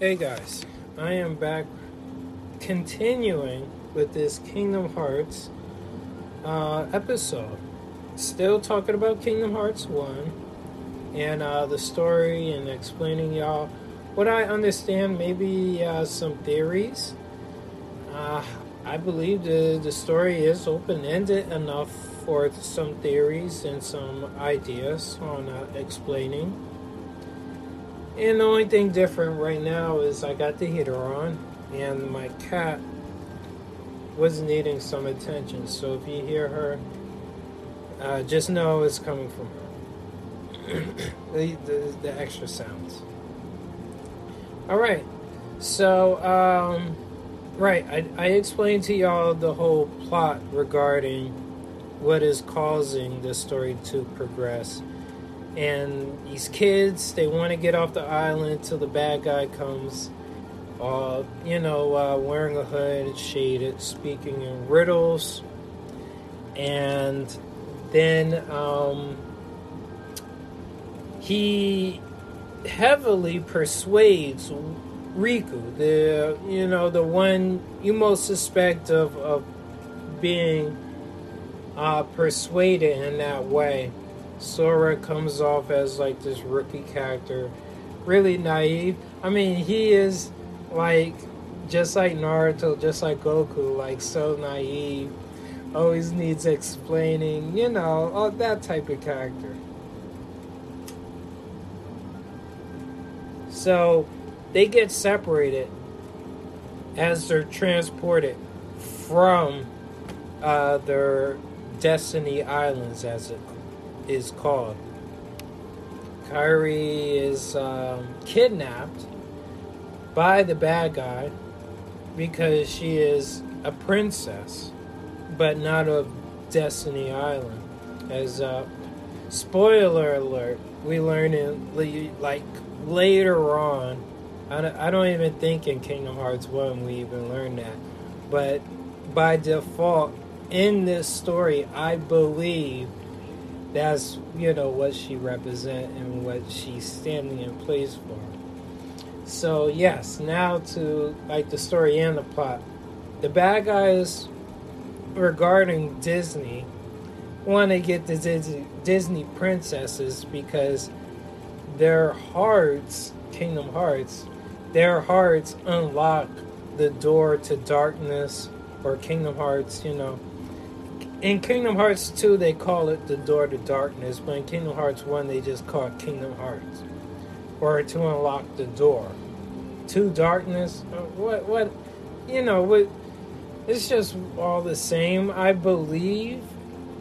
Hey guys, I am back continuing with this Kingdom Hearts uh, episode. Still talking about Kingdom Hearts 1 and uh, the story and explaining y'all what I understand, maybe uh, some theories. Uh, I believe the, the story is open ended enough for some theories and some ideas on uh, explaining and the only thing different right now is I got the heater on, and my cat was needing some attention. So if you hear her, uh, just know it's coming from her. the, the, the, extra sounds. All right. So, um, right, I, I explained to y'all the whole plot regarding what is causing the story to progress and these kids they want to get off the island till the bad guy comes uh, you know uh, wearing a hood shaded speaking in riddles. And then um, he heavily persuades Riku, the you know the one you most suspect of, of being uh, persuaded in that way Sora comes off as like this rookie character, really naive. I mean, he is like just like Naruto, just like Goku, like so naive, always needs explaining, you know, all that type of character. So they get separated as they're transported from uh, their Destiny Islands, as it is called. Kairi is um, kidnapped by the bad guy because she is a princess, but not of Destiny Island. As uh, spoiler alert, we learn in like later on. I don't, I don't even think in Kingdom Hearts One we even learned that, but by default in this story, I believe that's you know what she represents and what she's standing in place for. So yes, now to like the story and the plot. The bad guys regarding Disney want to get the Disney, Disney princesses because their hearts, Kingdom Hearts, their hearts unlock the door to darkness or Kingdom Hearts, you know, in Kingdom Hearts 2, they call it the Door to Darkness, but in Kingdom Hearts 1, they just call it Kingdom Hearts. Or to unlock the door. To darkness? Uh, what, what, you know, what, it's just all the same, I believe.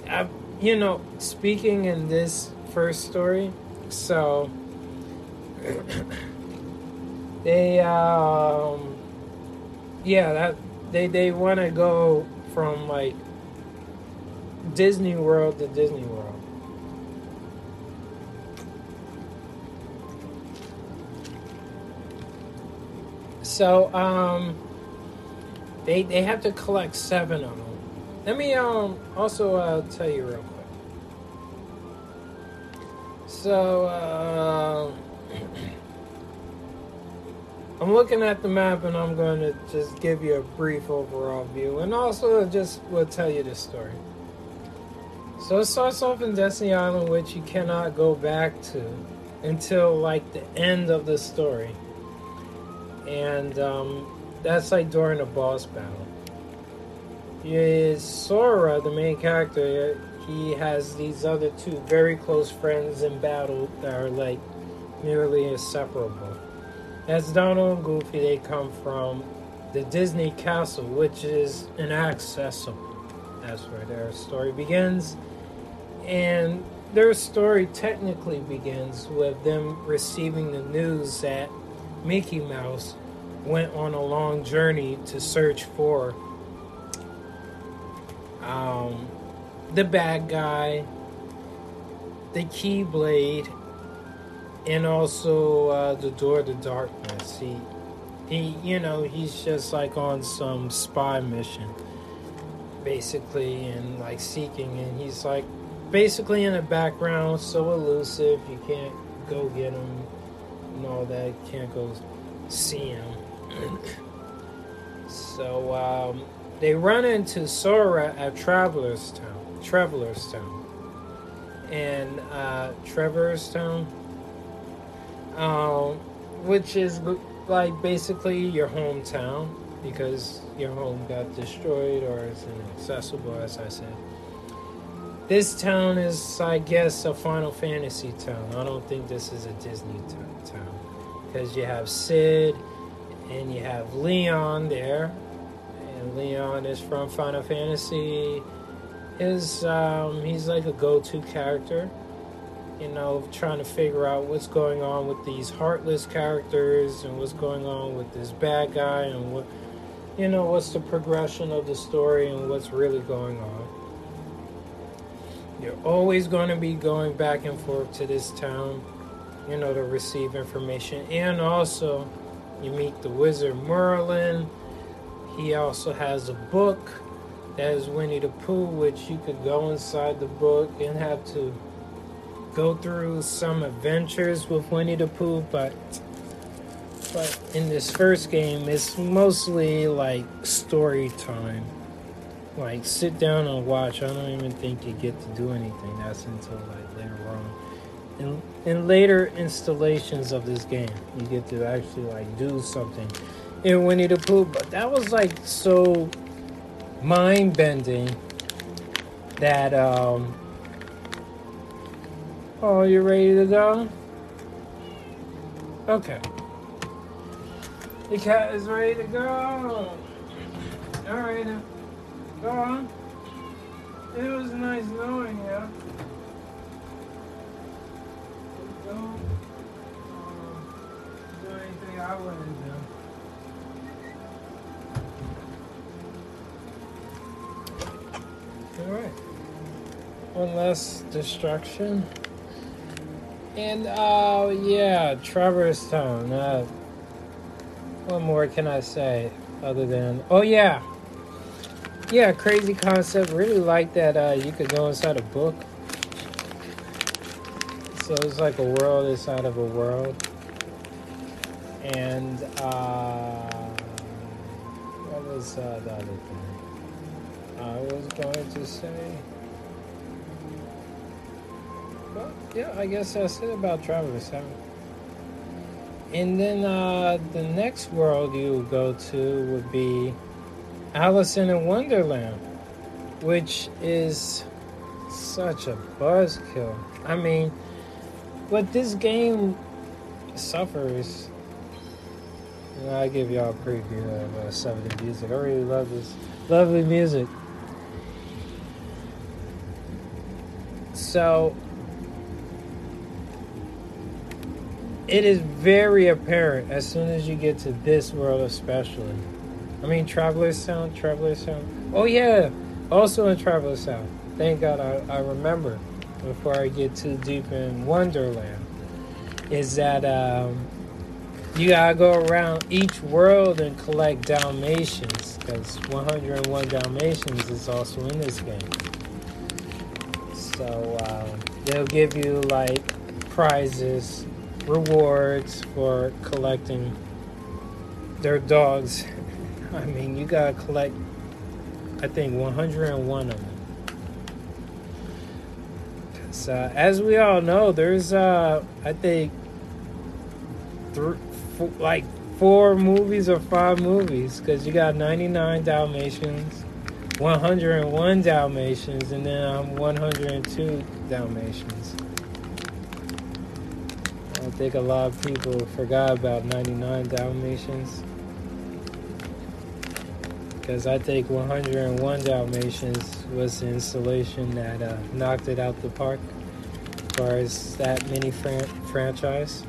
I, you know, speaking in this first story, so, they, um, yeah, that, they, they want to go from, like, Disney World to Disney World. So, um, they they have to collect seven of them. Let me um also uh, tell you real quick. So, uh, I'm looking at the map and I'm going to just give you a brief overall view and also just will tell you the story. So it starts off in Destiny Island, which you cannot go back to until like the end of the story. And um, that's like during a boss battle. Is Sora, the main character, he has these other two very close friends in battle that are like nearly inseparable. As Donald and Goofy, they come from the Disney Castle, which is inaccessible. That's where their story begins and their story technically begins with them receiving the news that Mickey Mouse went on a long journey to search for um, the bad guy, the Keyblade, and also uh, the Door to Darkness. He, he, you know, he's just like on some spy mission, basically, and like seeking, and he's like basically in the background, so elusive. You can't go get him and all that. Can't go see him. so um, they run into Sora at Traveler's Town. Traveler's Town. And uh, Traverse Town, um, which is like basically your hometown because your home got destroyed or is inaccessible, as I said. This town is, I guess, a Final Fantasy town. I don't think this is a Disney t- town because you have Cid and you have Leon there, and Leon is from Final Fantasy. Is um, he's like a go-to character, you know, trying to figure out what's going on with these heartless characters and what's going on with this bad guy and what, you know, what's the progression of the story and what's really going on. You're always going to be going back and forth to this town, you know, to receive information. And also, you meet the wizard Merlin. He also has a book that is Winnie the Pooh, which you could go inside the book and have to go through some adventures with Winnie the Pooh, but but in this first game it's mostly like story time like sit down and watch. I don't even think you get to do anything. That's until like later on. In in later installations of this game, you get to actually like do something in Winnie the Pooh. But that was like so mind bending that um. Oh, you ready to go? Okay. The cat is ready to go. All right. Go on. It was nice knowing you. Don't uh, do anything I wouldn't do. Alright. One less destruction. And, uh, yeah, Traverse Town. Uh, what more can I say other than. Oh, yeah! Yeah, crazy concept. Really like that uh, you could go inside a book. So it's like a world inside of a world. And uh, what was uh, the other thing? I was going to say. Well, yeah, I guess that's it about Traverse Town. And then uh, the next world you would go to would be Alice in Wonderland, which is such a buzzkill. I mean, what this game suffers. You know, I give y'all a preview of uh, some of the music. I really love this lovely music. So, it is very apparent as soon as you get to this world, especially I mean, Traveler's Town, Traveler's Town. Oh, yeah, also in Traveler's Town. Thank God I, I remember before I get too deep in Wonderland. Is that um, you gotta go around each world and collect Dalmatians because 101 Dalmatians is also in this game. So um, they'll give you like prizes, rewards for collecting their dogs I mean, you gotta collect, I think, 101 of them. So, uh, as we all know, there's, uh, I think, th- like four movies or five movies, because you got 99 Dalmatians, 101 Dalmatians, and then um, 102 Dalmatians. I think a lot of people forgot about 99 Dalmatians because I think 101 Dalmatians was the installation that uh, knocked it out the park as far as that mini fran- franchise.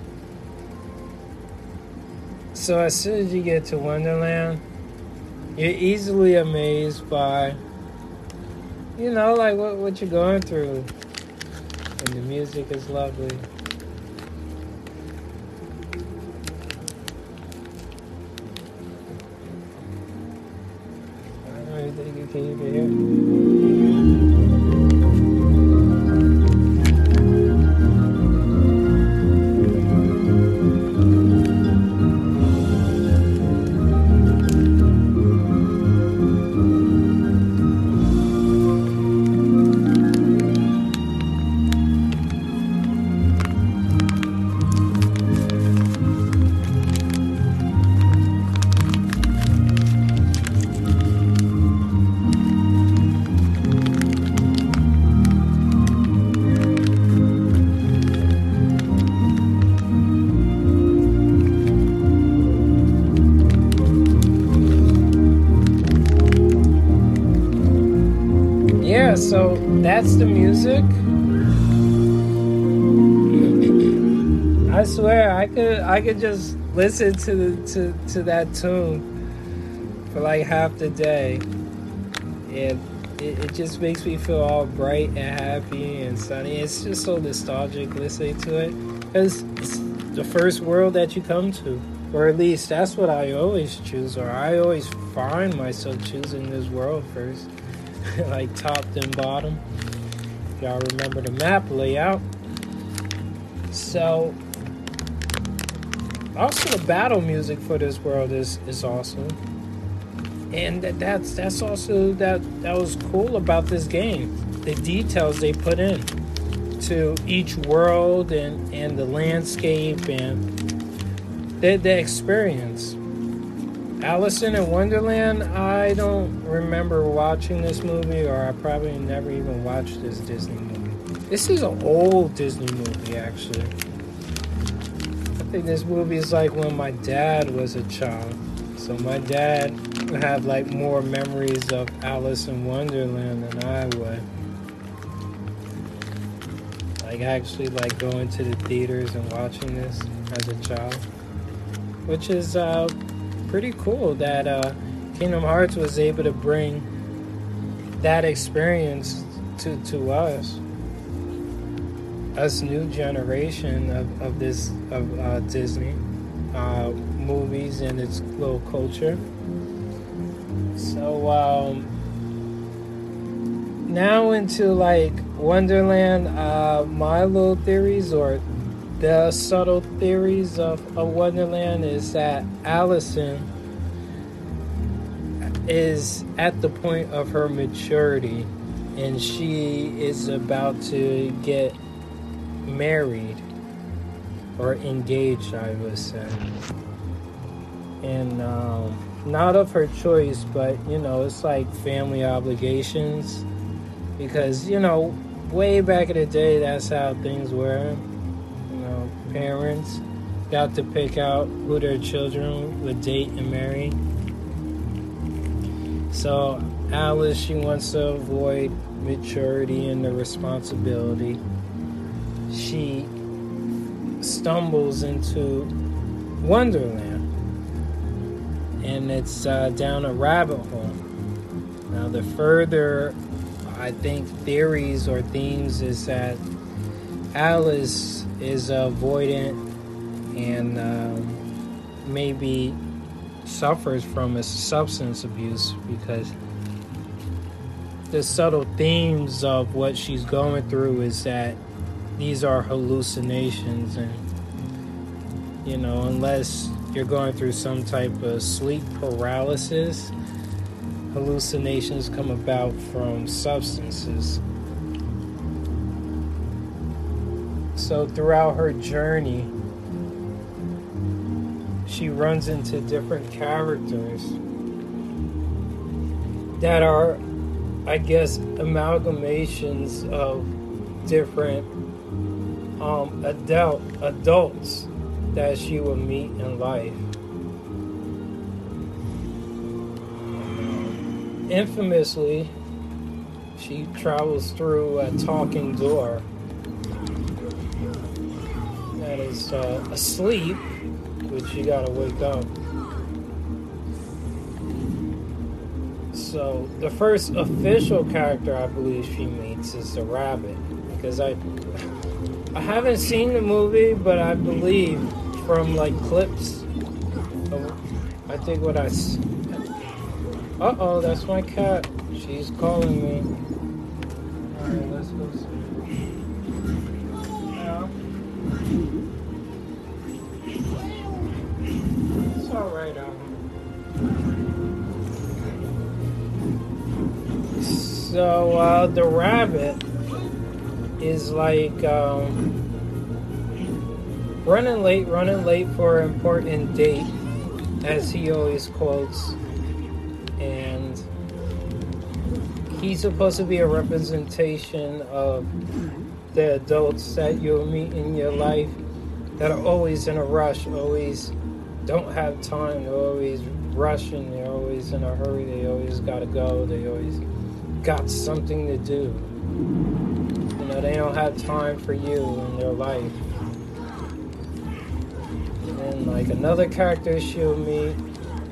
So as soon as you get to Wonderland, you're easily amazed by, you know, like what, what you're going through. And the music is lovely. The music. I swear, I could I could just listen to the, to to that tune for like half the day, and it, it just makes me feel all bright and happy and sunny. It's just so nostalgic listening to it because it's the first world that you come to, or at least that's what I always choose, or I always find myself choosing this world first, like top then bottom. Y'all remember the map layout. So also the battle music for this world is is awesome. And that, that's that's also that that was cool about this game. The details they put in to each world and and the landscape and the, the experience Alison in Wonderland, I don't remember watching this movie, or I probably never even watched this Disney movie. This is an old Disney movie, actually. I think this movie is like when my dad was a child. So my dad would have like more memories of Alice in Wonderland than I would. Like actually like going to the theaters and watching this as a child. Which is uh, pretty cool that uh, Kingdom Hearts was able to bring that experience to, to us us new generation of, of this of uh, Disney uh, movies and its little culture. So um, now into like Wonderland, uh, my little theories or the subtle theories of, of Wonderland is that Alison is at the point of her maturity and she is about to get married or engaged, I would say. And um, not of her choice, but you know, it's like family obligations because you know, way back in the day, that's how things were. Parents got to pick out who their children would date and marry. So Alice, she wants to avoid maturity and the responsibility she stumbles into Wonderland. And it's uh, down a rabbit hole. Now, the further, I think, theories or themes is that Alice is avoidant and um, maybe suffers from a substance abuse because the subtle themes of what she's going through is that these are hallucinations and you know unless you're going through some type of sleep paralysis hallucinations come about from substances so throughout her journey she runs into different characters that are i guess amalgamations of different um, adult adults that she will meet in life. Infamously, she travels through a talking door uh, asleep, which you gotta wake up. So the first official character I believe she meets is the rabbit, because I I haven't seen the movie, but I believe from like clips. Of, I think what I. Uh oh, that's my cat. She's calling me. Alright, let's go see. It's alright out So, uh, the rabbit is like um, running late, running late for an important date, as he always quotes. And he's supposed to be a representation of the adults that you'll meet in your life that are always in a rush, always don't have time, they're always rushing, they're always in a hurry, they always gotta go, they always got something to do You know, they don't have time for you in their life. And like another character she'll meet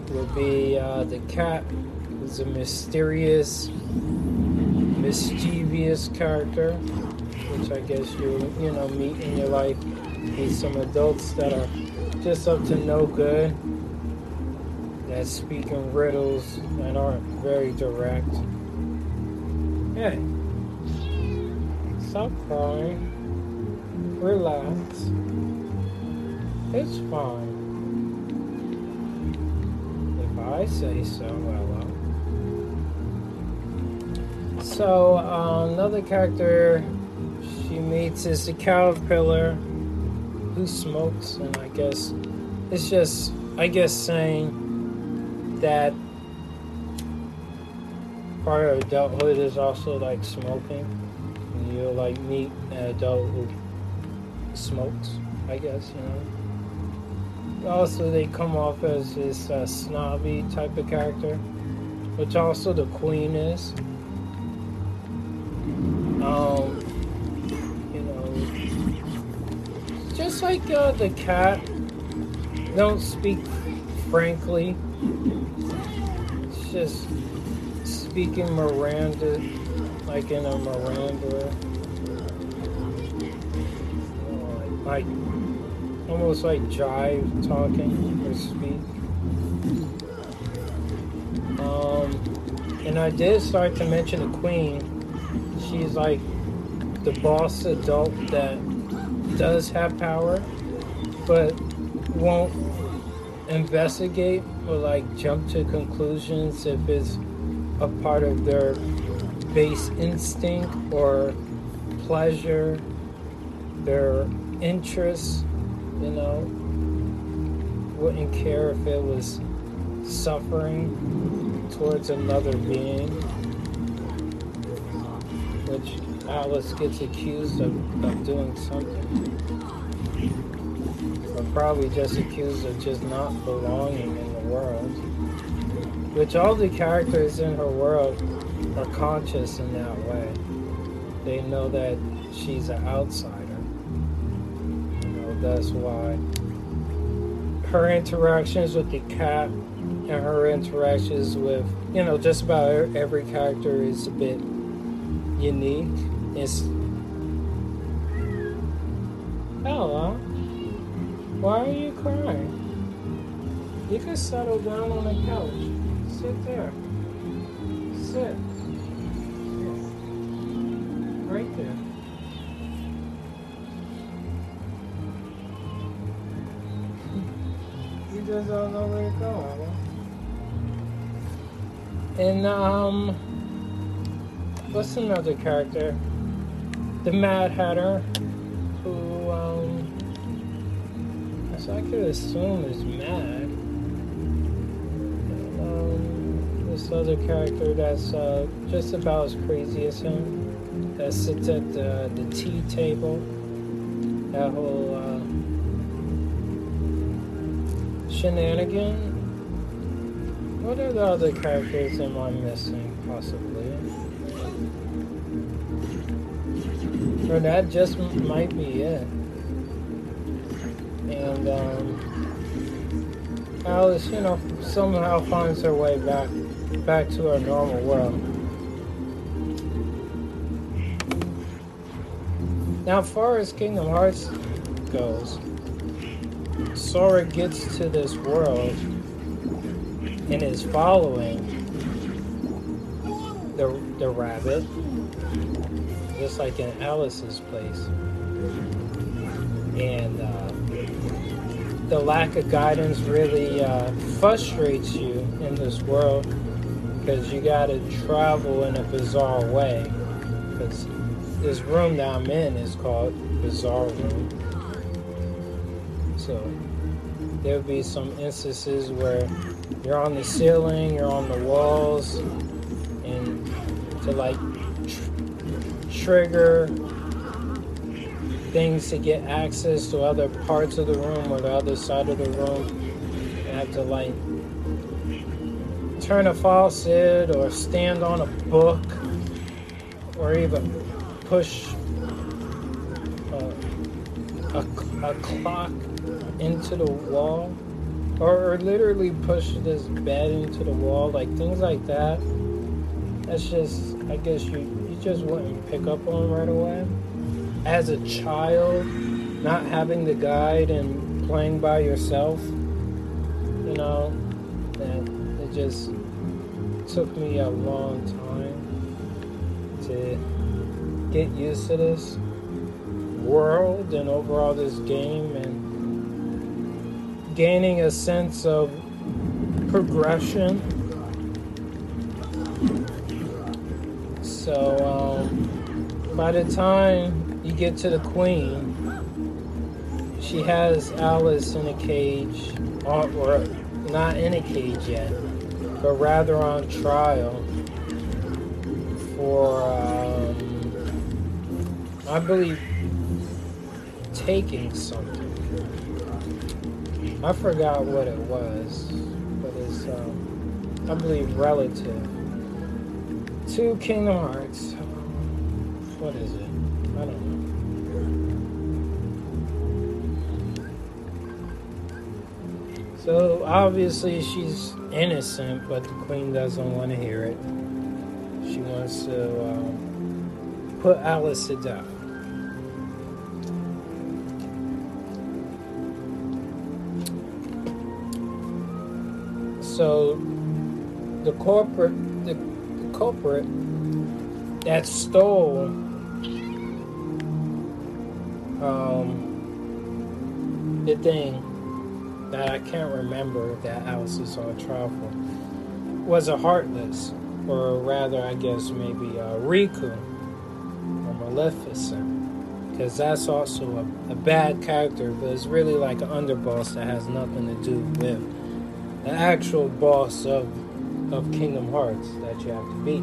will be uh, the cat, who's a mysterious, mischievous character, which I guess you you know meet in your life. Meet some adults that are just up to no good, that speaking riddles and aren't very direct. Hey, stop crying. Relax. It's fine. If I say so. So, uh, another character she meets is the caterpillar who smokes, and I guess it's just, I guess, saying that part of adulthood is also like smoking. And you'll like meet an adult who smokes, I guess, you know also they come off as this uh, snobby type of character, which also the queen is. Um, just like uh, the cat, don't speak frankly. It's just speaking Miranda, like in a Miranda. like almost like jive talking or speak. Um, and I did start to mention the queen. She's like the boss adult that does have power, but won't investigate or like jump to conclusions if it's a part of their base instinct or pleasure, their interests you know, wouldn't care if it was suffering towards another being, which Alice gets accused of, of doing something. Or probably just accused of just not belonging in the world. Which all the characters in her world are conscious in that way. They know that she's an outsider You know, that's why her interactions with the cat and her interactions with you know just about every character is a bit unique it's Ella, why are you crying? You can settle down on the couch. Sit there. Sit. Right there. You just don't know where to go. And um, what's another character? The Mad Hatter, who um, as I could assume is mad. And, um, this other character that's uh, just about as crazy as him, that sits at the, the tea table. That whole shenanigan? What are the other characters am I missing, possibly? Or that just might be it. And, um, Alice, you know, somehow finds her way back, back to her normal world. Now, far as Kingdom Hearts goes, Sora gets to this world and is following the, the rabbit, just like in Alice's place. And uh, the lack of guidance really uh, frustrates you in this world because you got to travel in a bizarre way. Because this room that I'm in is called Bizarre Room. So there'll be some instances where you're on the ceiling, you're on the walls, and to like trigger things to get access to other parts of the room or the other side of the room, have to like turn a faucet or stand on a book or even push uh, a, a clock into the wall or, or literally push this bed into the wall like things like that. That's just i guess you you just wouldn't pick up on right away as a child not having the guide and playing by yourself you know it just took me a long time to get used to this world and overall this game and gaining a sense of progression. So um, by the time you get to the queen, she has Alice in a cage, or, or not in a cage yet, but rather on trial for, um, I believe, taking something. I forgot what it was, but it's, um, I believe, relative to Kingdom Hearts. What is it? I don't know. So obviously she's innocent, but the queen doesn't want to hear it. She wants to um, put Alice to death. So the corporate, culprit that stole um, the thing that I can't remember that Alice is on trial for was a Heartless, or rather, I guess maybe a Riku or Maleficent, because that's also a, a bad character, but it's really like an underboss that has nothing to do with the actual boss of of Kingdom Hearts that you have to beat.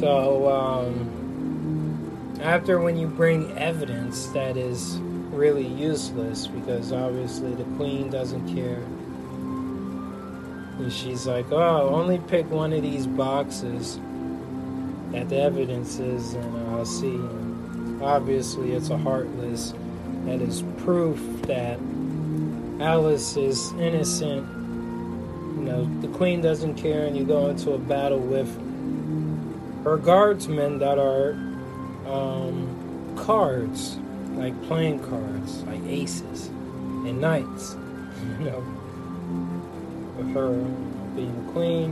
So um, after when you bring evidence that is really useless because obviously the queen doesn't care. And she's like, oh, only pick one of these boxes that the evidence is, and I'll see. Obviously, it's a heartless. That is proof that Alice is innocent. You know, the queen doesn't care, and you go into a battle with her guardsmen that are um, cards, like playing cards, like aces and knights. You know, with her being the queen.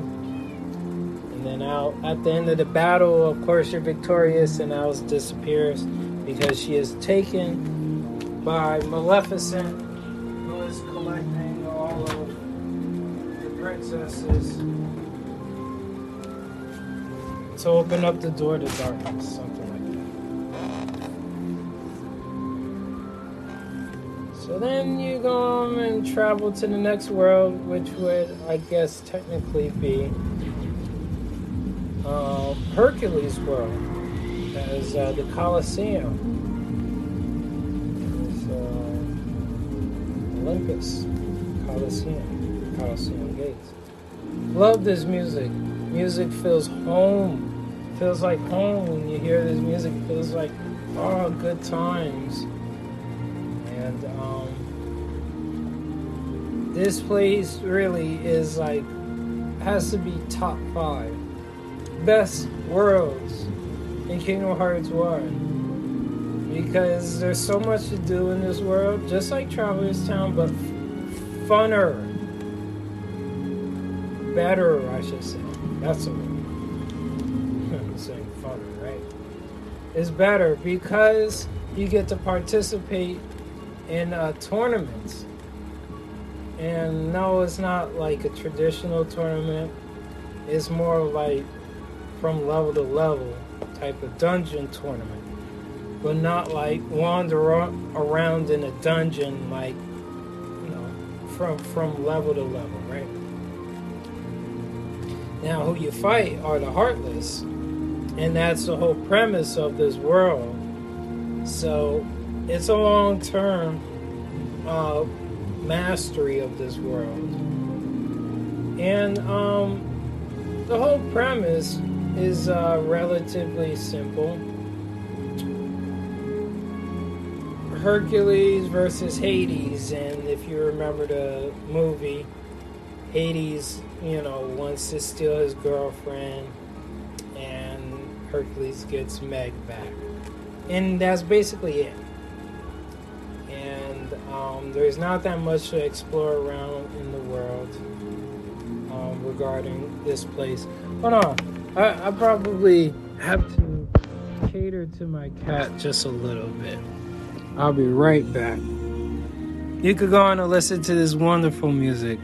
And then out at the end of the battle, of course, you're victorious, and Alice disappears because she is taken by Maleficent princesses to open up the door to darkness, something like that. So then you go on and travel to the next world, which would, I guess, technically be uh, Hercules' world, as uh, the Colosseum. Olympus, Coliseum, Coliseum Gates. Love this music. Music feels home. Feels like home when you hear this music. Feels like oh, good times. And um, this place really is like has to be top five best worlds in Kingdom Hearts One because there's so much to do in this world, just like Traveler's Town, but funner, better, I should say. That's a word. I'm saying funner, right? It's better because you get to participate in uh, tournaments. And no, it's not like a traditional tournament. It's more like from level to level type of dungeon tournament but not like wander around in a dungeon like you know from from level to level right now who you fight are the heartless. And that's the whole premise of this world. So it's a long term uh, mastery of this world. And um the whole premise is uh, relatively simple. Hercules versus Hades, and if you remember the movie, Hades, you know, wants to steal his girlfriend, and Hercules gets Meg back. And that's basically it. And um, there's not that much to explore around in the world um, regarding this place. Hold on. I, I probably have to cater to my cat just a little bit. I'll be right back. You could go on and listen to this wonderful music.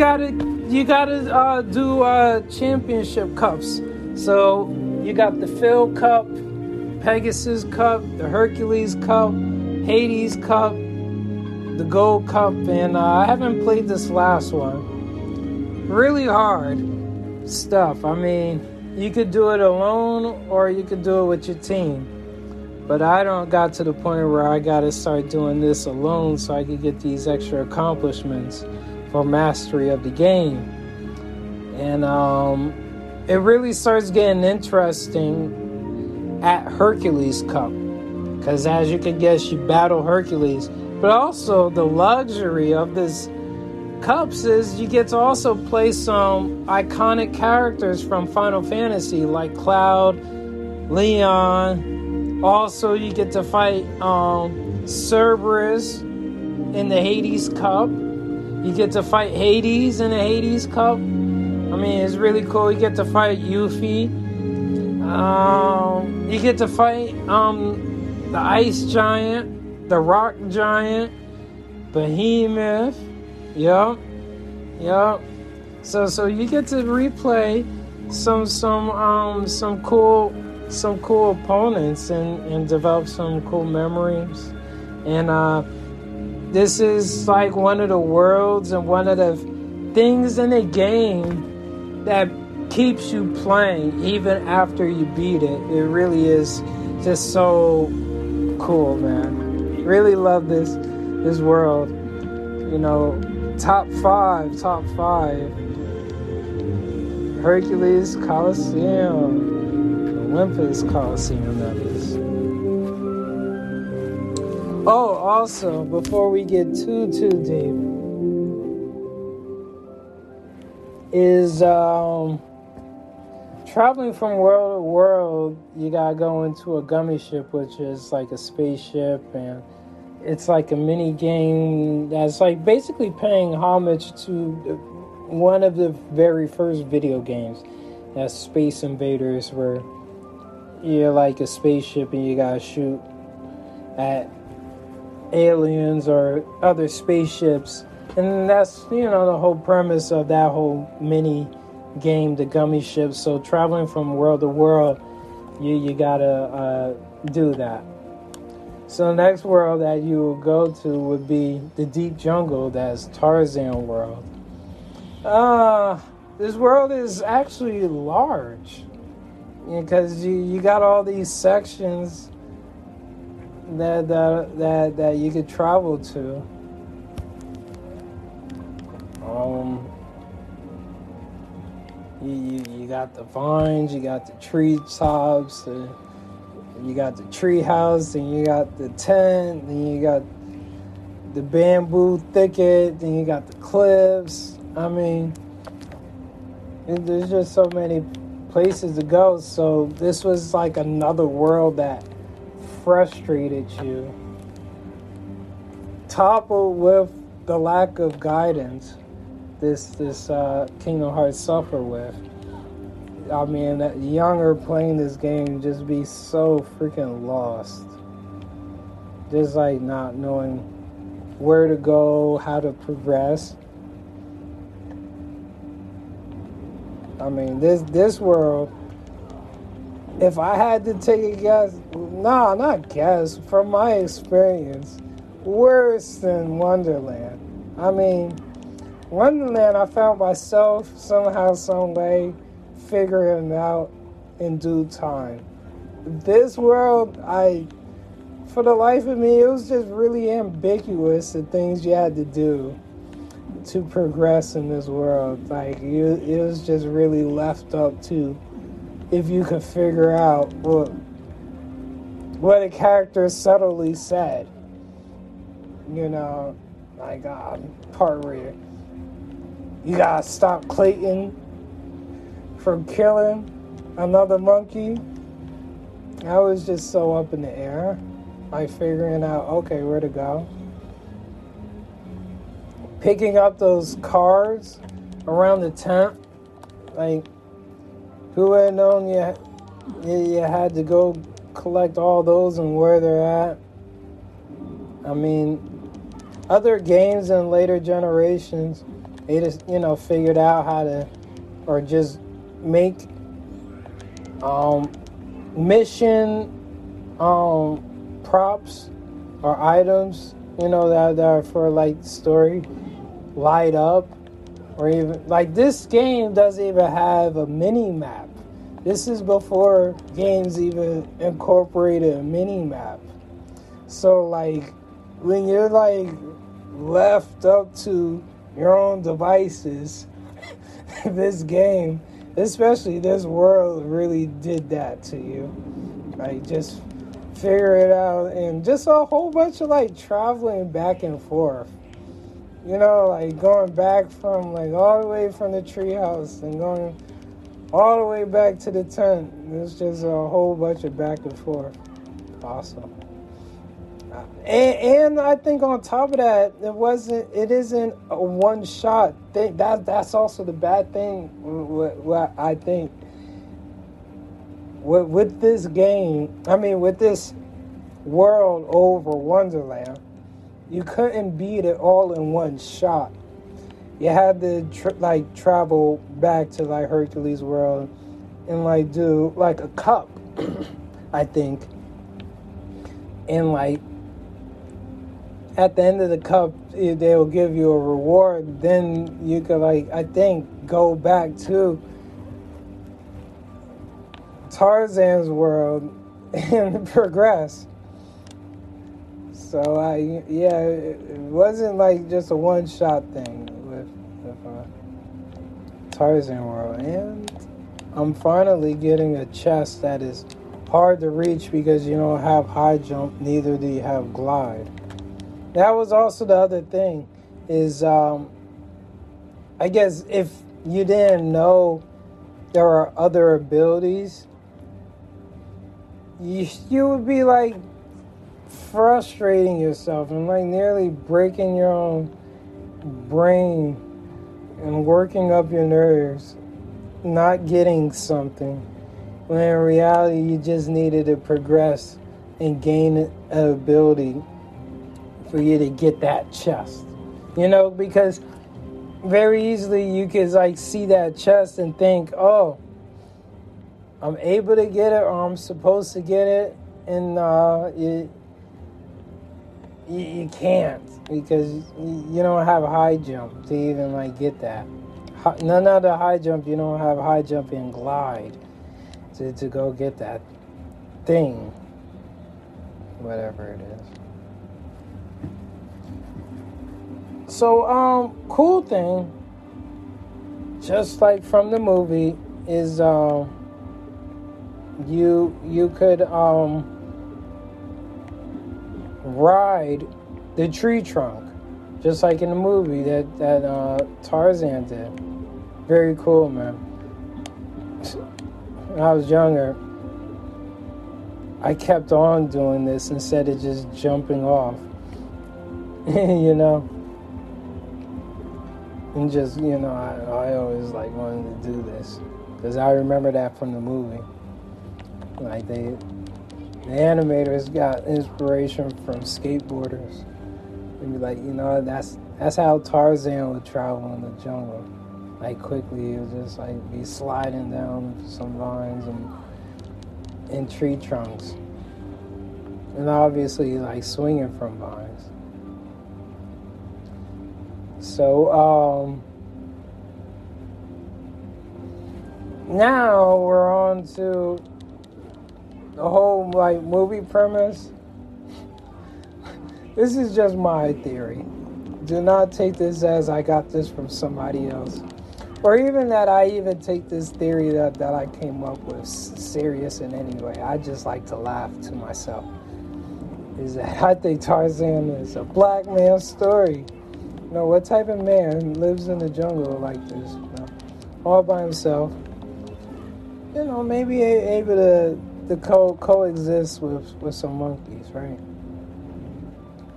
Gotta you gotta uh, do uh, championship cups. So you got the Phil Cup, Pegasus Cup, the Hercules Cup, Hades Cup, the Gold Cup, and uh, I haven't played this last one. Really hard stuff. I mean, you could do it alone or you could do it with your team. But I don't got to the point where I got to start doing this alone so I could get these extra accomplishments for mastery of the game. And um, it really starts getting interesting at Hercules Cup. Because as you can guess, you battle Hercules. But also, the luxury of this cups is you get to also play some iconic characters from Final Fantasy like Cloud, Leon. Also, you get to fight um, Cerberus in the Hades Cup. You get to fight Hades in the Hades Cup. I mean, it's really cool. You get to fight Yuffie. Um, you get to fight um, the Ice Giant, the Rock Giant, Behemoth. Yep, yep. So, so you get to replay some, some, um, some cool, some cool opponents and and develop some cool memories. And uh, this is like one of the worlds and one of the things in the game that keeps you playing even after you beat it. It really is just so cool, man. Really love this this world. You know, top five, top five. Hercules Coliseum, Olympus Coliseum. Oh, also, before we get too too deep, is um, traveling from world to world. You gotta go into a Gummi ship, which is like a spaceship, and it's like a mini game that's like basically paying homage to one of the very first video games. That's Space Invaders, where you're like a spaceship and you gotta shoot at aliens or other spaceships. And that's, you know, the whole premise of that whole mini game, the Gummi ship. So traveling from world to world, you, you gotta uh, do that. So next world that you will go to would be the deep jungle, that's Tarzan world. Uh, this world is actually large because you, you got all these sections that that that that you could travel to. Um, you, you you got the vines, you got the tree tops, uh, you got the tree house, and you got the tent, and you got the bamboo thicket, then you got the cliffs. I mean, and there's just so many places to go. So this was like another world that frustrated you, toppled with the lack of guidance this this uh, Kingdom Hearts suffer with. I mean, that younger playing this game just be so freaking lost. Just like not knowing where to go, how to progress. I mean, this this world. If I had to take a guess, nah, not guess. From my experience, worse than Wonderland. I mean, Wonderland, I found myself somehow, some way figuring out in due time. This world, I, for the life of me, it was just really ambiguous the things you had to do to progress in this world. Like you, it was just really left up to if you could figure out what what a character subtly said. You know, like um, part where you gotta stop Clayton from killing another monkey. I was just so up in the air, like figuring out okay where to go picking up those cards around the tent. Like, who had known you, you had to go collect all those and where they're at? I mean, other games in later generations, they just, you know, figured out how to, or just make um, mission um, props or items, you know, that, that are for like story light up or even like this game doesn't even have a mini map. This is before games even incorporated a mini map. So like when you're like left up to your own devices, this game, especially this world really did that to you. Like just figure it out and just a whole bunch of like traveling back and forth you know, like going back from like all the way from the treehouse and going all the way back to the tent. It's just a whole bunch of back and forth. Awesome. And, and I think on top of that, it wasn't. It isn't a one shot thing. That that's also the bad thing. What, what I think with with this game, I mean, with this world over Wonderland you couldn't beat it all in one shot. You had to tr- like travel back to like Hercules World and like do like a cup, I think. And like at the end of the cup, they'll give you a reward. Then you could like I think go back to Tarzan's world and progress. So I yeah, it wasn't like just a one shot thing Tarzan World, and I'm finally getting a chest that is hard to reach because you don't have high jump, neither do you have glide. That was also the other thing is um, I guess if you didn't know there are other abilities, you you would be like frustrating yourself and like nearly breaking your own brain and working up your nerves, not getting something, when in reality you just needed to progress and gain an ability for you to get that chest. You know, because very easily you could like see that chest and think, oh, I'm able to get it or I'm supposed to get it, and uh, it, you, you can't because you don't have high jump to even like get that. None of the high jump, you don't have high jump and glide to, to go get that thing, whatever it is. So, um, cool thing, just like from the movie, is um, you you could um ride the tree trunk, just like in the movie that that uh, Tarzan did. Very cool, man. When I was younger, I kept on doing this instead of just jumping off. you know? And just, you know, I, I always like wanted to do this. Because I remember that from the movie. Like, they, the animators got inspiration from skateboarders. And be like, you know, that's that's how Tarzan would travel in the jungle. Like quickly, he would just like be sliding down some vines and in tree trunks. And obviously, like swinging from vines. So, um, now we're on to the whole like movie premise. This is just my theory. Do not take this as I got this from somebody else. Or even that I even take this theory that, that I came up with serious in any way. I just like to laugh to myself. Is that I think Tarzan is a black man's story. You know, what type of man lives in the jungle like this? You know, all by himself. You know, maybe able to, to co- coexist with, with some monkeys, right?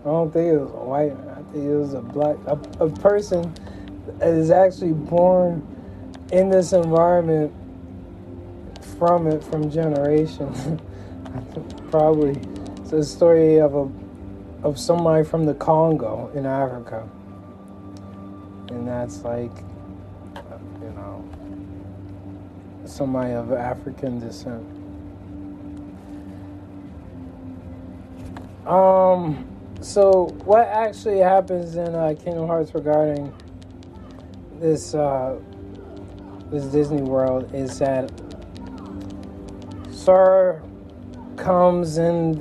I don't think it was a white man. I think it was a black, a, a person is actually born in this environment from it from generations. Probably it's a story of a of somebody from the Congo in Africa, and that's like you know somebody of African descent. Um. So, what actually happens in uh, Kingdom Hearts regarding this uh, this Disney World is that Sora comes in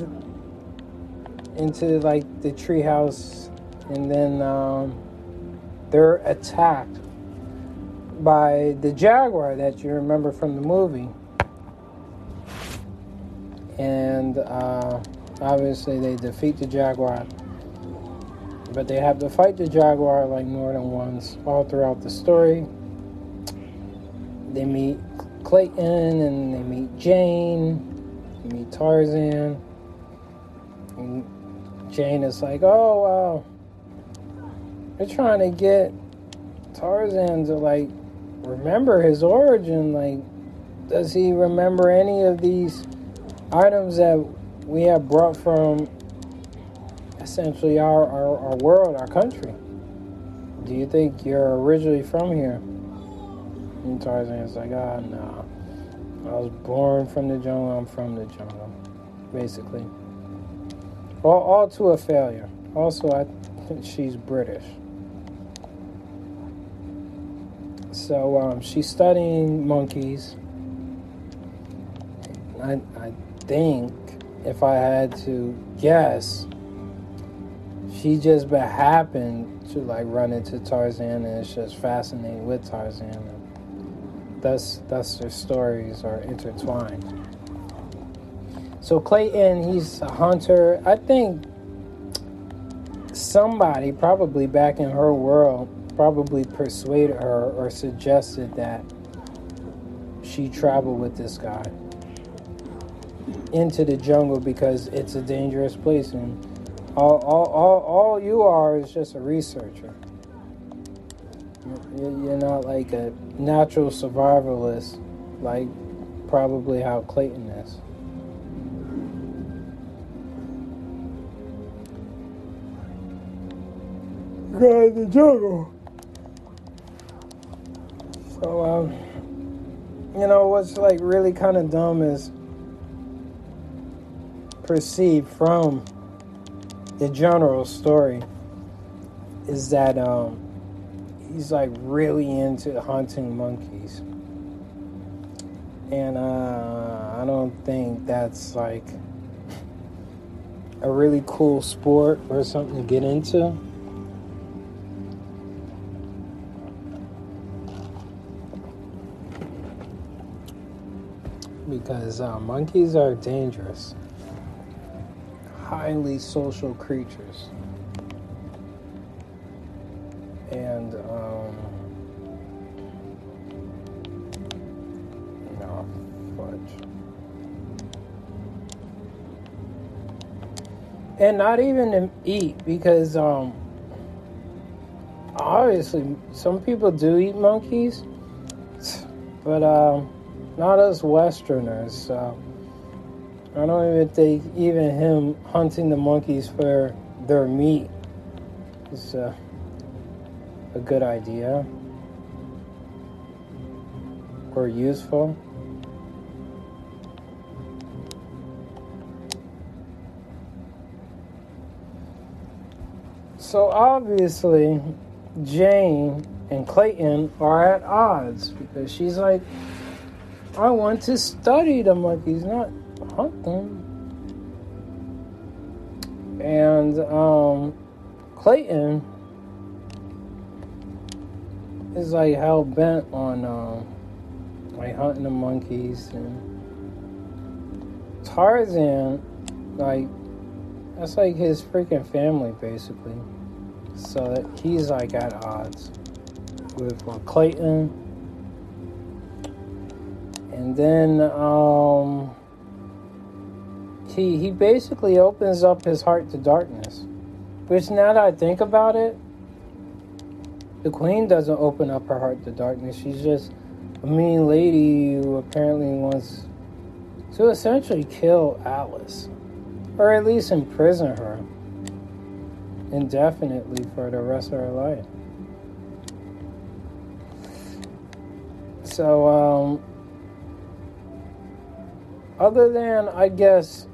into like the treehouse, and then um, they're attacked by the jaguar that you remember from the movie, and uh, obviously they defeat the jaguar but they have to fight the Jaguar like more than once all throughout the story. They meet Clayton and they meet Jane, they meet Tarzan. And Jane is like, oh wow, they're trying to get Tarzan to like remember his origin. Like, does he remember any of these items that we have brought from essentially our, our, our world, our country. Do you think you're originally from here? And Tarzan's like, ah, no. I was born from the jungle, I'm from the jungle. Basically. All, all to a failure. Also, I think she's British. So um, she's studying monkeys. I, I think if I had to guess, she just happened to like run into Tarzan and it's just fascinating with Tarzan. And thus, thus their stories are intertwined. So Clayton, he's a hunter. I think somebody, probably back in her world, probably persuaded her or suggested that she travel with this guy into the jungle because it's a dangerous place and all, all, all, all you are is just a researcher. You're not like a natural survivalist, like probably how Clayton is. Guy in the jungle. So, um, you know, what's like really kind of dumb is perceived from the general story is that um, he's like really into hunting monkeys. And uh, I don't think that's like a really cool sport or something to get into. Because uh, monkeys are dangerous highly social creatures. And, um, no, fudge. and not even to eat because um obviously some people do eat monkeys but um not us westerners so i don't even think even him hunting the monkeys for their meat is uh, a good idea. Or useful. So obviously, Jane and Clayton are at odds because she's like, I want to study the monkeys, not them. And um, Clayton is like hell bent on uh, like hunting the monkeys and Tarzan, like that's like his freaking family basically. So he's like at odds with uh, Clayton. And then um, he he basically opens up his heart to darkness. Which now that I think about it, the queen doesn't open up her heart to darkness. She's just a mean lady who apparently wants to essentially kill Alice. Or at least imprison her indefinitely for the rest of her life. So, um, other than, I guess,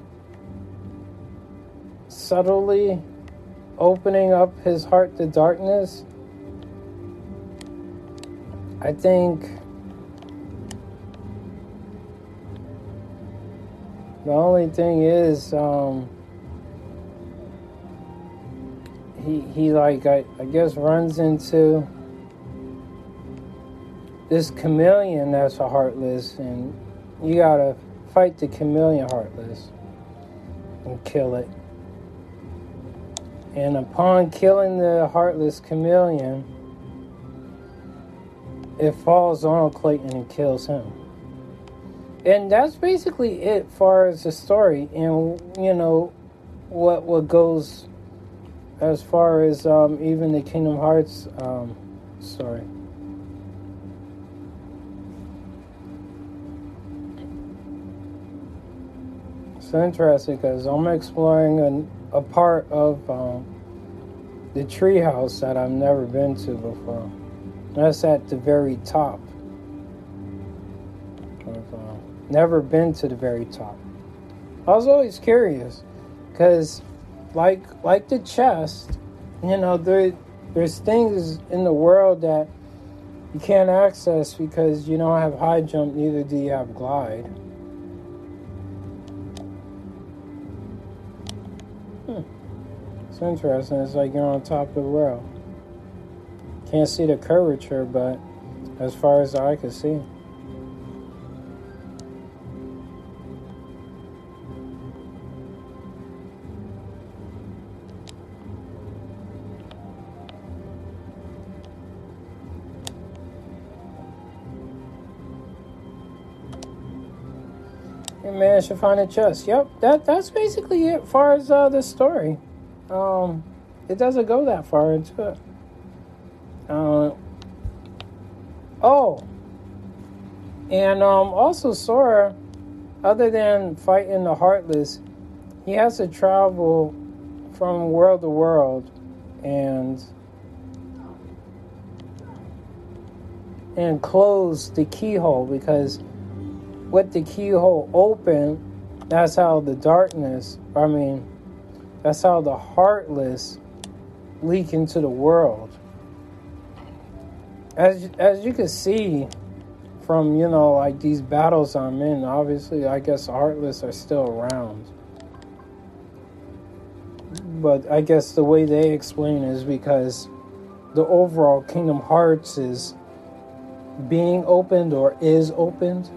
subtly opening up his heart to darkness, I think the only thing is, um, he he like I, I guess runs into this chameleon that's a heartless and you gotta fight the chameleon heartless and kill it. And upon killing the heartless chameleon, it falls on Clayton and kills him. And that's basically it far as the story and you know what what goes as far as um, even the Kingdom Hearts um, story. It's interesting because I'm exploring an, a part of um, the treehouse that I've never been to before. That's at the very top. Uh, never been to the very top. I was always curious because like like the chest, you know, there there's things in the world that you can't access because you don't have high jump, neither do you have glide. It's interesting. It's like you're on top of the world. Can't see the curvature, but as far as I can see. managed to find a chest. Yep, that that's basically it far as uh, the story. Um, it doesn't go that far into it. Uh, oh, and um, also Sora, other than fighting the Heartless, he has to travel from world to world and and close the keyhole because with the keyhole open, that's how the darkness, I mean, that's how the heartless leak into the world. As, as you can see from, you know, like these battles I'm in, obviously, I guess heartless are still around. But I guess the way they explain is because the overall Kingdom Hearts is being opened or is opened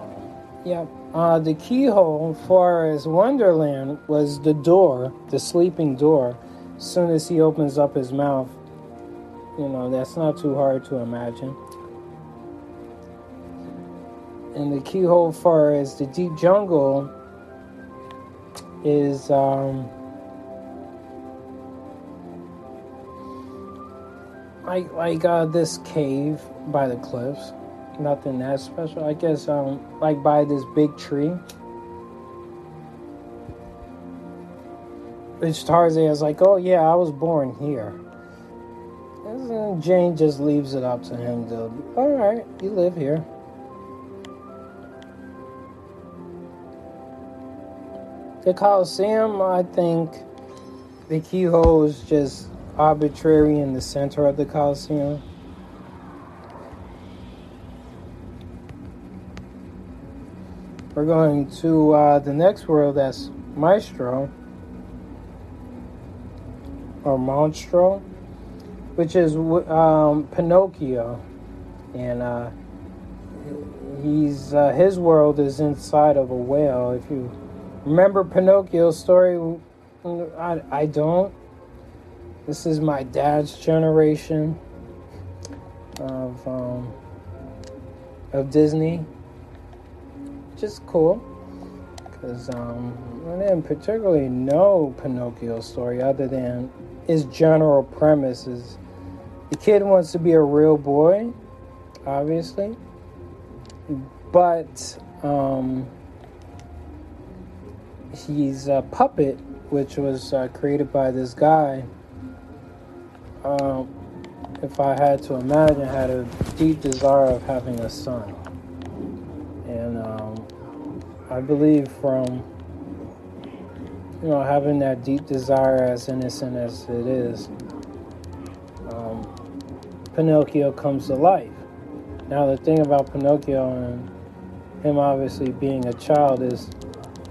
um, Yeah. Uh, the keyhole, for as Wonderland, was the door, the sleeping door. As soon as he opens up his mouth, you know, that's not too hard to imagine. and the keyhole for is the deep jungle is um, like like uh, this cave by the cliffs. Nothing that special. I guess um like by this big tree. Which Tarzan is like, oh yeah, I was born here. And Jane just leaves it up to him to, all right, you live here. The Coliseum, I think the keyhole is just arbitrary in the center of the Coliseum. We're going to uh, the next world that's Maestro or Monstro, which is um, Pinocchio, and uh, he's uh, his world is inside of a whale. If you remember Pinocchio's story, I, I don't. This is my dad's generation of um, of Disney. Just cool, because um, I didn't particularly know Pinocchio's story other than his general premise is the kid wants to be a real boy, obviously, but um, he's a puppet, which was uh, created by this guy. Um, if I had to imagine, had a deep desire of having a son, and um, I believe from you know having that deep desire, as innocent as it is, um, Pinocchio comes to life. Now the thing about Pinocchio and him obviously being a child is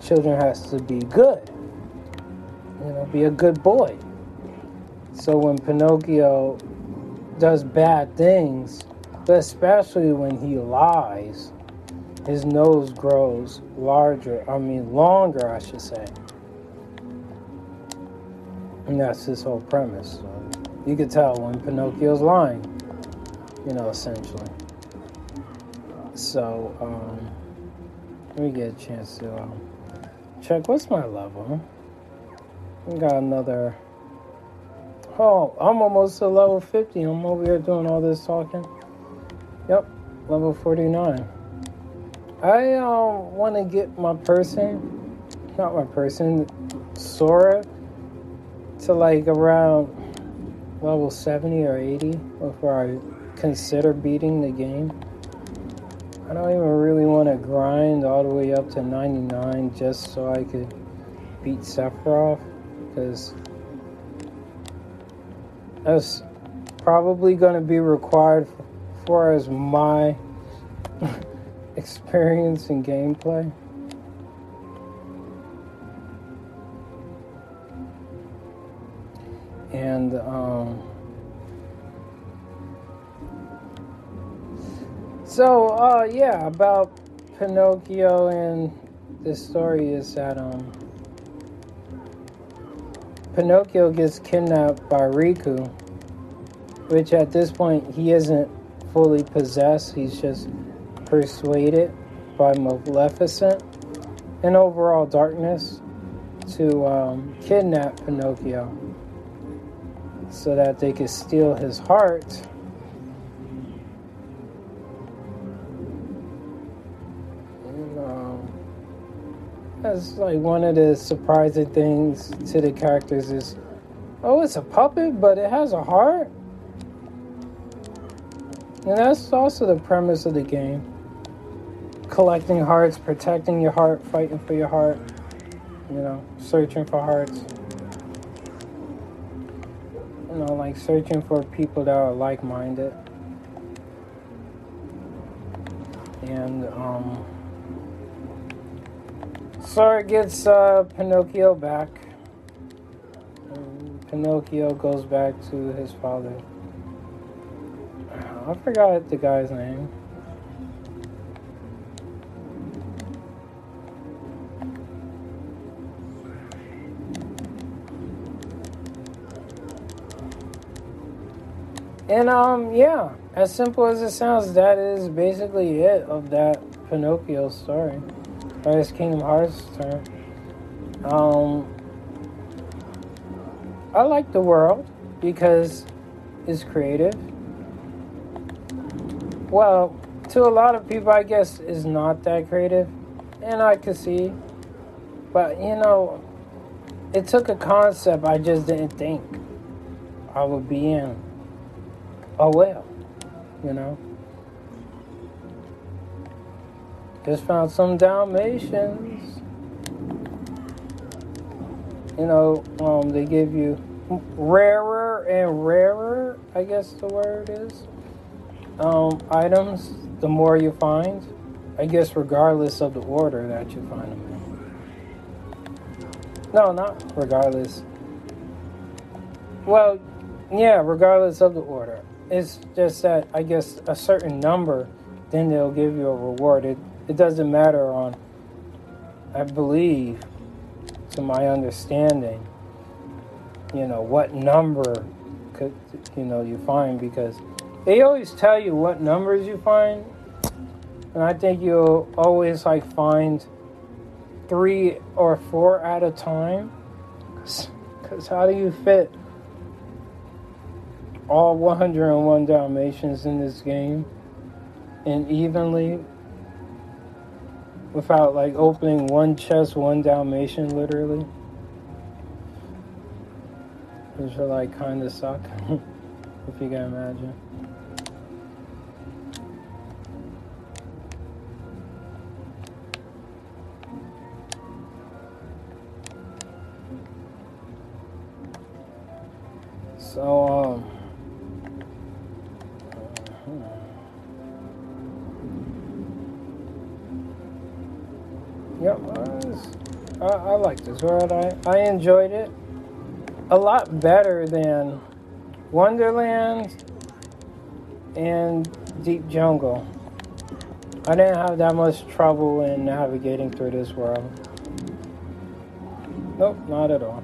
children has to be good. You know, be a good boy. So when Pinocchio does bad things, especially when he lies, his nose grows larger, I mean longer, I should say. And that's his whole premise. You could tell when Pinocchio's lying, you know, essentially. So, um, let me get a chance to um, check. What's my level? We got another. Oh, I'm almost to level 50. I'm over here doing all this talking. Yep, level 49. I um, want to get my person, not my person, Sora, to like around level 70 or 80 before I consider beating the game. I don't even really want to grind all the way up to 99 just so I could beat Sephiroth because that's probably going to be required for, as my experience in gameplay. And, um, so, uh, yeah, about Pinocchio and the story is that, um, Pinocchio gets kidnapped by Riku, which at this point he isn't fully possessed, he's just persuaded by Maleficent and overall darkness to um, kidnap Pinocchio so that they could steal his heart. Um, that's like one of the surprising things to the characters is, oh, it's a puppet, but it has a heart. And that's also the premise of the game. Collecting hearts, protecting your heart, fighting for your heart, you know, searching for hearts you know, like searching for people that are like minded. And, um, Sora gets uh, Pinocchio back. Pinocchio goes back to his father. I forgot the guy's name. And um, yeah, as simple as it sounds, that is basically it of that Pinocchio story, or his Kingdom Hearts term. Um, I like the world because it's creative. Well, to a lot of people, I guess, is not that creative, and I could see. But you know, it took a concept I just didn't think I would be in. Oh well, you know. Just found some Dalmatians. You know, um, they give you rarer and rarer, I guess the word is, um, items the more you find. I guess regardless of the order that you find them in. No, not regardless. Well, yeah, regardless of the order. It's just that I guess a certain number, then they'll give you a reward. It it doesn't matter on. I believe, to my understanding, you know what number could you know you find because they always tell you what numbers you find, and I think you'll always like find three or four at a time. Because how do you fit all 101 Dalmatians in this game and evenly without like opening one chest, one Dalmatian literally? Which will like kind of suck, if you can imagine. So, um, yep, I, I like this world. I, I enjoyed it a lot better than Wonderland and Deep Jungle. I didn't have that much trouble in navigating through this world. Nope, not at all.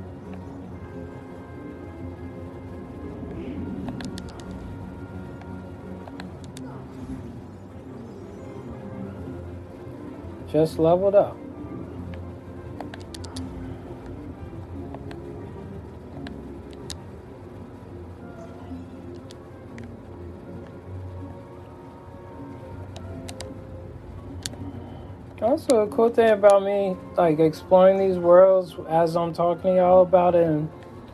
Just leveled up. Also, a cool thing about me, like exploring these worlds as I'm talking to y'all about it, and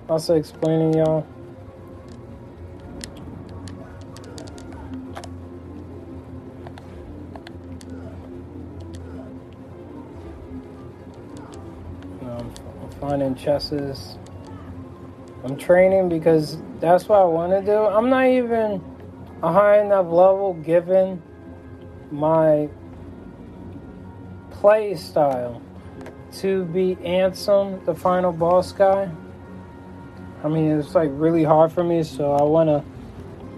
also explaining y'all. I'm finding chesses. I'm training because that's what I want to do. I'm not even a high enough level given my play style to be Ansem, the final boss guy. I mean, it's like really hard for me, so I want to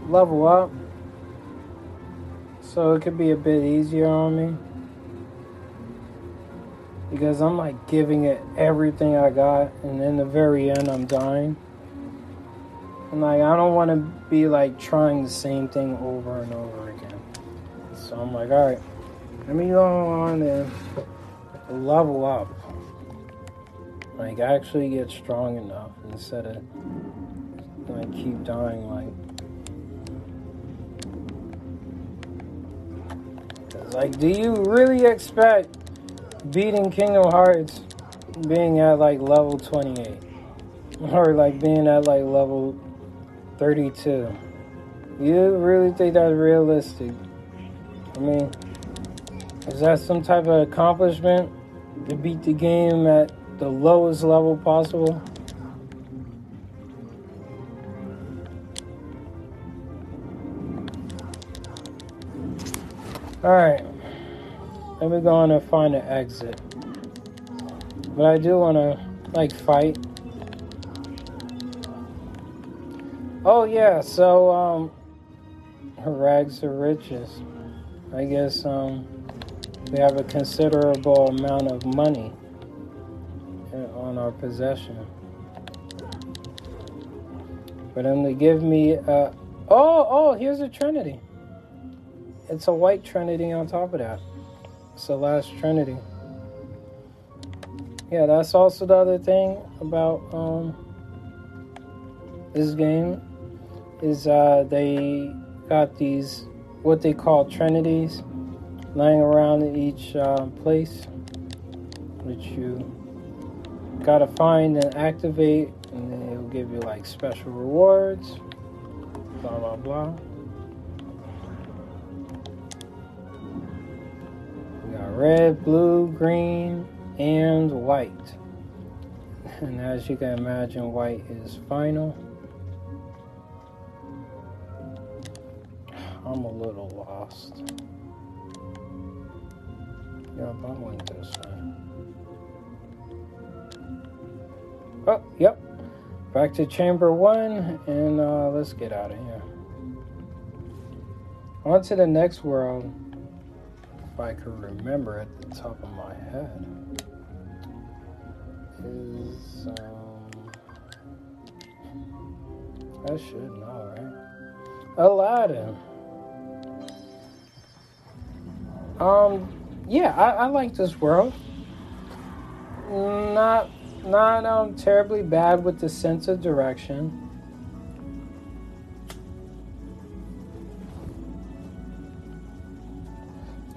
level up so it could be a bit easier on me. Because I'm like giving it everything I got, and in the very end, I'm dying. And like, I don't want to be like trying the same thing over and over again. So I'm like, alright. Let me go on and level up. Like actually get strong enough instead of like keep dying like like do you really expect beating Kingdom Hearts being at like level 28 or like being at like level 32 you really think that's realistic? I mean is that some type of accomplishment to beat the game at the lowest level possible? Alright. Let me go on and find an exit. But I do want to, like, fight. Oh, yeah, so, um, rags to riches. I guess, um, we have a considerable amount of money on our possession. For them to give me, uh, Oh, oh, here's a Trinity. It's a white Trinity on top of that. It's the last Trinity. Yeah, that's also the other thing about um, this game is uh, they got these what they call trinities laying around in each uh, place, which you gotta find and activate, and then it'll give you like special rewards. Blah blah blah. We got red, blue, green, and white. And as you can imagine, white is final. I'm a little lost. Yeah, I went this way. Oh, yep. Back to chamber one, and uh, let's get out of here. On to the next world, if I could remember at the top of my head. Is, um, I should know, right? Aladdin. Um, yeah, I, I like this world. Not not um terribly bad with the sense of direction.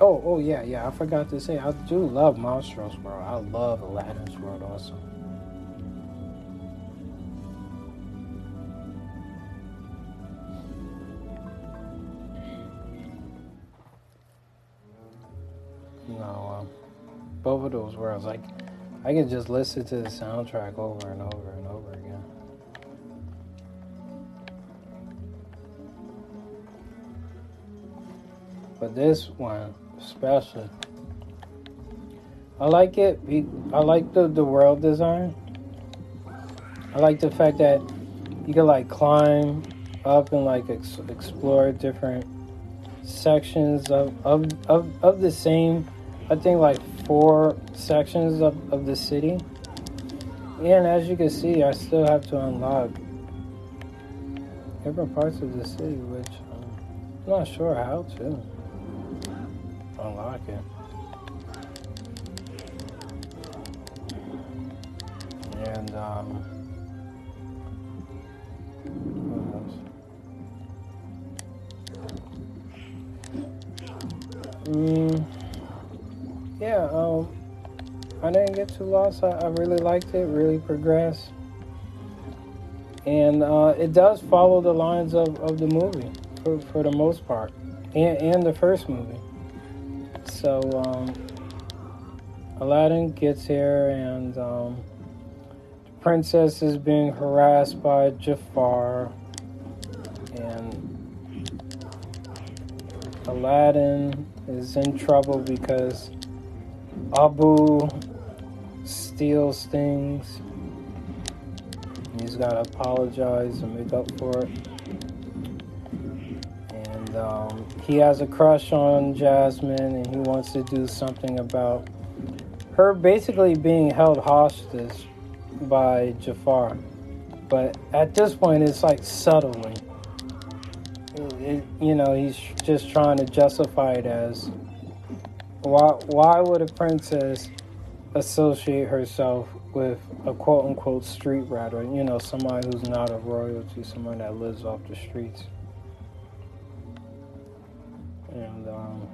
Oh, oh yeah, yeah. I forgot to say I do love Monstro's World. I love Aladdin's World also. Both of those worlds, like I could just listen to the soundtrack over and over and over again. But this one, especially, I like it. I like the, the world design. I like the fact that you can like climb up and like ex- explore different sections of, of, of, of the same, I think like four sections of, of the city. And as you can see, I still have to unlock different parts of the city, which I'm not sure how to unlock it. And, um, Mm, yeah, um, I didn't get too lost. I, I really liked it, really progressed. And uh, it does follow the lines of, of the movie for, for the most part, and, and the first movie. So, um, Aladdin gets here, and um, the princess is being harassed by Jafar, and Aladdin is in trouble because Abu steals things. He's got to apologize and make up for it. And um, he has a crush on Jasmine and he wants to do something about her basically being held hostage by Jafar. But at this point, it's like subtly. It, you know, he's just trying to justify it as why, why would a princess associate herself with a quote unquote street rat or, you know, somebody who's not of royalty, someone that lives off the streets? And, um,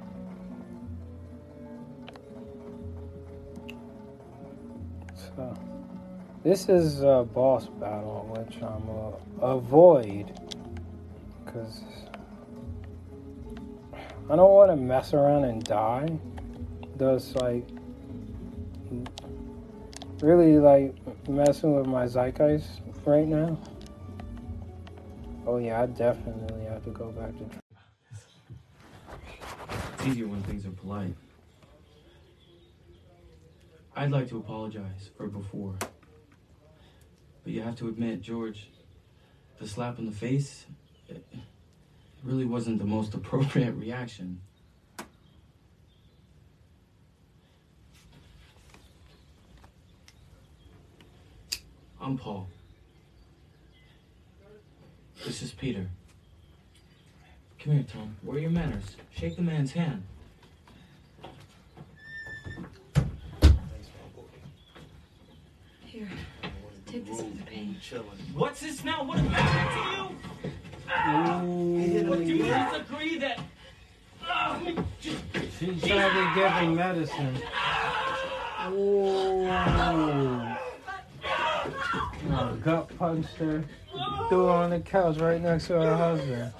so this is a boss battle, which I'm uh, avoid because I don't want to mess around and die does like really like messing with my zeitgeist right now. Oh yeah, I definitely have to go back to. It's easier when things are polite. I'd like to apologize for before. But you have to admit, George, the slap in the face, it really wasn't the most appropriate reaction. I'm Paul. This is Peter. Come here, Tom. Where are your manners? Shake the man's hand. Here, take this for the pain. What's this now? What happened to you? What, do you just agree that? Ah, let me just- She tried to medicine. Ooh. Oh, gut punched her. Threw her on the couch right next to her husband.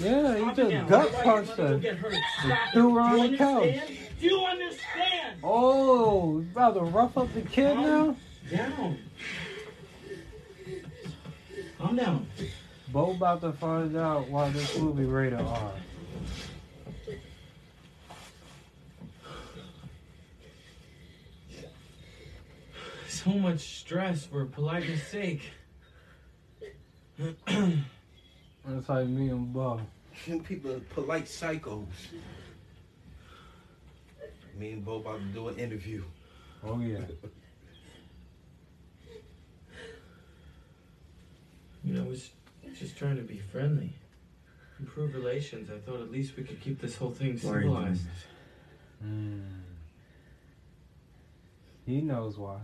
Yeah, he just gut you punched her. her get hurt? Stop threw her on the couch. Do you understand? Oh, you about to rough up the kid now? Down. Calm down. Bo about to find out why this movie rated R. So much stress for politeness sake. That's like me and Bo. People are polite psychos. Me and Bo about to do an interview. Oh yeah. You know, I was just trying to be friendly. Improve relations. I thought at least we could keep this whole thing Why are you doing civilized. Mm. He knows why.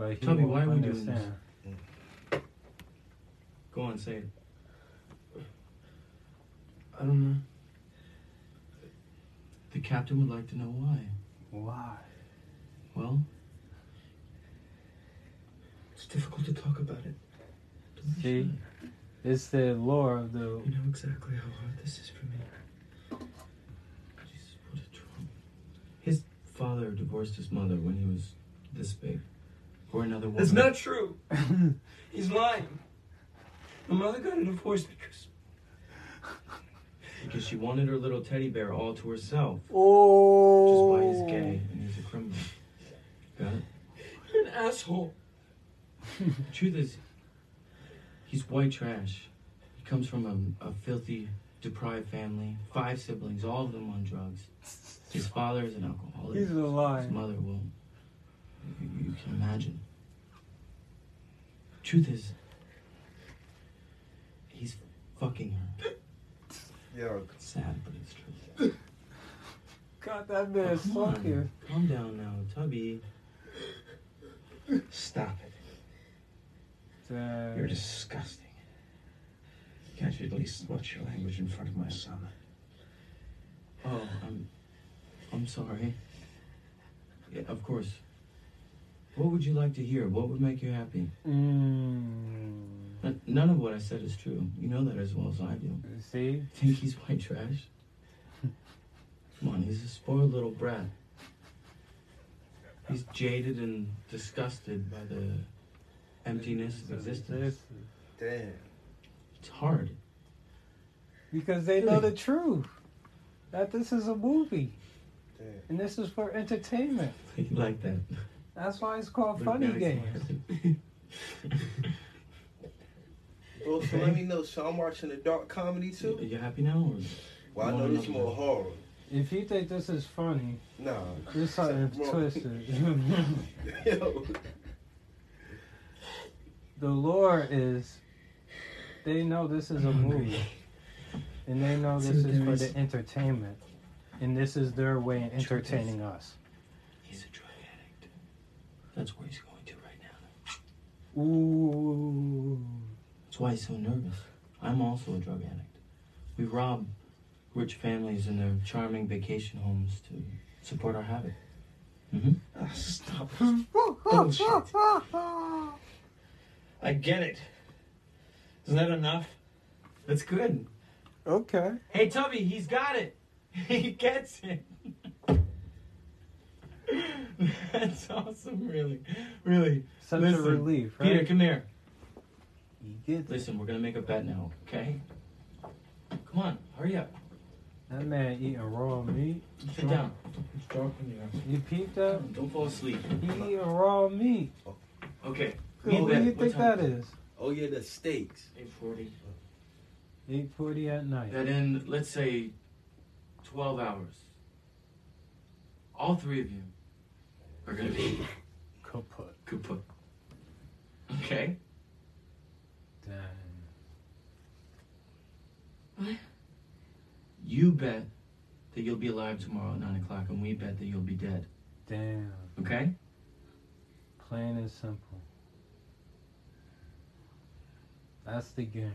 But he Tell me, won't why are we doing this? Go on, say it. I don't know. The captain would like to know why. Why? Well, it's difficult to talk about it. Don't See? shy. It's the lore of the You know exactly how hard this is for me. Jesus, what a trauma. His father divorced his mother when he was this big. For another woman. That's not true. He's lying. My mother got a divorce because Because she wanted her little teddy bear all to herself. Which is Oh. why he's gay oh. and he's a criminal. Got it? you're an asshole. Truth is, he's white trash. He comes from a, a filthy, deprived family, five siblings, all of them on drugs. His father is an alcoholic. He's a liar. His mother will. You, you can imagine. Truth is, he's fucking her. Yo, It's sad, but it's true. God, that man is Come on, fucking. Calm down now, Tubby. Stop it. Damn. You're disgusting. Can't you at least watch your language in front of my son? Oh, I'm, I'm sorry. Yeah, of course. What would you like to hear? What would make you happy? Mm. None of what I said is true. You know that as well as I do. See? Think he's white trash? Come on, he's a spoiled little brat. He's jaded and disgusted by the emptiness of existence. damn. It's hard. Because they know the truth. That this is a movie. Damn. And this is for entertainment. You like that? That's why it's called Look, Funny Games. Well, so let me know. So I'm watching a dark comedy Are too. you happy now? Or? Well, I know no, this no. more horror. If you think this is funny, Nah. this something Wrong. twisted. Yo. the lore is they know this is a movie. And they know this So is for the entertainment. And this is their way of entertaining us. He's a drug addict. That's where he's going to right now. Ooh. That's why he's so nervous. I'm also a drug addict. We rob rich families in their charming vacation homes to support our habit. Mm-hmm. Ah, stop it. Bullshit. I get it. Isn't that enough? That's good. Okay. Hey, Tubby, he's got it. He gets it. That's awesome, really. Really. Such Listen, a relief, right? Peter, come here. You get it. Listen, we're going to make a bet now, okay? Come on, hurry up. That man eating raw meat. Sit down. It's dark in here. You peeped that? Don't fall asleep. He eating raw meat. Okay. What do you think time that is it? is? Oh yeah, the steaks. 8.40. 8.40 at night. That in, let's say, 12 hours. All three of you are going to be kaput. Kaput. Okay. Then. What? You bet that you'll be alive tomorrow at 9 o'clock, and we bet that you'll be dead. Damn. Okay? Plain and simple. That's the game.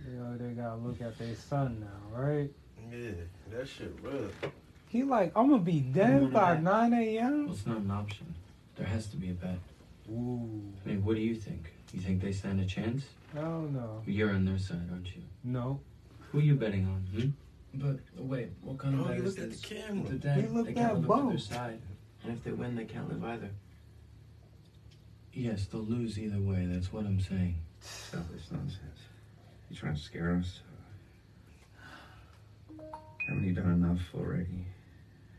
They, they gotta look at their son now, right? Yeah, that shit real. He like, I'm gonna be dead by 9 a.m. Well, it's not an option. There has to be a bet. Ooh, I mean, what do you think? You think they stand a chance? I don't. You're on their side, aren't you? No. Who are you betting on? Hmm? But wait, what kind of Oh, bet you is looked at this? the camera. The dead, He looked they can't at live up their side, and if they win, they can't live either. Yes, they'll lose either way. That's what I'm saying. Stop this nonsense. You trying to scare us? Haven't you done enough already?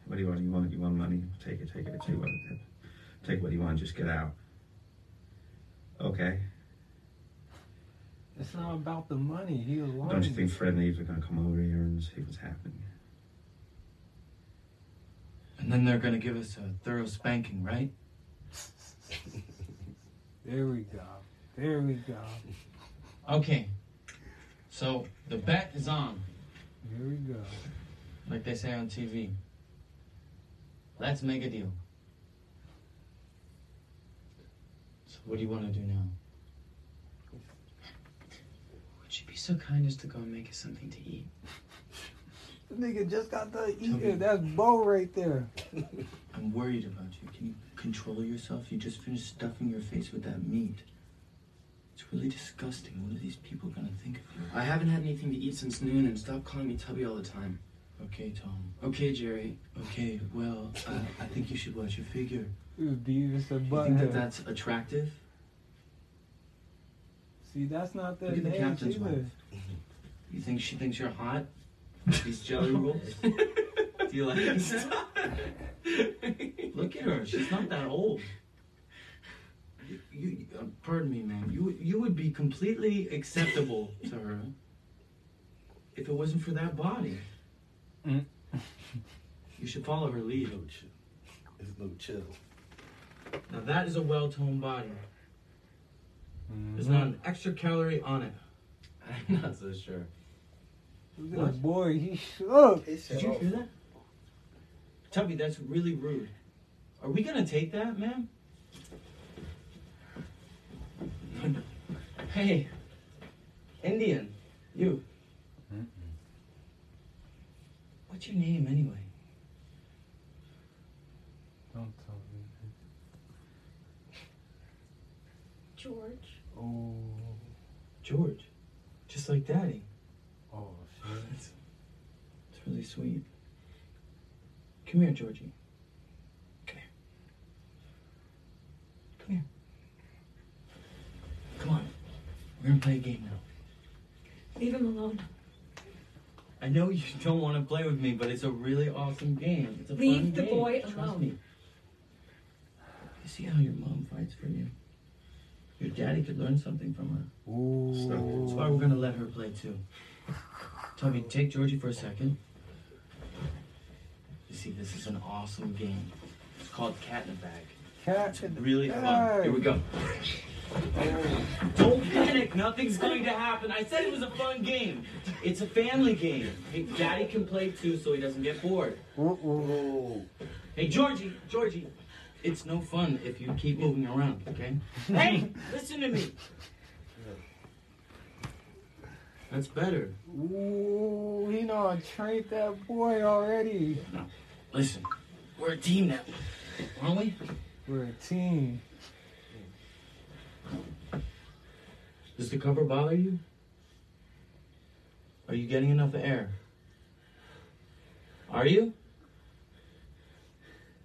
What do you want? You want? You want money? Take it. Take it. Take what? Take what you want. Just get out. Okay. It's not about the money. He was lying. Don't you think Fred and Eve are gonna come over here and see what's happening? And then they're gonna give us a thorough spanking, right? There we go. There we go. Okay. So the bet is on, Here we go. like they say on TV. Let's make a deal. So what do you want to do now? Would you be so kind as to go and make us something to eat? The nigga just got done Toby. eating. That's Bo right there. I'm worried about you. Can you control yourself? You just finished stuffing your face with that meat. It's really disgusting. What are these people gonna think of you? I haven't had anything to eat since noon, and stop calling me Tubby all the time. Okay, Tom. Okay, Jerry. Okay, well, uh, I think you should watch your figure. Ooh, Beavis and You think that that's attractive? See, that's not the Look at the captain's either. wife. You think she thinks you're hot? These jelly rolls? Do you like it? Look at her. She's not that old. You, you uh, pardon me, man. You you would be completely acceptable to her if it wasn't for that body. Mm. You should follow her lead. No chill. There's no chill. Now that is a well-toned body. There's Mhm. not an extra calorie on it. I'm not so sure. What? boy. He shook. He Did you hear that? Tubby, that's really rude. Are we gonna take that, man? Hey, Indian, you. Mm-mm. What's your name anyway? Don't tell me. George. Oh, George. Just like Daddy. oh shit. It's, it's really sweet. Come here, Georgie. Come here. Come here. Come on. We're gonna play a game now. Leave him alone. I know you don't want to play with me, but it's a really awesome game. It's a Leave fun the game. boy Trust alone. me. You see how your mom fights for you? Your daddy could learn something from her. Ooh. That's why we're gonna let her play too. Tubby, take Georgie for a second. You see, this is an awesome game. It's called Cat in a Bag. Cat It's really fun. Here we go. Don't panic. Nothing's going to happen. I said it was a fun game. It's a family game. Hey, Daddy can play too, so he doesn't get bored. Ooh, Hey, Georgie, Georgie, it's no fun if you keep moving around, okay? Hey, listen to me. That's better. Ooh, he know I trained that boy already. Listen, we're a team now, aren't we? We're a team. Does the cover bother you? Are you getting enough air? Are you?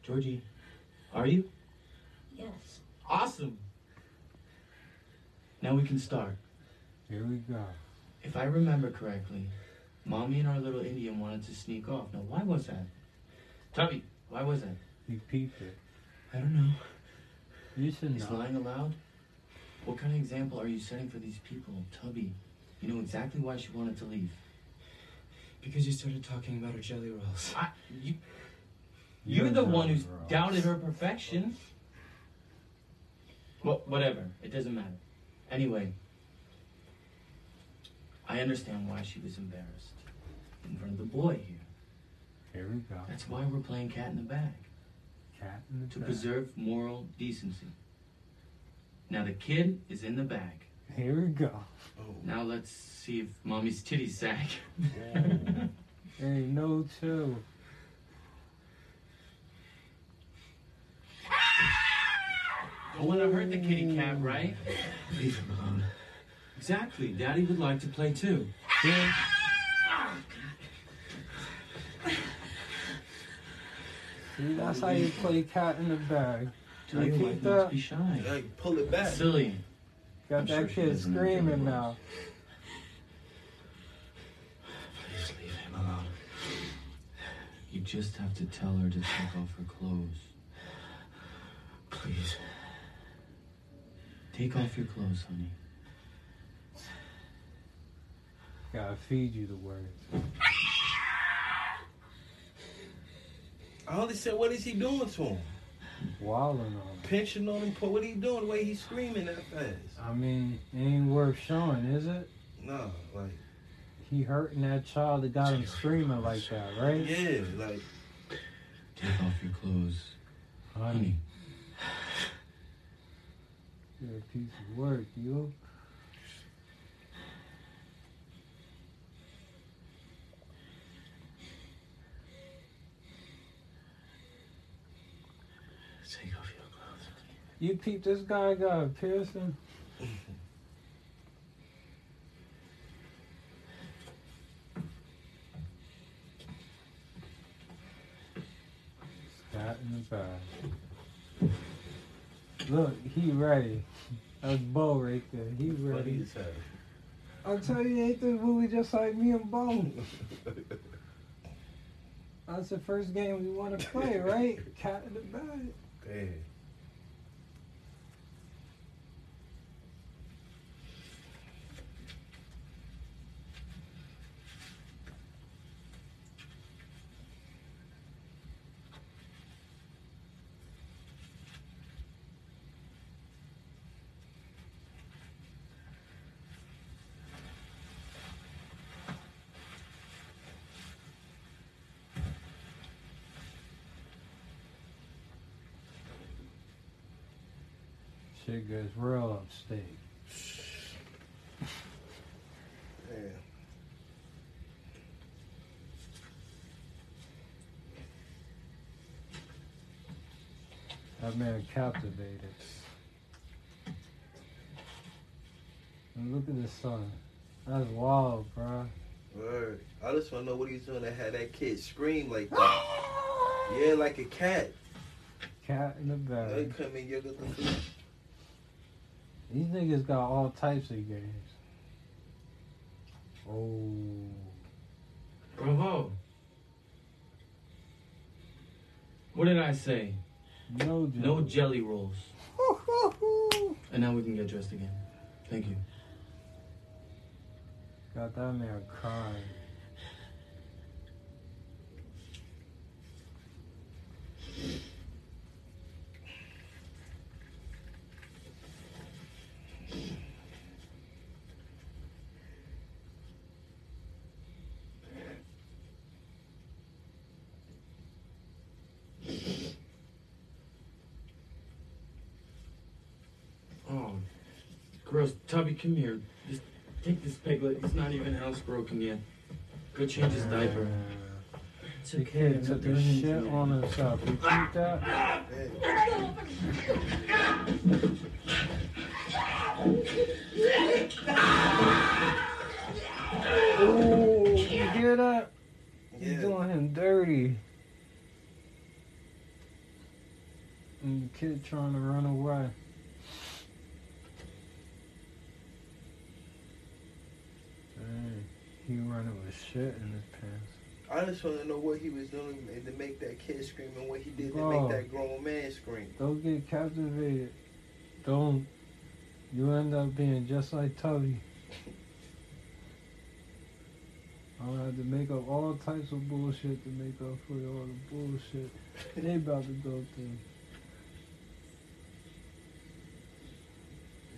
Georgie, are you? Yes. Awesome. Now we can start. Here we go. If I remember correctly, Mommy and our little Indian wanted to sneak off. Now, why was that? Tubby, why was that? He peeped it. I don't know. You should Is know. lying allowed? What kind of example are you setting for these people? Tubby, you know exactly why she wanted to leave. Because you started talking about her jelly rolls. I, you, you're the one who's Ross. doubted her perfection. Well, whatever. It doesn't matter. Anyway, I understand why she was embarrassed in front of the boy here. Here we go. That's why we're playing cat in the bag Cat in the to bag. preserve moral decency. Now the kid is in the bag. Here we go. Oh. Now let's see if mommy's titties sag. Ain't no chill. Don't want to hurt the kitty cat, right? Leave him alone. Exactly. Daddy would like to play too. Yeah. See, that's how you play cat in the bag. Tell You your keep wife not to that? be shy. Like, pull it back. Silly. Got I'm that sure kid screaming now. Please leave him alone. You just have to tell her to take off her clothes. Please. Take off your clothes, honey. Gotta feed you the words. I only said, what is he doing to him? Wilding on him. Pinching on him? What are he doing the way he's screaming that fast? I mean, it ain't worth showing, is it? No, like, He hurting that child that got him screaming like that, right? yeah, like, Take off your clothes. Honey, Honey. you're a piece of work, you. Take off your clothes. You peep this guy got a piercing? Cat in the bag. Look, he ready. That's Bo right there. He ready. I'll tell you, ain't this movie just like me and Bo? That's the first game we want to play, right? Cat in the bag. Damn. Gets real upstate. Damn. That man captivated. And look at the sun. That's wild, bro. Word. I just want to know what he's doing to have that kid scream like that. yeah, like a cat. Cat in the They bag. come in, you got the These niggas got all types of games. Oh. Bravo. What did I say? No No jelly rolls. And now we can get dressed again. Thank you. Got that man crying. Gross. Tubby, come here. Just take this piglet. He's not even housebroken yet. Go change his diaper. It's okay. kid took his shit on himself. You keep that? Ah! Ah! Ooh, you hear that? He's Yeah. doing him dirty. And the kid trying to run away. He running with shit in his pants. I just want to know what he was doing to make that kid scream and what he did to make that grown man scream. Don't get captivated. Don't. You end up being just like Tubby. I'm gonna have to make up all types of bullshit to make up for all the bullshit they about to go through.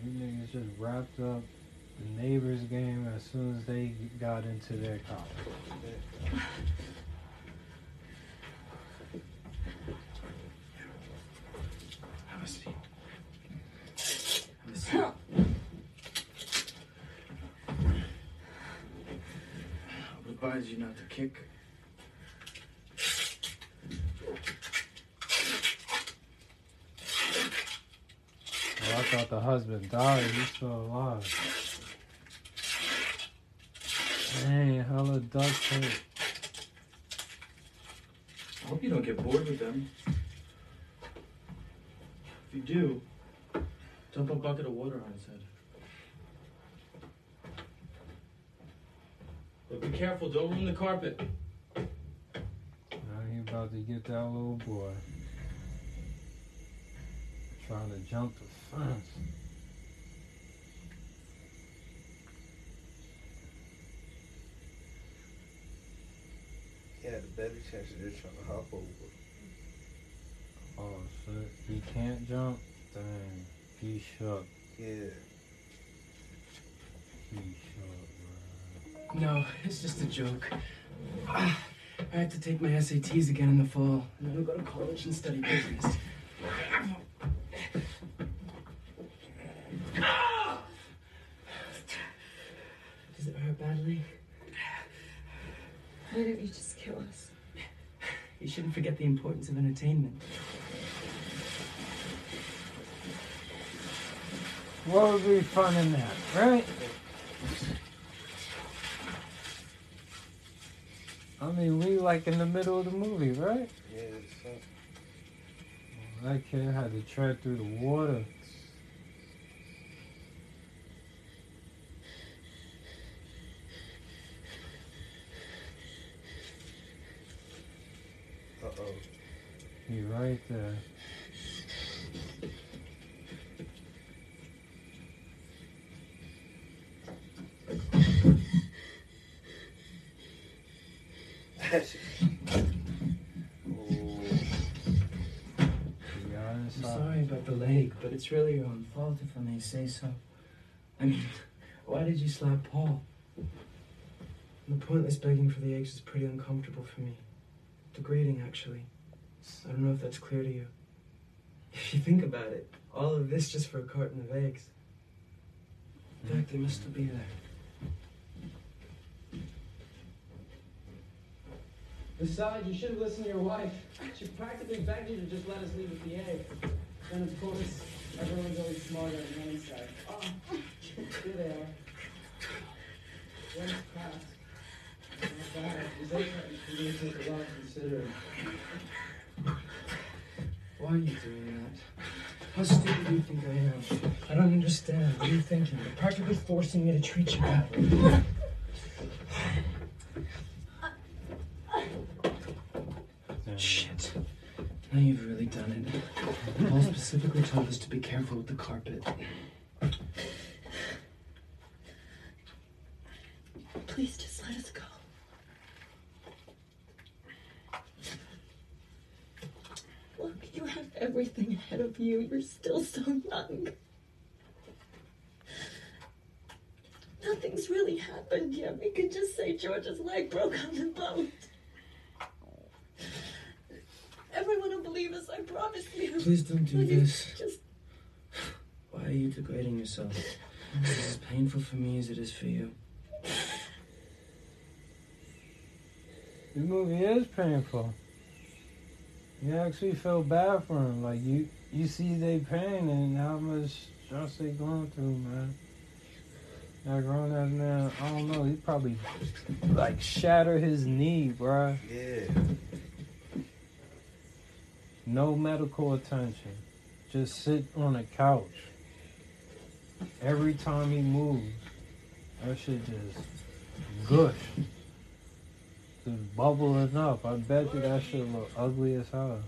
These niggas just wrapped up neighbors game as soon as they got into their car. Have a seat. Have a seat. I would advise you not to kick. Oh, I thought the husband died. He's still alive. Dang, hella duct tape. I hope you don't get bored with them. If you do, dump a bucket of water on his head. But be careful, don't ruin the carpet. Now he about to get that little boy. Trying to jump the fence. He had a better chance of just trying to hop over. Oh shit. He can't jump? Dang. He shook. Yeah. He shook, bro. No, it's just a joke. Ah, I have to take my SATs again in the fall. And then I'll go to college and study business. Does it hurt badly? Why didn't you just kill us? You shouldn't forget the importance of entertainment. What would be fun in that, right? I mean, we like in the middle of the movie, right? Yeah. So, That kid had to tread through the water. uh oh. He right there. Oh. I'm sorry about the leg, but it's really your own fault if I may say so. I mean, why did you slap Paul? The pointless begging for the eggs is pretty uncomfortable for me. Degrading, actually. I don't know if that's clear to you. If you think about it, all of this just for a carton of eggs. In fact, they must still be there. Besides, you should have listened to your wife. She practically begged you to just let us leave with the egg. Then, of course, everyone's always smarter on the inside. Oh, here they are. One's cracked. Not bad. These egg cartons can take a lot considering. Why are you doing that? How stupid do you think I am? I don't understand. What are you thinking? You're practically forcing me to treat you badly. Shit. Now you've really done it. Paul specifically told us to be careful with the carpet. Please just let us go. Look, you have everything ahead of you. You're still so young. Nothing's really happened yet. We could just say George's leg broke on the boat. Everyone will believe us, I promise you. Please don't do Will you this. Just Why are you degrading yourself? This is as painful for me as it is for you. The movie is painful. You actually feel bad for him. Like you, you see they pain and how much stress they going through, man. That grown ass man, I don't know. He probably like shatter his knee, bruh. Yeah. No medical attention. Just sit on a couch. Every time he moves, that shit just gush. Just bubbling up. I bet you that shit look ugly as hell.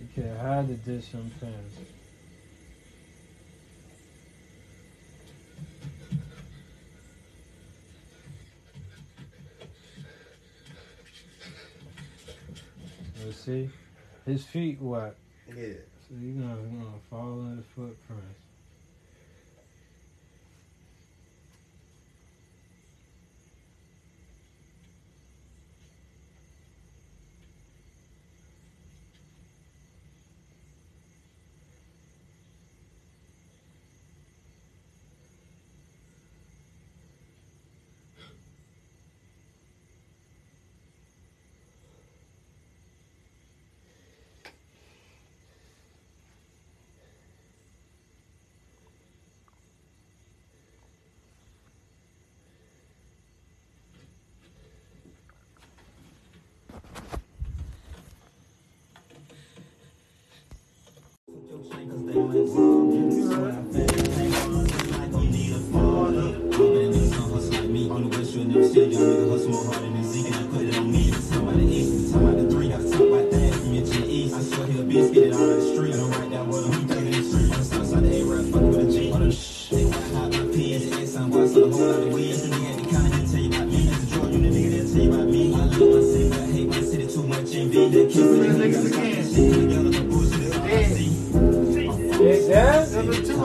You kid had to dish some pants. You see? His feet wet. Yeah. So you're gonna, you're gonna follow in the west you'll never see. Young footprints. Big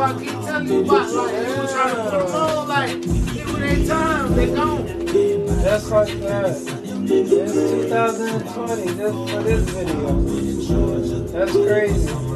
I keep telling you about like people trying to put them on like it their time, they gone. Just like that. It's 2020 just for this video. That's crazy.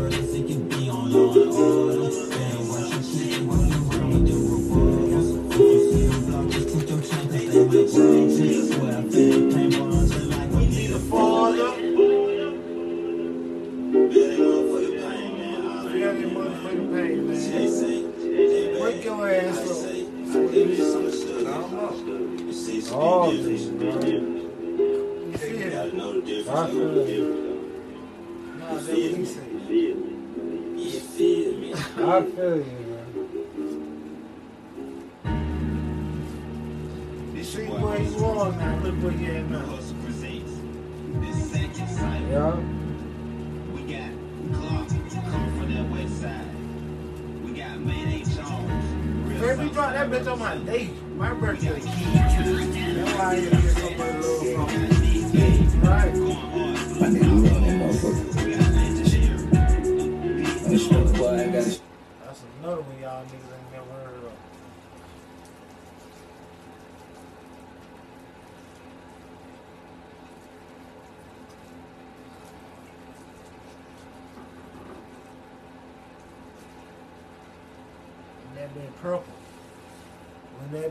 On my date. My birthday.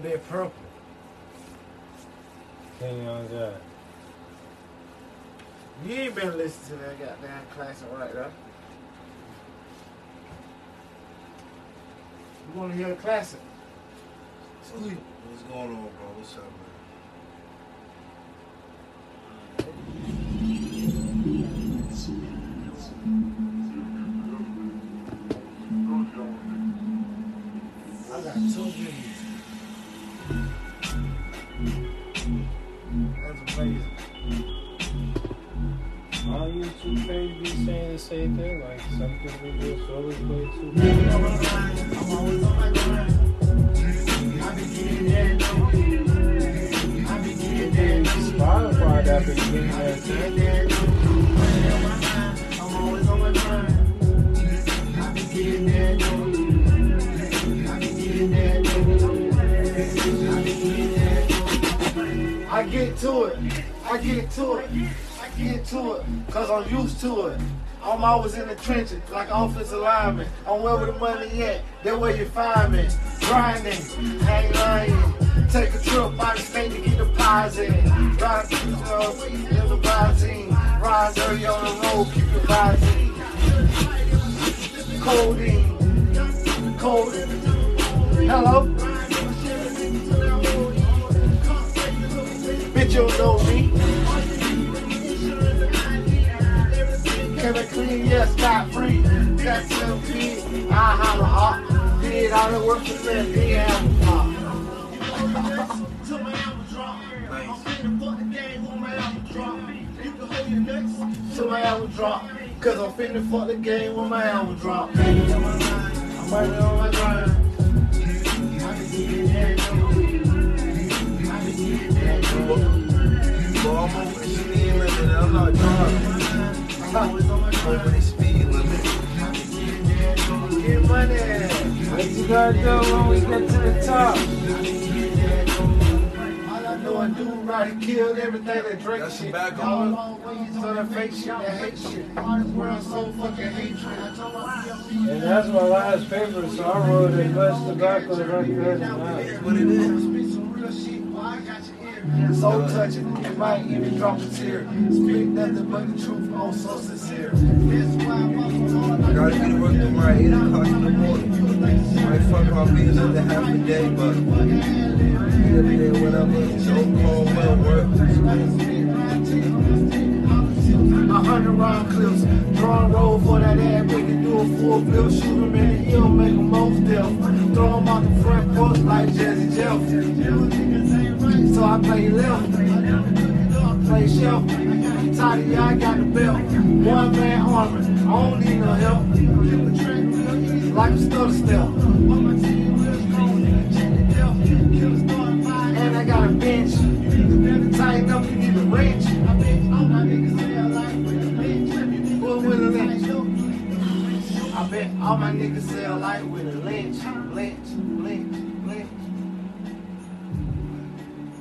That been purple. King on that. You ain't been listening to that goddamn classic right there. You wanna hear a classic? Sweet. What's going on, bro? What's up, man? I got two amazing. All YouTube page be saying the same thing, like something we just always play too. I'm always on my grind. I be getting that. I be getting that. Spotify that be getting that too. I get to it. I get to it. I get to it. Cause I'm used to it. I'm always in the trenches like offensive lineman. I'm wherever the money at. That where you find me. Grinding. Ain't lying. Take a trip out of state to get the pies in. Ride through the uh, in the visine. Ride dirty on the road, keep the visine. Codeine. Codeine. Hello? You know me. Can I clean? Yes, scot free. That's LP. I holla hot. Did all the work for them. They a. To my drop. Cause I'm finna fuck the game when my album drop. Can till. I'm right on my grind. Over the speed over the speed limit. Get money. What you gotta do when we get to the top? All I know I do right, he killed everything that Drake That's shit. tobacco. All so that fake shit, that hate shit. This world so fucking hatred. And that's my last paper, so I wrote as much tobacco as I could. I- What it is. So touching, it might even drop a tear. Speak nothing but the truth, oh so sincere. That's why I'm gotta get work tomorrow at 8 o'clock in the morning. Might fuck around be another half a day, but the other day, whatever, Joe Caldwell work. A hundred round clips, drawing roll for that ass, make it do a full flip, shoot him in the heel, make him most deaf. Throw him out the front porch like Jazzy Jeff. So I play left, play shelf. Tidy, I got the belt. One man armor, I don't need no help. Like a stutter step. And I got a bench. Tighten up, you need a wrench. Full bet all my niggas sell light with a lynch, lynch, lynch, lynch.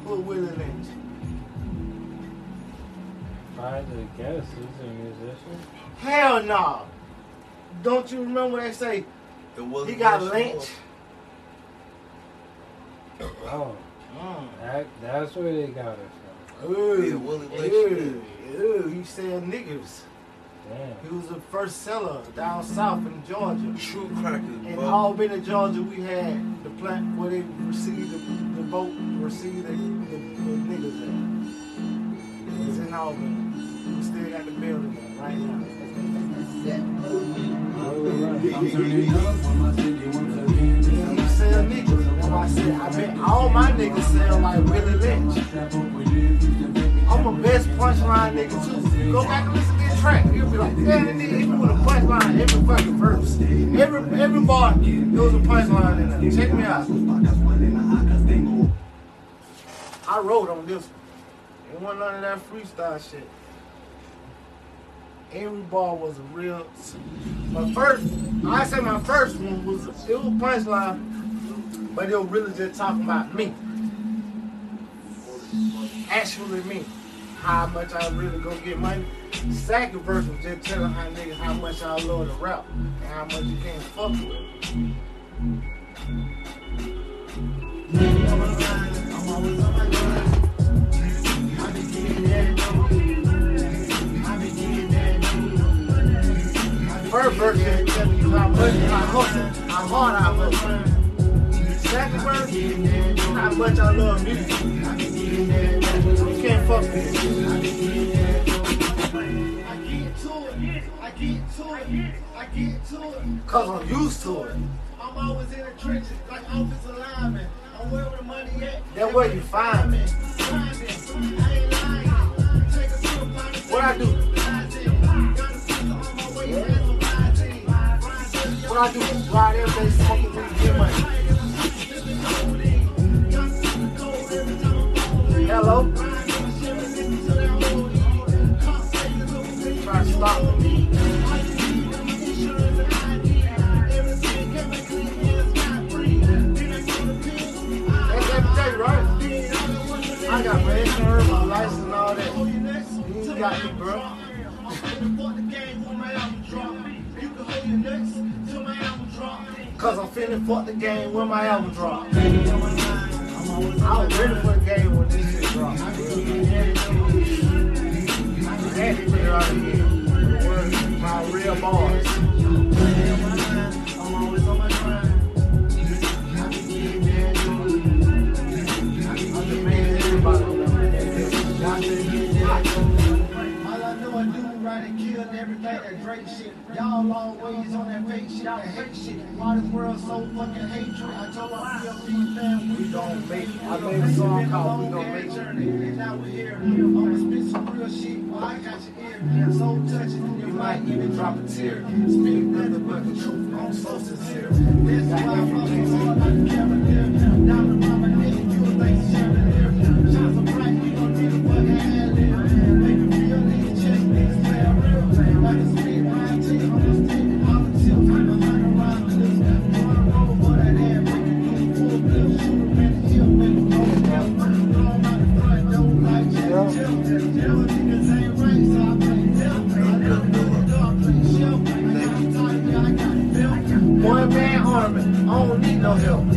Full with a lynch. If I had to guess, he's a musician. Hell no. Don't you remember they say It wasn't he got that lynched? Oh, mm. that, that's where they got it from. Ooh, Yeah, Willie Lynch ooh, ooh, he said niggas. Damn. He was the first seller down south in Georgia. True crackers, In bro. Albany, Georgia, we had the plant where they received the, the boat, received the, the, the niggas at. It's in Albany. We still got the building there right now. You sell niggas. When I said, I bet all my niggas sell like Willie Lynch. I'm a best punchline nigga too. Go back and listen to this track. You'll be like, damn, nigga hit me with a punchline every fucking verse. Every every bar, there was a punchline in there. Check me out. I wrote on this one. It wasn't none of that freestyle shit. Every bar was a real. My first, I say my first one was it was a punchline, but it was really just talking about me. Actually, me. How much I really go get money. Second verse was just telling how niggas how much I love the rap and how much you can't fuck with. I'm. I be getting First verse just tell me how much I hustle, how hard I hustle. Second verse, how much I love music. You can't fuck with I get to it. I get to it. I get to it. Cause I'm used to it. I'm always in the trenches like offensive lineman. I'm where the money at. That's where you find me. What I do? What I do? Ride every day smoking get money. Hello? Try to stop me. That's every day, right? I got my insurance, my license, and all that. You got me, bro. Cause I'm finna fuck the game when my album drop. I was ready for the game when this shit drop. I had to out. Word, My real bars. And everything that Drake shit. Y'all always on that fake shit, that hate shit. Why this world so fucking hatred? I told my PLP fam we don't make. I made a song called We Don't Make It. And now we're here. I'ma spit some real shit. Well, I got your ear. So touching, you might even drop a tear. Speak nothing but the truth. I'm so sincere. This is why I'm fucking hard like a cavalier. Down the mama nigga, you a. Shine não, viu?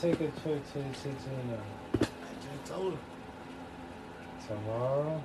take a trip to the city? I just told him. Tomorrow?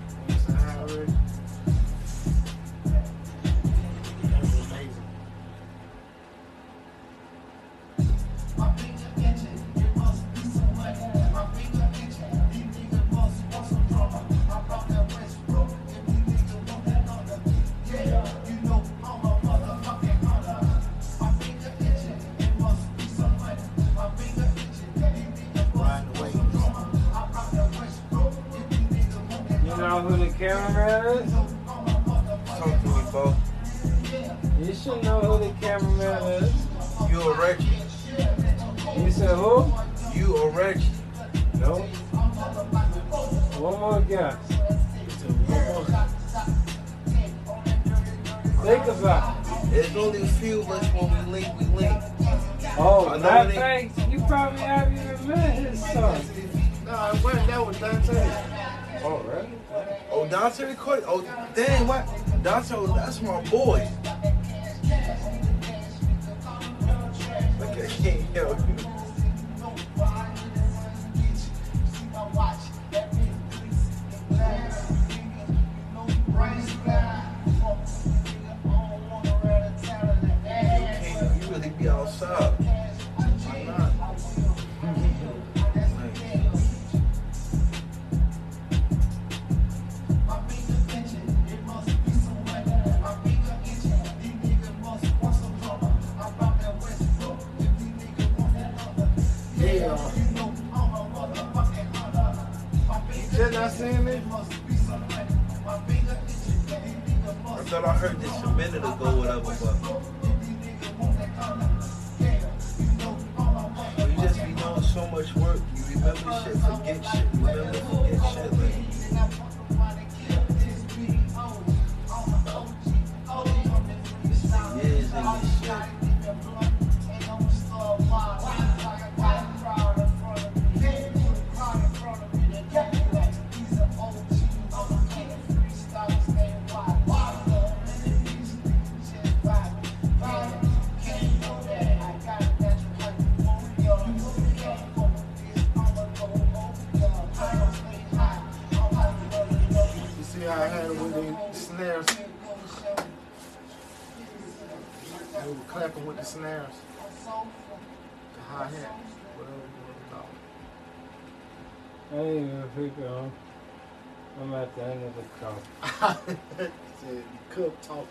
I'm at the end of the cup. You cup talking.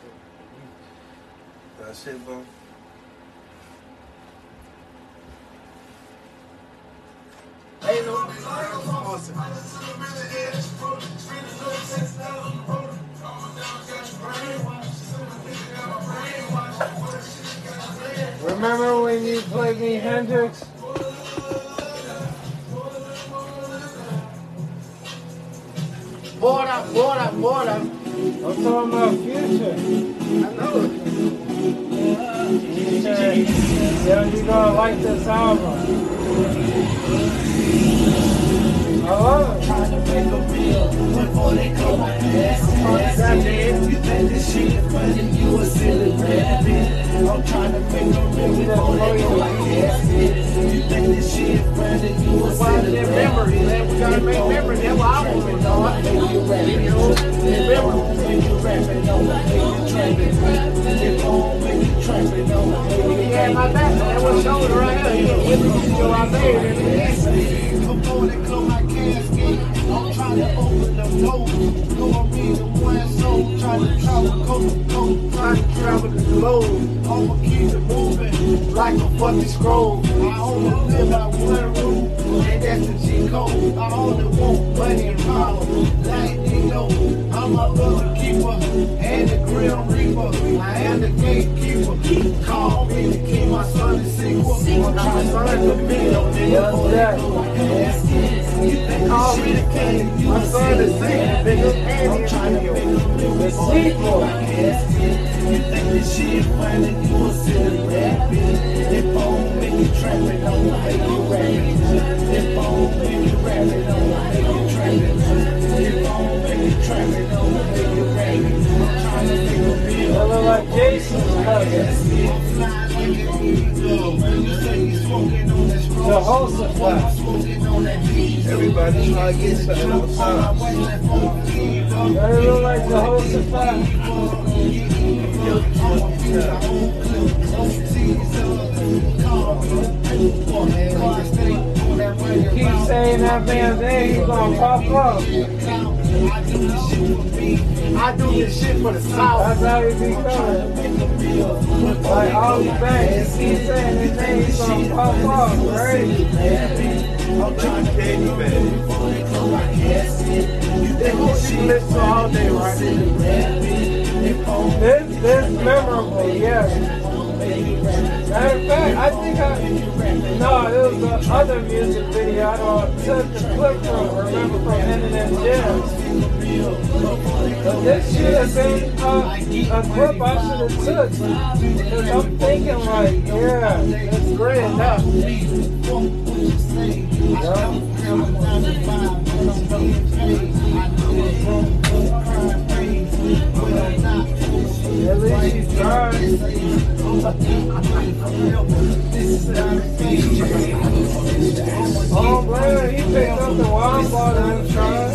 That shit, bro. Everybody trying to get something on time. That look like Jehoshaphat. You keep saying that man's name, he's gonna pop up. I do this shit for the South. That's how he be coming. Like all these banks, keep saying his name, he's gonna pop up, right? I'm trying to get you, man. They hold you listen all day, right? This, this memorable, yes. Matter of fact, I think I, no, it was the other music video I don't took the clip from, remember from Eminem Jam. This should have been uh, a clip I should have took. Because I'm thinking like, yeah, it's great enough. At least he's trying. Oh, man, he picked up the wine bottle and tried.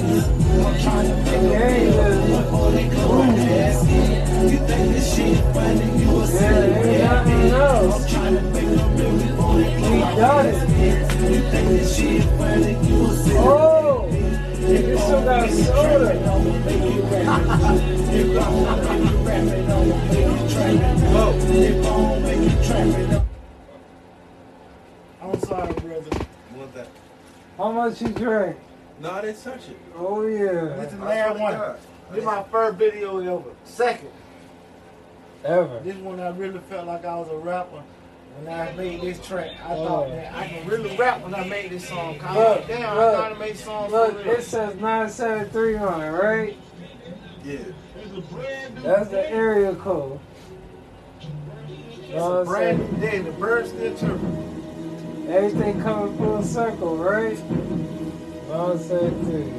Oh, you still got soda. Oh. Sorry, brother. How much you drink? No, I didn't touch it. Oh, yeah. This is the last one. This is my first video ever. Second. Ever. This one I really felt like I was a rapper. When I made this track, I Oh. thought that I can really rap when I made this song. Cause Look, I'm like, damn, look, I gotta make songs Look, for real. it says 973 on it, right? Yeah. That's the area code. It's Know a what I'm brand saying? new day. The birds still chirping. Everything coming full circle, right? I'll say it to you.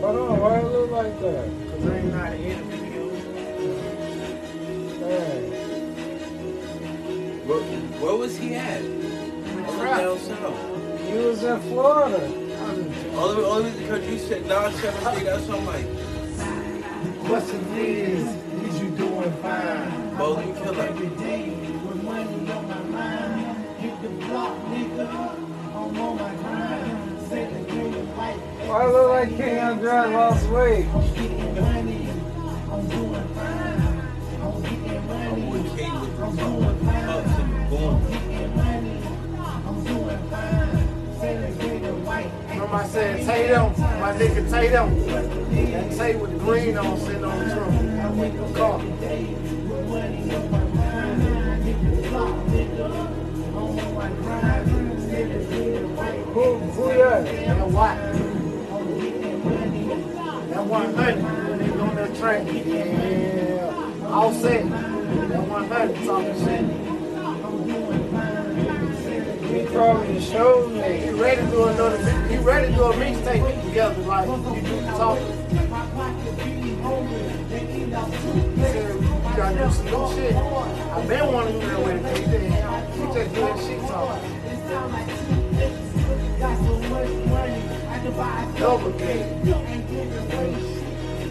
Hold on, why it look like that? Cause I ain't not an interview. Dang. Where, where was he at? South. You was in Florida. Only, only because you said 973, that's what I'm like. The question is, is you doing fine? Bowling killer. Every day Why look like King Andre white. Remember I said Tatum, my nigga Tatum. That Tay with the green on sitting on the trunk. I went to car. Who, who what? That one hundred, on that track. Yeah. All set. That one hundred probably ready to do another. ready to do a mixtape together, like you do talking. "You gotta do some new shit." Though it sound like this you got so much money i been wanting to do. You.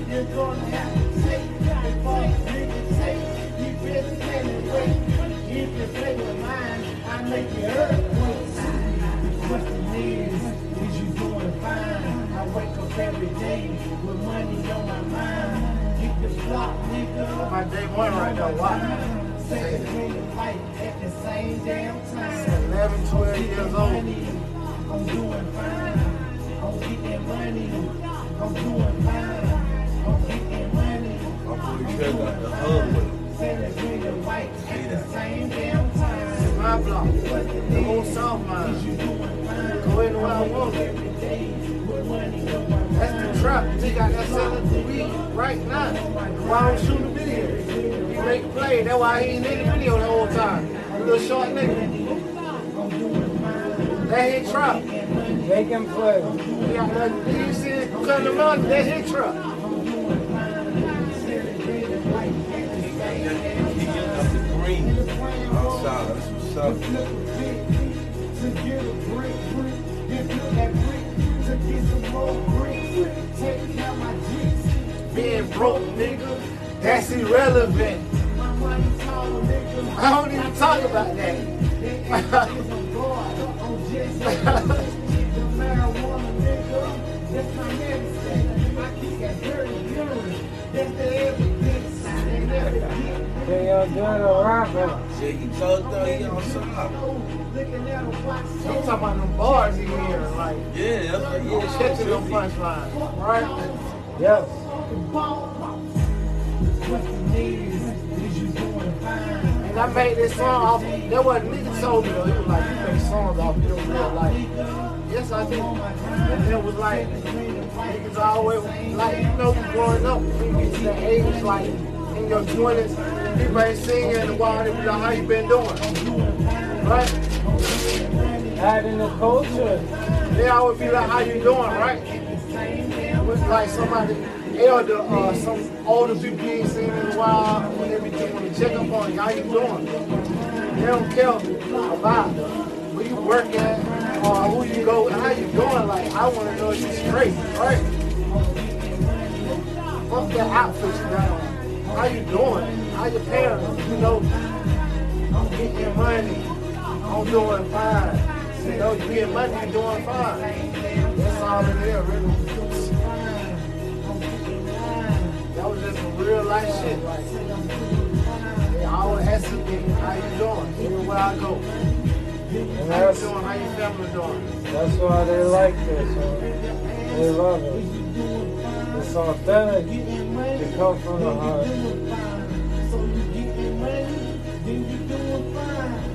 You with. He did. He just doing shit wake up every day with money on my mind. My day one right now, damn time. 11, 12 years old. I'm doing fine. I'm getting money. I'm doing fine. I'm getting money. I'm pretty sure got the hub with it. Seven million light at. My block. The whole South line. Go anywhere I want. That's the trap. He got that selling the weed right now. Why I'm shooting the video? He make a play. That's why he ain't in the video the whole time. A little short nigga. That hit trap. Make him play. He got that. You see it cutting him out. That hit trap. He getting up the green. That's what's up. Being broke, nigga, that's irrelevant. I don't even talk about that. Can y'all do a rapper? Shit, he told though he outside. I'm talking about them bars in here, like, Yeah, that's what yeah, catching shit them trippy. punchlines, right? Yes. And I made this song off, that wasn't nigga told me though, he was like, you make songs off your real life. Yes, I did. And it was like, niggas always, like, you know, growing up, when you get to the age, like, in your 20s, people ain't singing in a while, they be like, how you been doing? Right? Adding the culture. They always be like, how you doing, right? Like somebody elder, uh, some older people you ain't seen in a while, when they be doing check up on you, how you doing? They don't care about where you work at, or who you go, how you doing, like, I want to know if you straight, right? Fuck that outfit you got on. How you doing? How your parents, you know? I'm getting money. I'm doing fine. You know, you get money, you're doing fine. That's all it is, really. That was just some real life shit. They always asking me, how you doing? Everywhere I go. And How you doing? How your family doing? that's why they like this. huh? They love it. It's authentic. It comes from the heart.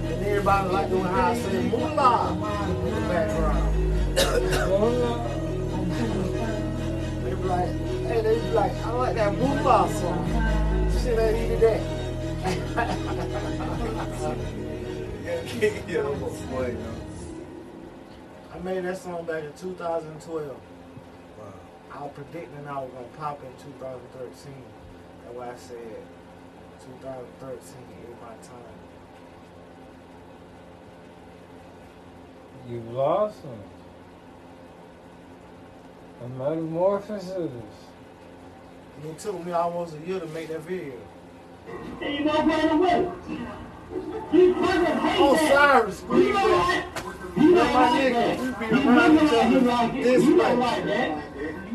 And everybody like doing how I say moolah in the background. They be like, hey, they be like, I like that moolah song. Shit ain't even that. yeah, I'm gonna play, yo. I made that song back in 2012. Wow. I was predicting I was gonna pop in 2013. That's why I said 2013 is my time. You lost him. A metamorphosis. It took me almost a year to make that video. You won't run away. You fucking hate Oh, that. Cyrus, You know that. You You know know my that. nigga, we be You around know each. You other like it. this You much.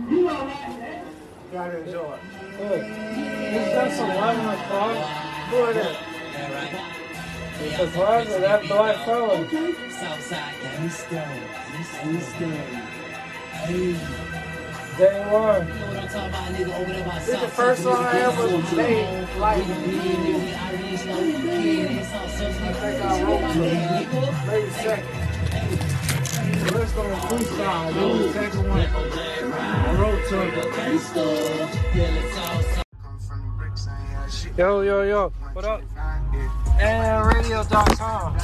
Know like that. You know that. Gotta enjoy it. Look, it's just 11 o'clock. Go ahead. It's a closet, that black fella. Southside gangsta, gangsta. Hey, Day one. you know what I'm talking about, nigga? Over there by This is the first song I ever made, like, I I think I wrote it. Maybe second. So let's go to freestyle. This is the second one. I wrote to it. Yo, yo, yo. What up? And radio.com.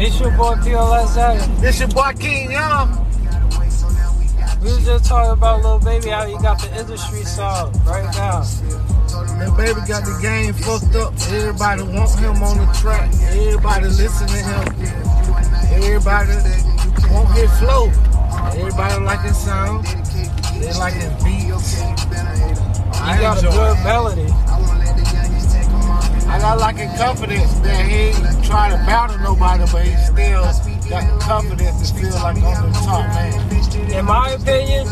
It's your boy PLS. This your boy King Young. We was just talking about Lil Baby, how he got the industry song right now. That baby got the game fucked up. Everybody want him on the track. Everybody listen to him. Everybody want his flow. Everybody like his sound. They like his beats. He I got a good melody. I got like a confidence that he ain't try to battle nobody, but he still got the confidence to feel like I'm the top man. In my opinion,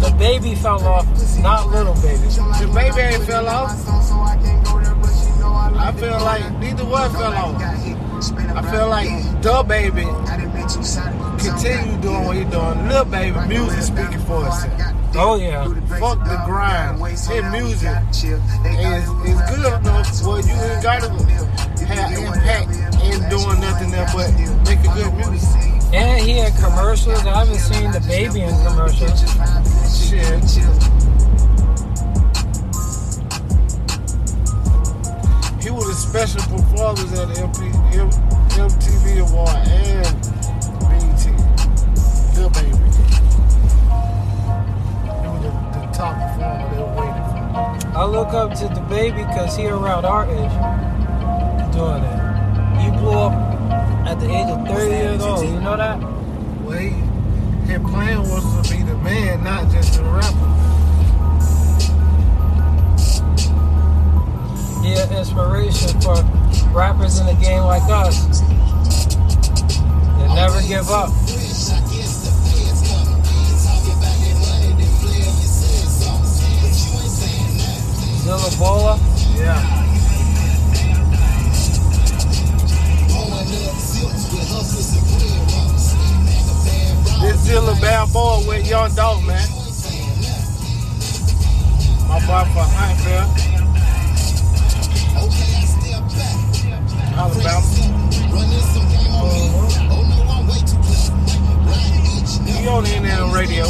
DaBaby fell off, not little baby. DaBaby ain't fell off. I feel like neither one fell off. I feel like DaBaby continue doing what he doing. Lil baby music speaking for itself. Oh yeah. Fuck the grind. His music is, is good enough where you ain't gotta have impact in doing nothing there but making good music. And he had commercials. I haven't seen DaBaby in commercials. Shit. Was a special performance at the MP, M, MTV Award and BET. Lil Baby. Was the, the top performer they were waiting for. I look up to the baby because he around our age doing it. He blew up at the age of 30 years old. You know that? Well, he, his plan was to be the man, not just a rapper. He an inspiration for rappers in the game like us. They never give up. Zilla Bola. Yeah. This Zilla bad boy with Young Dog, man. My boy from Huntsville. Alabama. He on the internet radio.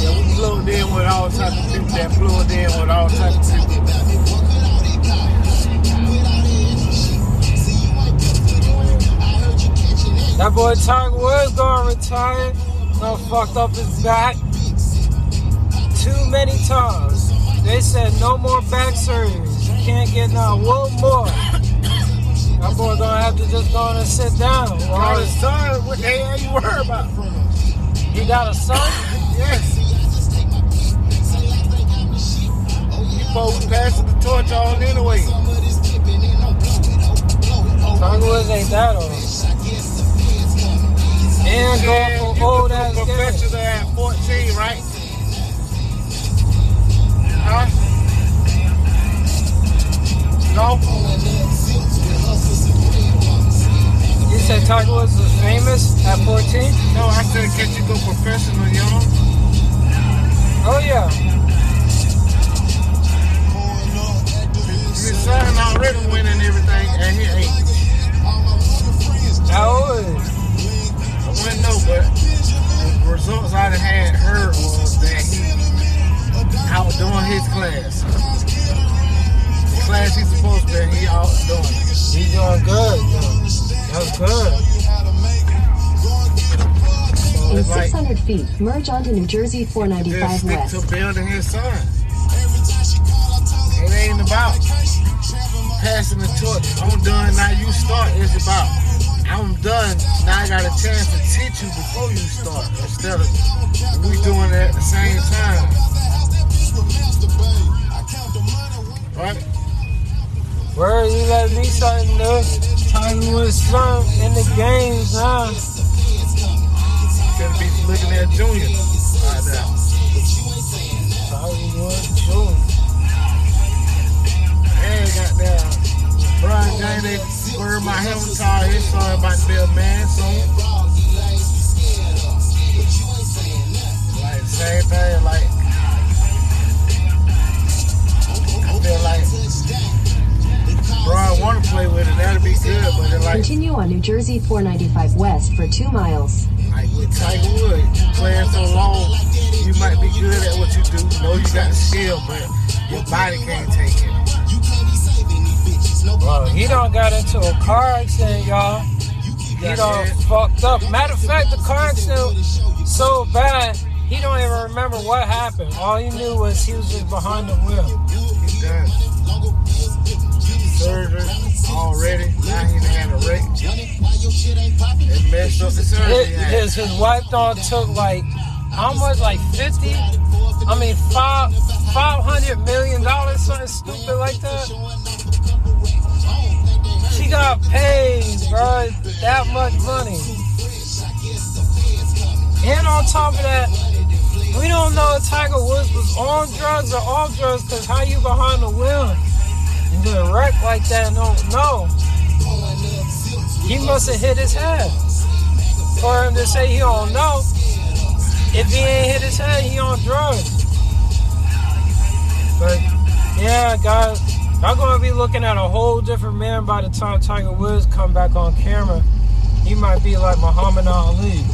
Yeah, we plugged in with all types of people that plugged in with all types of people. That boy Tiger Woods gonna retire. Done fucked up his back too many times. They said no more back surgeries. You can't get now one more. That boy gonna have to just go and sit down. Got a son, what the hell you worried about? He got a son? Yes. Oh, you supposed to pass the torch on anyway. Tiger Woods ain't that old. And Yeah, going for old ass a games. professional at 14, right? No? You said Tiger Woods was famous at 14? No, I said can you go professional young? Oh yeah. His son already winning everything and he ain't. How old? I wouldn't know, but the results I had heard was that he outdoing his class. The class he's supposed to be, he outdoing. He's doing good. Though. That's good. So In it's like 600 feet, merge onto New Jersey 495 stick West. to building his son. It ain't about passing the torch. I'm done, now you start. It's about I'm done, now I got a chance to teach you before you start. Instead of we doing it at the same time. Right? Word, you let me something new. Tiger Woods son in the games now. Gonna be looking at Junior right now. Tiger Woods Jr. And goddamn, Brian James, they my helmet car. His son about to be a man soon. Like, same thing, like, I feel like Brian want to play with it. That'll be good, but it like, Continue on New Jersey 495 West for two miles. like with Tiger Woods, you playing so long, you might be good at what you do. You know you got the skill, but your body can't take it. Bro, he done got into a car accident, y'all. He done fucked up. Matter of fact, the car accident so bad, he don't even remember what happened. All he knew was he was just behind the wheel. Already. Now he done had a wreck. It messed up the. His, his, wife done took like, how much? Like 50? I mean, five, 500 million dollars, something stupid like that. She got paid, bro. That much money. And on top of that, we don't know if Tiger Woods was on drugs or off drugs because how you behind the wheel and get wrecked like that? No, no. He must have hit his head. For him to say he don't know, if he ain't hit his head, he on drugs. But yeah, guys, I'm gonna be looking at a whole different man by the time Tiger Woods come back on camera. He might be like Muhammad Ali,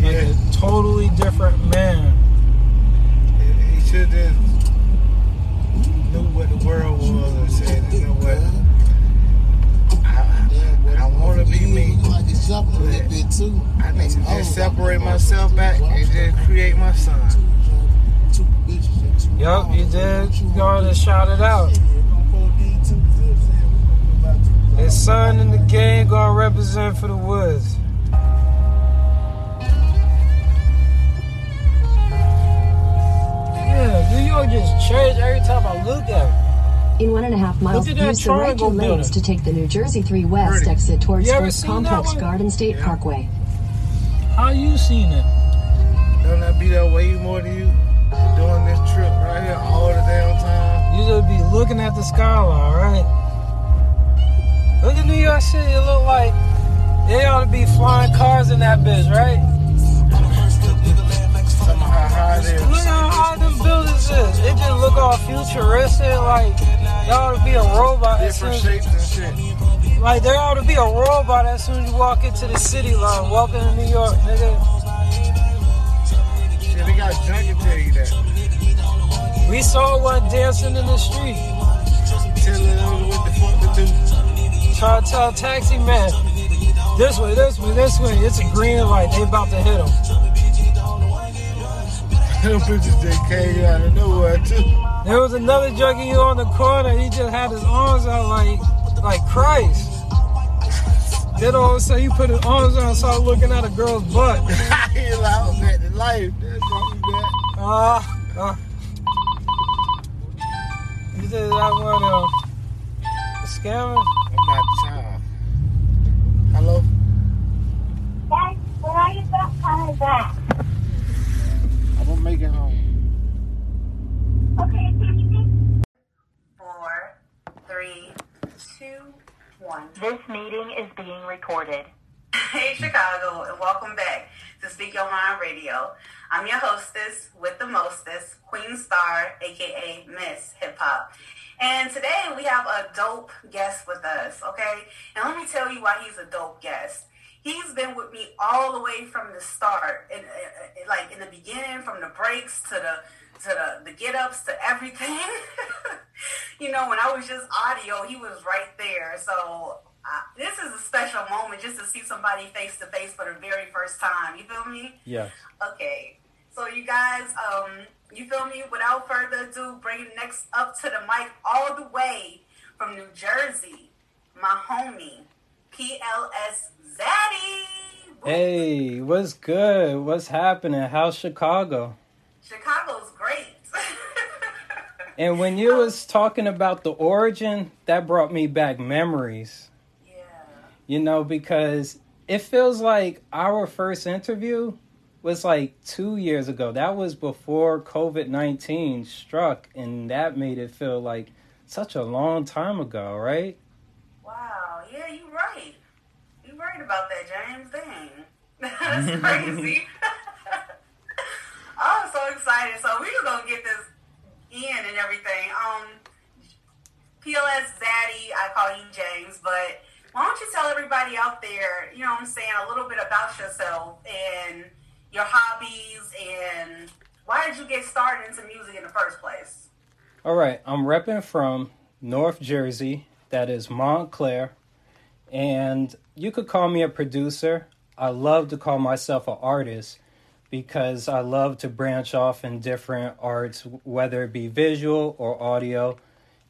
like a totally different man. He should have knew what the world was and said, you know what? I, I want to be me. but I need to just separate myself back and just create my son. Yup, you did going to shout it out. His son in the game gonna represent for the Woods. Yeah, New York just changed every time I look at it. In one and a half miles, use the right two lanes to take the New Jersey 3 West Pretty. exit towards You ever First Complex? Garden State Parkway. How you seen it? Don't I be there way more than you? Doing this trip right here all the damn time. You just be looking at the skyline, right? Look at New York City. It look like they ought to be flying cars in that bitch, right? Somehow how high it is. Look how high them buildings is. It just look all futuristic. Like there ought to be a robot. Different shapes and shit. Like there ought to be a robot as soon as you walk into the city line. Welcome to New York, nigga. Shit, they got junkie tell you that. We saw one dancing in the street. Tell them what the fuck to do. Try to tell taxi man, this way, this way, this way. It's a green light. They about to hit him. Them bitches just came out of nowhere too. There was another junkie on the corner. He just had his arms out like like Christ. Then all of a sudden he put his arms out and started looking at a girl's butt. he allowed that to life. That's all that. Ah, ah. You said that one uh, a scammer? I'm not child. Hello? Dad, when are you coming back? I'm gonna make it home. Okay, Four, three, two, one. This meeting is being recorded. Hey, Chicago, and welcome back to Speak Your Mind Radio. I'm your hostess with the mostest, Queen Star, aka Miss Hip Hop. And today we have a dope guest with us, okay? And let me tell you why he's a dope guest. He's been with me all the way from the start, and like in the beginning, from the breaks to the to the, the get ups to everything. you know, when I was just audio, he was right there. So uh, this is a special moment just to see somebody face to face for the very first time. You feel me? Yes. Okay. So you guys, um, you feel me? Without further ado, bringing next up to the mic all the way from New Jersey, my homie, PLS Zaddy. Hey, what's good? What's happening? How's Chicago? Chicago's great. And when you was talking about the origin, that brought me back memories. Yeah. You know, because it feels like our first interview was like two years ago. That was before COVID 19 struck, and that made it feel like such a long time ago, right? Wow, yeah, you're right. You're right about that, James. Dang. That's crazy. I'm so excited. So we are gonna get this in and everything. Um PLS Zaddy, I call you James, but why don't you tell everybody out there, you know what I'm saying, a little bit about yourself and your hobbies and why did you get started into music in the first place? All right, I'm repping from North Jersey, that is Montclair, and you could call me a producer. I love to call myself an artist because I love to branch off in different arts, whether it be visual or audio.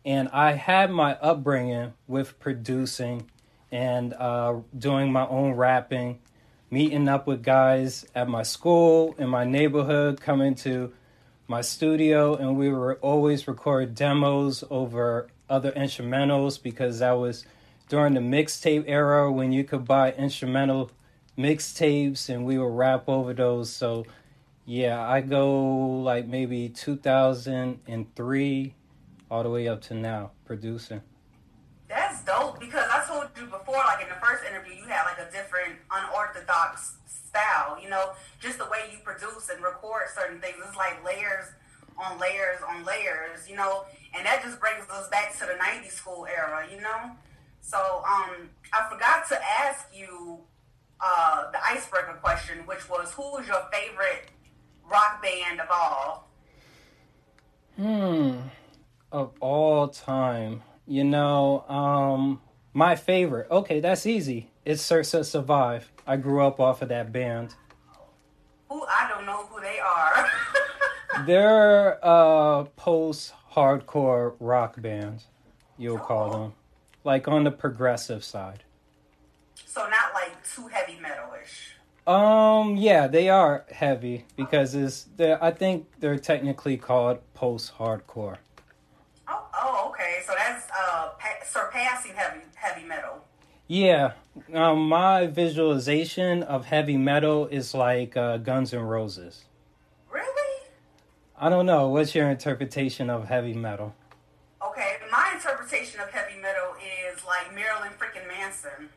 And I had my upbringing with producing and uh, doing my own rapping, meeting up with guys at my school, in my neighborhood, coming to my studio, and we were always record demos over other instrumentals because that was during the mixtape era when you could buy instrumental mixtapes and we would rap over those. So yeah, I go like maybe 2003 all the way up to now producing. That's dope because I told you before, like in the first interview, you had like a different unorthodox style. You know, just the way you produce and record certain things. It's like layers on layers on layers. You know, and that just brings us back to the '90s school era. You know, so um, I forgot to ask you uh, the icebreaker question, which was who was your favorite rock band of all? Hmm. Of all time. You know, um my favorite. Okay, that's easy. It's Circa Survive. I grew up off of that band. Who I don't know who they are. They're a post hardcore rock band, you'll call them. Like on the progressive side. So not like too heavy metalish. Um, yeah, they are heavy because it's they're, I think they're technically called post hardcore. Oh, oh, okay. So that's uh pa- surpassing heavy heavy metal. Yeah, um, my visualization of heavy metal is like uh, Guns N' Roses. Really? I don't know. What's your interpretation of heavy metal? Okay, my interpretation of heavy metal is like Marilyn freaking Manson.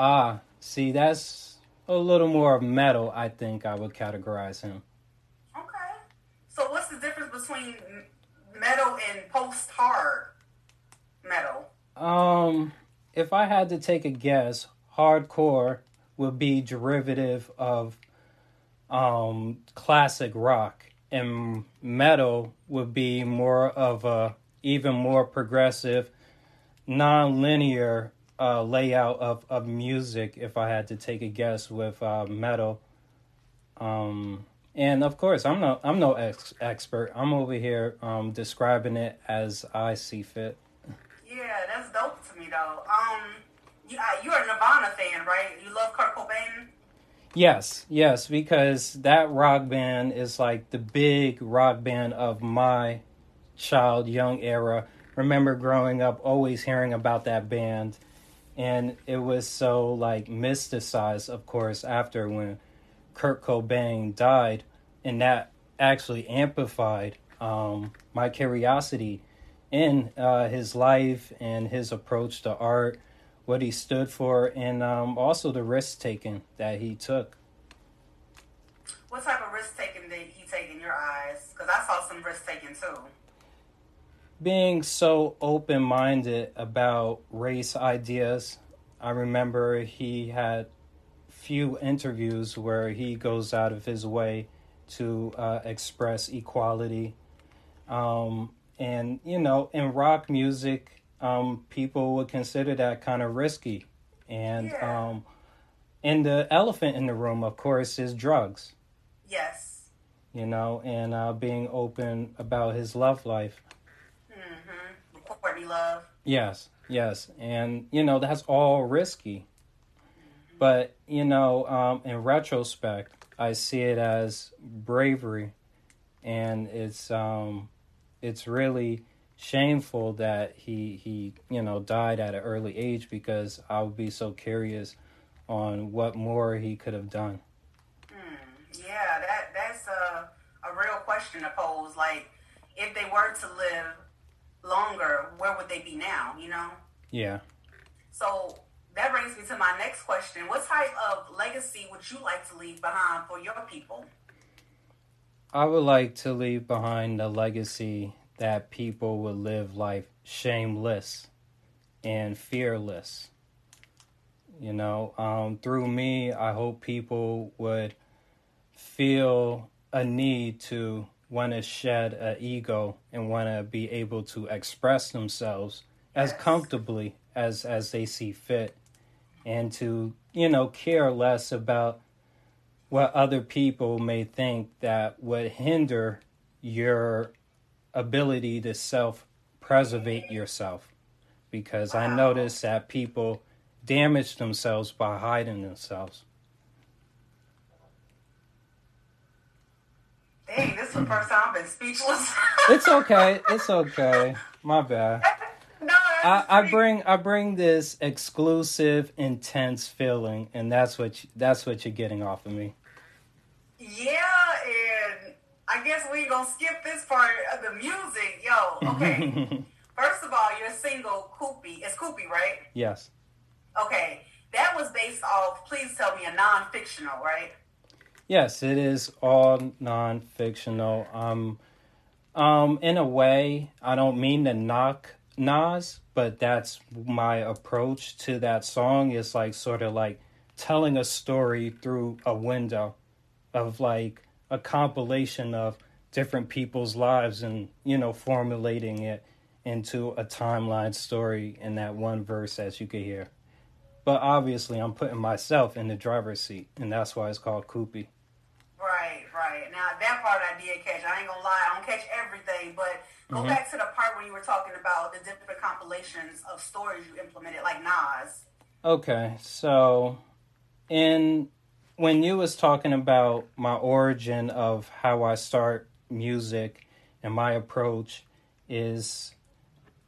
Ah, see, that's a little more metal. I think I would categorize him. Okay. So what's the difference between metal and post hard metal? Um, if I had to take a guess, hardcore would be derivative of um classic rock, and metal would be more of a even more progressive, non-linear uh, layout of, of music. If I had to take a guess with uh, metal, um, and of course I'm no I'm no ex- expert. I'm over here um, describing it as I see fit. Yeah, that's dope to me though. Um, you, uh, you're a Nirvana fan, right? You love Kurt Cobain. Yes, yes, because that rock band is like the big rock band of my child young era. Remember growing up always hearing about that band and it was so like mysticized of course after when Kurt Cobain died and that actually amplified um my curiosity in uh his life and his approach to art what he stood for and um also the risk taking that he took What type of risk taking did he take in your eyes? Because I saw some risk taking too. Being so open minded about race ideas. I remember he had few interviews where he goes out of his way to uh, express equality. Um, and, you know, in rock music, um, people would consider that kind of risky. And, um, and the elephant in the room, of course, is drugs, Yes. you know, and uh, being open about his love life. Courtney Love. Yes, yes. And, you know, that's all risky. But, you know, um, in retrospect, I see it as bravery. And it's um, it's really shameful that he, he, you know, died at an early age because I would be so curious on what more he could have done. Yeah, that that's a a real question to pose. Like, if they were to live longer, where would they be now? You know. Yeah. So that brings me to my next question: What type of legacy would you like to leave behind for your people? I would like to leave behind a legacy that people would live life shameless and fearless. You know, um, through me, I hope people would feel a need to want to shed an ego and want to be able to express themselves as comfortably as as they see fit and to you know care less about what other people may think that would hinder your ability to self preservate yourself. Because i notice that people damage themselves by hiding themselves Dang, this is the first time I've been speechless. it's okay it's okay my bad no, I, I bring I bring this exclusive, intense feeling, and that's what you, that's what you're getting off of me. Yeah, and I guess we gonna skip this part of the music. Yo, okay. First of all, your single Koopy, it's Koopy, right? yes. Okay. That was based off, please tell me, a non fictional, right? Yes, it is all non-fictional. Um, um, in a way, I don't mean to knock Nas, but that's my approach to that song. Is like sort of like telling a story through a window of like a compilation of different people's lives, and you know, formulating it into a timeline story in that one verse, as you could hear. But obviously, I'm putting myself in the driver's seat, and that's why it's called Koopy. Right, right. Now that part I did catch. I ain't gonna lie, I don't catch everything, but go Mhm. back to the part where you were talking about the different compilations of stories you implemented, like Nas. Okay, so in when you was talking about my origin of how I start music and my approach is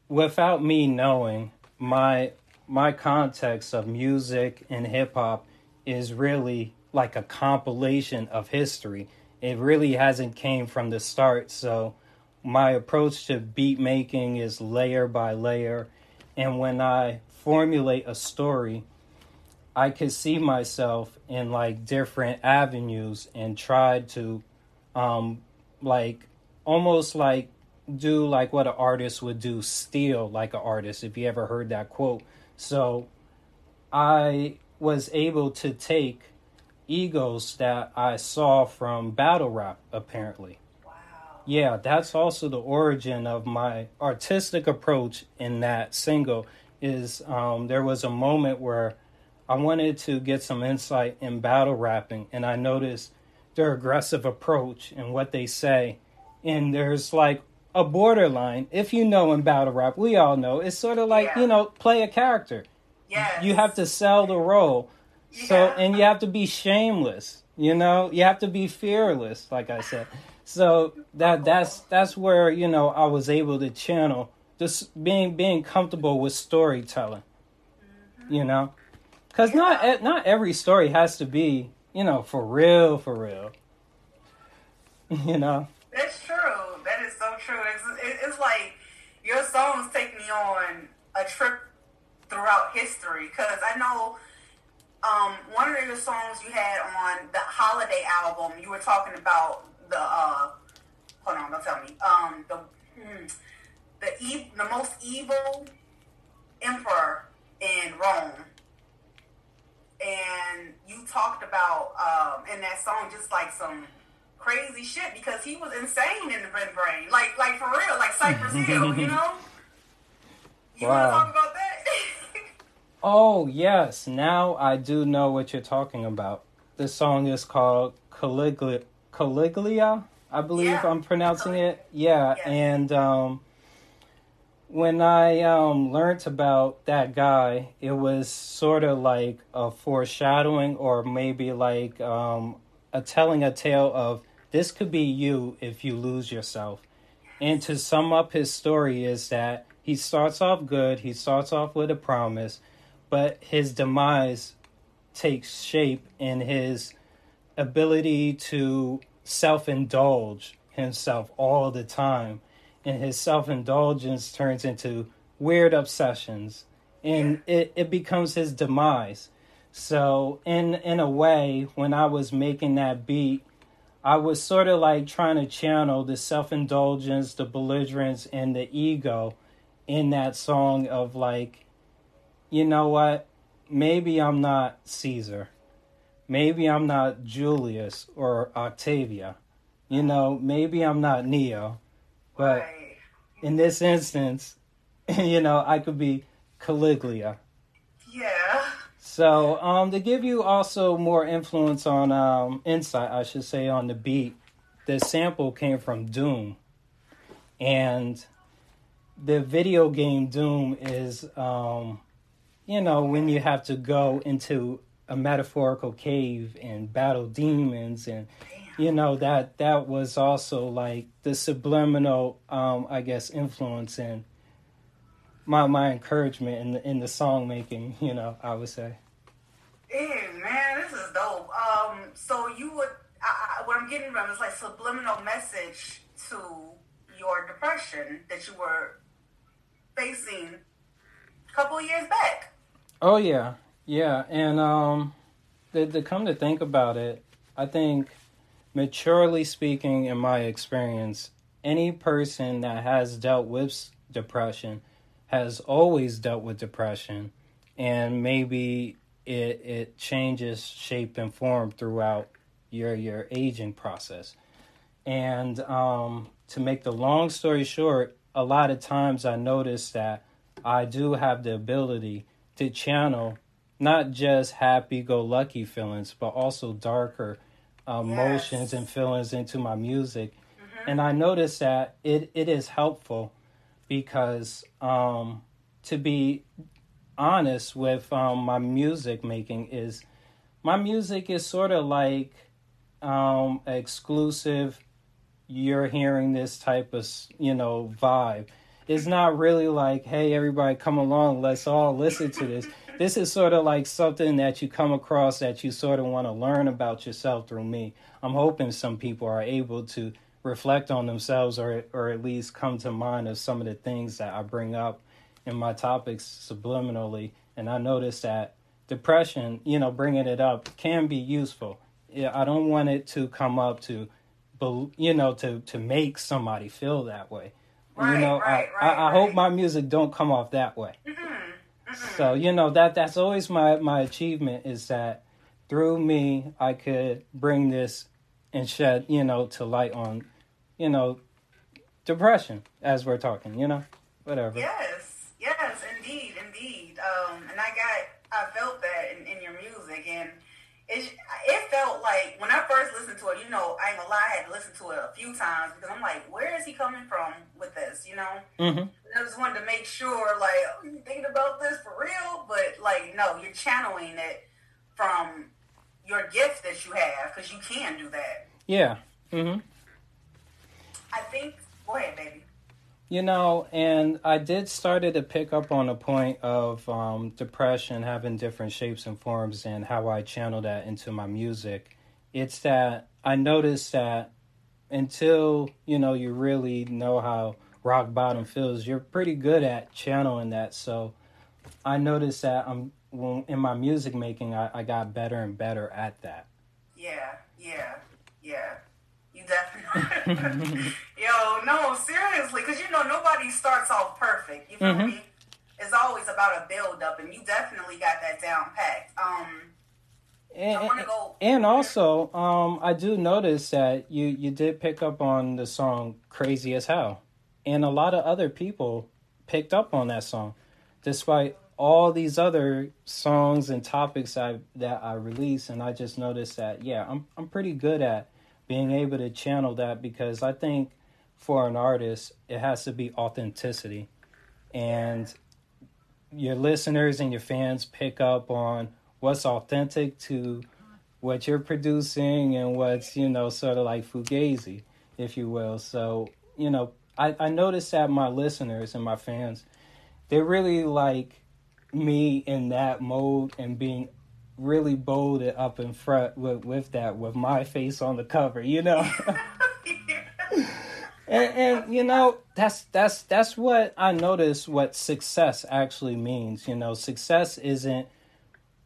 without me knowing my my context of music and hip hop is really like a compilation of history. It really hasn't came from the start, so my approach to beat making is layer by layer and when I formulate a story, I could see myself in like different avenues and try to um like almost like do like what an artist would do, steal like an artist, if you ever heard that quote. So I was able to take egos that I saw from battle rap, apparently. Yeah, that's also the origin of my artistic approach in that single. Is um, there was a moment where I wanted to get some insight in battle rapping, and I noticed their aggressive approach and what they say. And there's like a borderline. If you know in battle rap, we all know it's sort of like you know play a character. Yes. You have to sell the role. So and you have to be shameless. You know, you have to be fearless, like I said. So that that's that's where you know I was able to channel just being being comfortable with storytelling. Mm-hmm. You know, because not e- not every story has to be you know for real for real. You know. That's true. That is so true. It's, it- it's like your songs take me on a trip throughout history because I know um, one of the songs you had on the holiday album. You were talking about the uh, hold on, don't tell me um, the hmm, the ev- the most evil emperor in Rome. And you talked about um, in that song just like some crazy shit because he was insane in the brain brain. Like like for real, like Cypress Hill, you know? You Wow. talk about that? Oh yes, now I do know what you're talking about. The song is called Caligula, Caligula I believe Yeah. I'm pronouncing it. Yeah, and um, when I um, learned about that guy, it was sort of like a foreshadowing, or maybe like um, a telling a tale of this could be you if you lose yourself. And to sum up his story is that he starts off good, he starts off with a promise, but his demise takes shape in his ability to self indulge himself all the time. And his self indulgence turns into weird obsessions. And it, it becomes his demise. So in in a way, when I was making that beat, I was sort of like trying to channel the self indulgence, the belligerence, and the ego in that song of like, you know what? Maybe I'm not Caesar. Maybe I'm not Julius or Octavia. You know, maybe I'm not Neo. But in this instance, you know, I could be Caligula. yeah. So, um, to give you also more influence on um, insight, I should say, on the beat, the sample came from Doom, and the video game Doom is, um, you know, when you have to go into a metaphorical cave and battle demons, and you know that that was also like the subliminal, um, I guess, influence in my my encouragement in the in the song making. You know, I would say. Hey, man, this is dope. Um, so you would, I, I, what I'm getting from is like subliminal message to your depression that you were facing a couple years back. Oh yeah, yeah, and um, to, to come to think about it, I think maturely speaking, in my experience, any person that has dealt with depression has always dealt with depression, and maybe it it changes shape and form throughout your your aging process. And um, to make the long story short, a lot of times I notice that I do have the ability to channel not just happy go lucky feelings, but also darker emotions yes. and feelings into my music. Mm-hmm. And I notice that it, it is helpful because um, to be honest with um, my music making is my music is sort of like um, exclusive you're hearing this type of you know vibe it's not really like hey everybody come along let's all listen to this this is sort of like something that you come across that you sort of want to learn about yourself through me. I'm hoping some people are able to reflect on themselves or or at least come to mind of some of the things that I bring up in my topics subliminally. And I notice that depression, you know, bringing it up can be useful. I don't want it to come up to, you know, to to make somebody feel that way. Right, you know, right, I, right, I, I hope my music don't come off that way. Mm-hmm. So you know that that's always my my achievement is that through me I could bring this and shed you know to light on you know depression as we're talking you know whatever. Yes, indeed, indeed. Um, and I got I felt that in, in your music and it, it felt like when I first listened to it, you know, I ain't gonna lie, I had to listen to it a few times because I'm like, where is he coming from with this, you know? Mm-hmm. I just wanted to make sure, like, oh, you thinking about this for real? But, like, no, you're channeling it from your gift that you have because you can do that. Yeah. Mm-hmm. I think, go ahead, baby. You know, and I did started to pick up on a point of um, depression having different shapes and forms and how I channel that into my music. It's that I noticed that until, you know, you really know how rock bottom feels, you're pretty good at channeling that. So I noticed that I'm when, in my music making, I, I got better and better at that. Yeah, yeah, yeah. You definitely. Yo, no, seriously, because you know nobody starts off perfect. You feel mm-hmm. me? It's always about a build up, and you definitely got that down packed. Um, and, go- and also, um, I do notice that you you did pick up on the song "Crazy as Hell," and a lot of other people picked up on that song, despite all these other songs and topics I that I release. And I just noticed that yeah, I'm I'm pretty good at being able to channel that because I think for an artist, it has to be authenticity. And your listeners and your fans pick up on what's authentic to what you're producing and what's, you know, sort of like fugazi, if you will. So, you know, I, I noticed that my listeners and my fans, they really like me in that mode and being really bold and up in front with, with that, with my face on the cover, you know. and, and you know that's that's that's what I notice what success actually means. You know, success isn't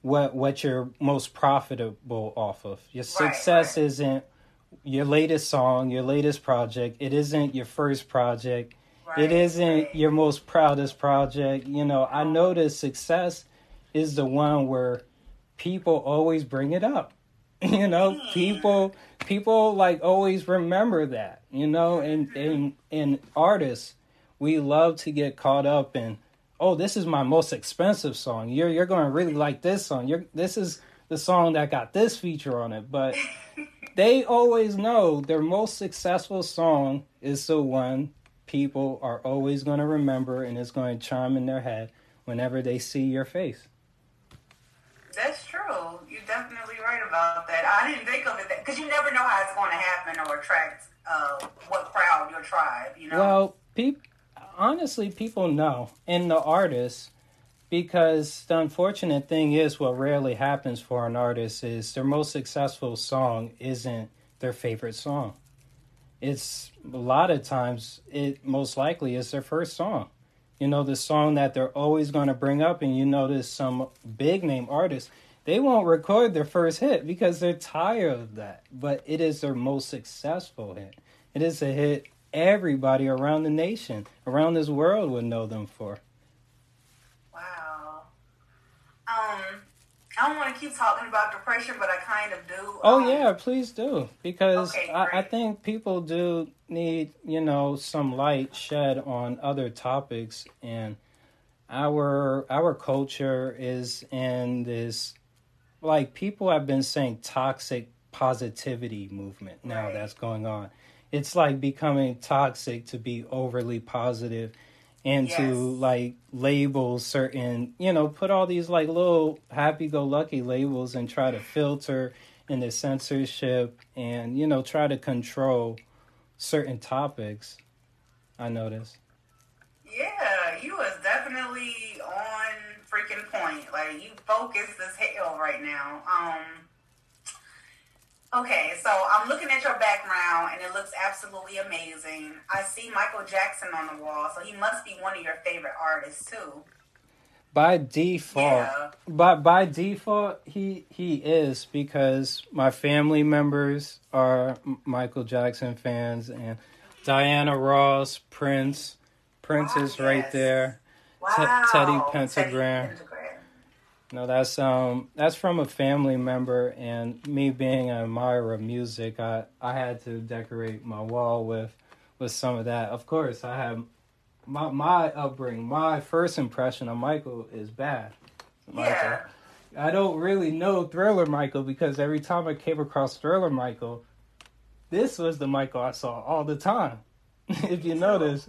what what you're most profitable off of. Your success right, right. isn't your latest song, your latest project. It isn't your first project. Right, it isn't your most proudest project. You know, I notice success is the one where people always bring it up. You know, hmm. people people like always remember that. You know, and and and artists, we love to get caught up in, oh, this is my most expensive song. You're you're going to really like this song. You're this is the song that got this feature on it, but they always know their most successful song is the one people are always going to remember and it's going to chime in their head whenever they see your face. That's true. You're definitely right about that. I didn't think of it because you never know how it's going to happen or attract uh, what crowd your tribe. You know. Well, people. honestly, people know, and the artists, because the unfortunate thing is, what rarely happens for an artist is their most successful song isn't their favorite song. It's a lot of times, it most likely is their first song. You know, the song that they're always going to bring up, and you notice some big name artists, they won't record their first hit because they're tired of that. But it is their most successful hit. It is a hit everybody around the nation, around this world would know them for. Wow. Um, I don't want to keep talking about depression, but I kind of do. Oh Um, yeah, please do because Okay, I, I think people do need you know some light shed on other topics and our our culture is in this like people have been saying toxic positivity movement now that's going on. It's like becoming toxic to be overly positive and to like label certain, you know, put all these like little happy go lucky labels and try to filter into censorship and, you know, try to control certain topics. I noticed. Yeah, you was definitely on freaking point. Like you focused as hell right now. Um Okay, so I'm looking at your background and it looks absolutely amazing. I see Michael Jackson on the wall, so he must be one of your favorite artists too. By default, Yeah. by by default, he he is because my family members are Michael Jackson fans and Diana Ross, Prince, Prince ah, is right there. Wow. Teddy Pendergrass. No, that's um that's from a family member and me being an admirer of music, I I had to decorate my wall with with some of that. Of course, I have my my upbringing, my first impression of Michael is bad. Michael. Yeah. I don't really know Thriller Michael because every time I came across Thriller Michael, this was the Michael I saw all the time. if you notice.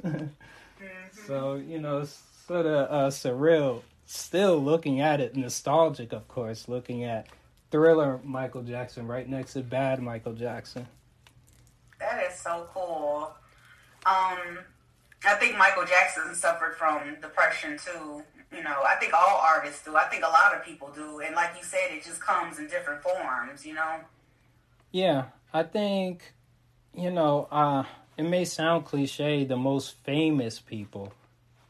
so, you know, sort of uh, surreal. Still looking at it, nostalgic, of course, looking at Thriller Michael Jackson right next to Bad Michael Jackson. That is so cool. Um, I think Michael Jackson suffered from depression too. You know, I think all artists do. I think a lot of people do. And like you said, it just comes in different forms, you know? Yeah, I think, you know, uh, it may sound cliche, the most famous people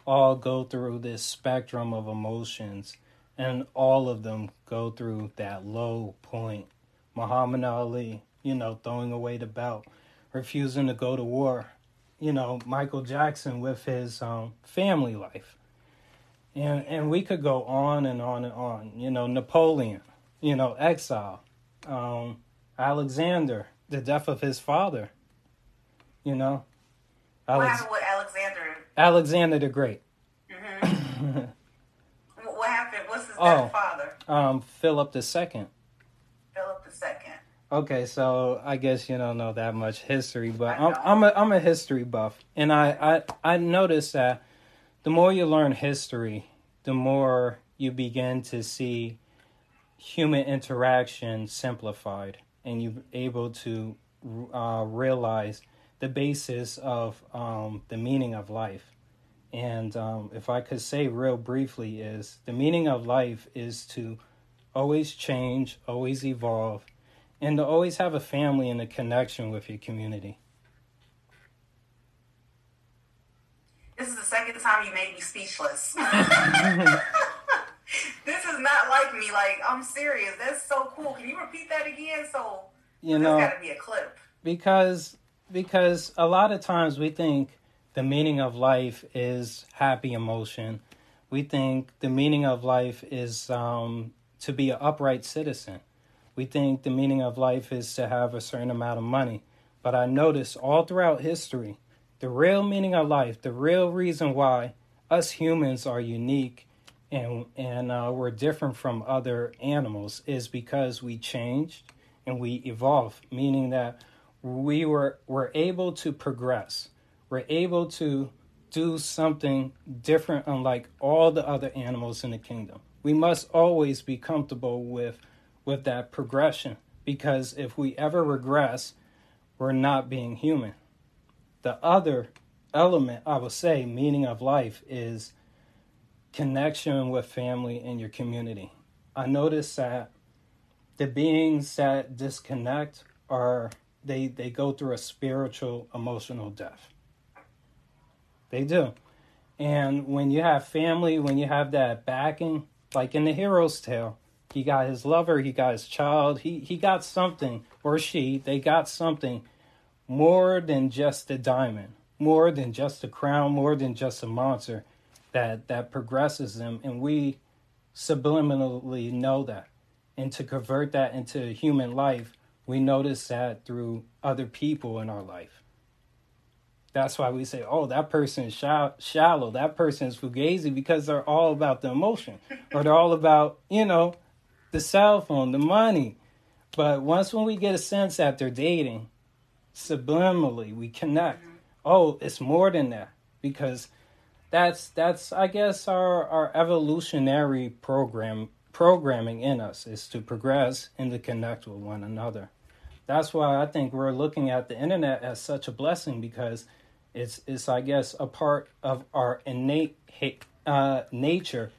all go through this spectrum of emotions, and all of them go through that low point. Muhammad Ali, you know, throwing away the belt, refusing to go to war. You know, Michael Jackson with his um, family life. And, and we could go on and on and on. You know, Napoleon, you know, exile. Um, Alexander, the death of his father. You know, What Alex- happened with Alexander? Alexander the Great. Wh- What happened? What's his Oh. father? um, Philip the Second. Philip the Second. Okay, so I guess you don't know that much history, but I'm I'm a I'm a history buff, and I I I noticed that the more you learn history, the more you begin to see human interaction simplified, and you're able to uh, realize the basis of um, the meaning of life. And um, if I could say real briefly, is the meaning of life is to always change, always evolve, and to always have a family and a connection with your community. This is the second time you made me speechless. this is not like me. Like, I'm serious. That's so cool. Can you repeat that again? So, You know, got to be a clip. because because a lot of times we think the meaning of life is happy emotion. We think the meaning of life is um, to be an upright citizen. We think the meaning of life is to have a certain amount of money. But I notice all throughout history, the real meaning of life, the real reason why us humans are unique and and uh, we're different from other animals is because we changed and we evolved, meaning that we were were able to progress. We're able to do something different, unlike all the other animals in the kingdom. We must always be comfortable with with that progression because if we ever regress, we're not being human. The other element, I would say, meaning of life is connection with family and your community. I notice that the beings that disconnect are they they go through a spiritual emotional death. They do. And when you have family, when you have that backing, like in the hero's tale, he got his lover, he got his child, he he got something, or she, they got something more than just a diamond, more than just a crown, more than just a monster that that progresses them and we subliminally know that. And to convert that into human life, we notice that through other people in our life. That's why we say, oh, that person is shallow, that person is fugazi, because they're all about the emotion, or they're all about, you know, the cell phone, the money. But once when we get a sense that they're dating, subliminally we connect. Mm-hmm. Oh, it's more than that because that's that's I guess our our evolutionary program programming in us is to progress and to connect with one another. That's why I think we're looking at the internet as such a blessing because it's it's I guess a part of our innate uh, nature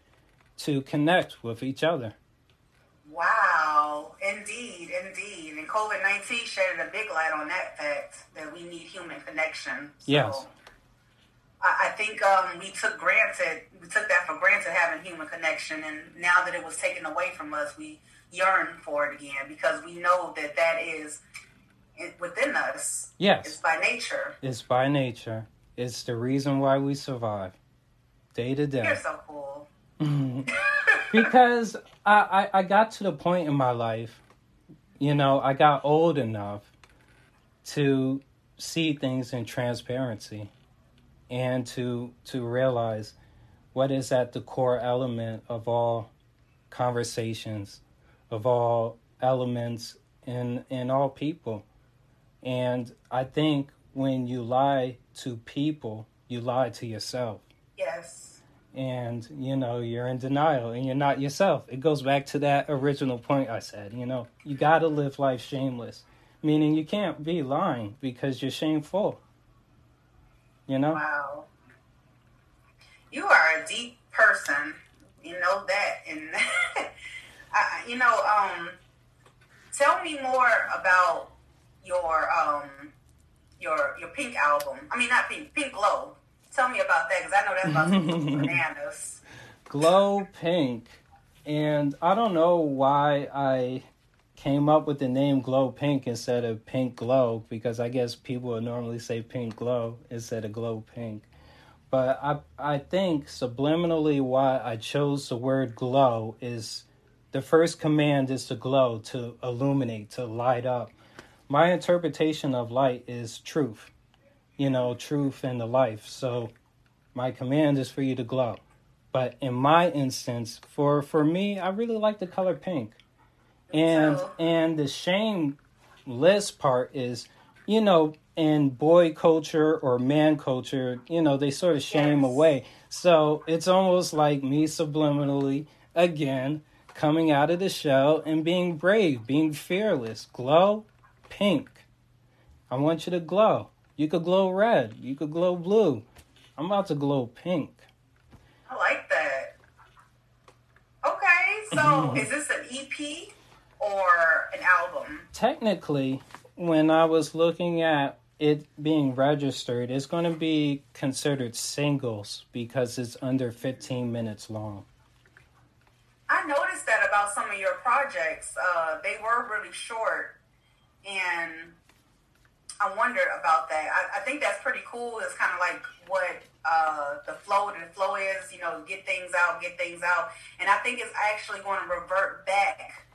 to connect with each other. Wow, indeed, indeed. And COVID 19 shedded a big light on that fact that we need human connection. So yes. I, I think um, we took granted, we took that for granted having human connection. And now that it was taken away from us, we yearn for it again because we know that that is within us. Yes. It's by nature. It's by nature. It's the reason why we survive day to day. You're so cool. because I, I, I got to the point in my life, you know, I got old enough to see things in transparency and to to realize what is at the core element of all conversations, of all elements in in all people. And I think when you lie to people, you lie to yourself. Yes. And you know you're in denial and you're not yourself. It goes back to that original point i said you know you got to live life shameless. Meaning you can't be lying because you're shameful. You know? Wow. You are a deep person. You know that. And I, you know um tell me more about your um your your pink album i mean not pink pink glow Tell me about that because I know that's about bananas. Glow pink, and I don't know why I came up with the name Glow Pink instead of Pink Glow because I guess people would normally say Pink Glow instead of Glow Pink. But I I think subliminally why I chose the word glow is the first command is to glow, to illuminate, to light up. My interpretation of light is truth you know, truth and the life. So my command is for you to glow. But in my instance, for for me, I really like the color pink. And so. and the shameless part is, you know, in boy culture or man culture, you know, they sort of shame yes. away. So it's almost like me subliminally again coming out of the shell and being brave, being fearless. Glow pink. I want you to glow. You could glow red. You could glow blue. I'm about to glow pink. I like that. Okay, so mhm. is this an EP or an album? Technically, when I was looking at it being registered, it's going to be considered singles because it's under 15 minutes long. I noticed that about some of your projects. Uh, they were really short, and I wondered about that. I, I think that's pretty cool. It's kind of like what uh, the flow and the flow is, you know, get things out, get things out. And I think it's actually going to revert back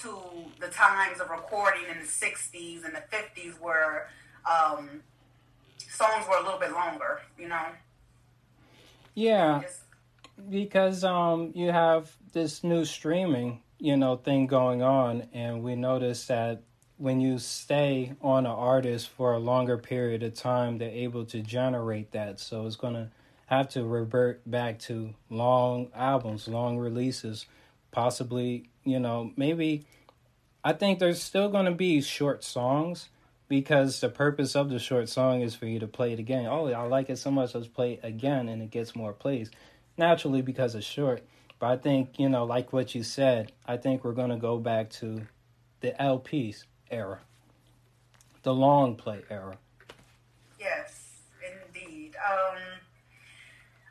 to the times of recording in the 60s and the 50s where um, songs were a little bit longer, you know? Yeah. Just, because um, you have this new streaming, you know, thing going on, and we noticed that when you stay on an artist for a longer period of time, they're able to generate that. So it's going to have to revert back to long albums, long releases, possibly, you know, maybe. I think there's still going to be short songs, because the purpose of the short song is for you to play it again. Oh, I like it so much, let's play it again, and it gets more plays. Naturally, because it's short. But I think, you know, like what you said, I think we're going to go back to the LPs era, the long play era. Yes, indeed. Um,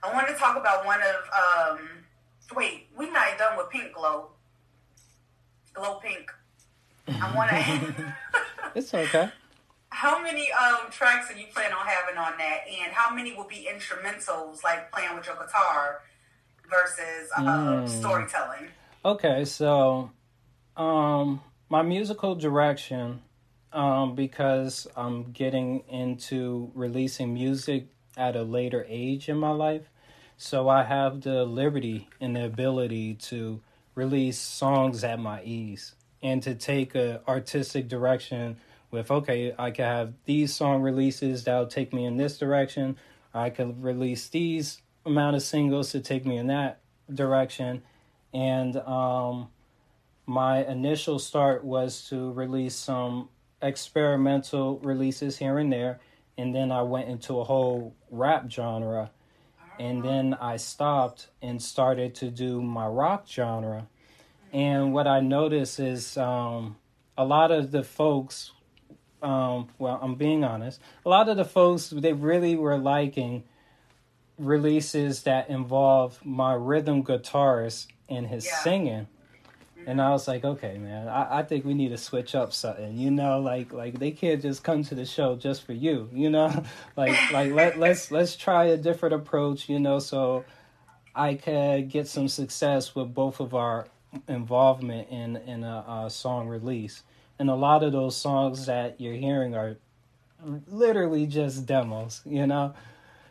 I want to talk about one of. Um, wait, we're not done with Pink Glow. Glow Pink. I want to. it's okay. How many um, tracks are you planning on having on that, and how many will be instrumentals, like playing with your guitar, versus uh, mm. storytelling? Okay, so um, my musical direction, um, because I'm getting into releasing music at a later age in my life, so I have the liberty and the ability to release songs at my ease and to take a artistic direction with okay i could have these song releases that'll take me in this direction. I could release these amount of singles to take me in that direction. And um, my initial start was to release some experimental releases here and there. And then i went into a whole rap genre. And then i stopped and started to do my rock genre. And what I noticed is um, a lot of the folks, um, well, I'm being honest, a lot of the folks, they really were liking releases that involve my rhythm guitarist and his yeah. singing. And I was like, okay, man, I, I think we need to switch up something. You know, like like they can't just come to the show just for you. You know, like like let let's let's try a different approach. You know, so I could get some success with both of our involvement in in a, a, song release, and a lot of those songs that you're hearing are literally just demos, you know.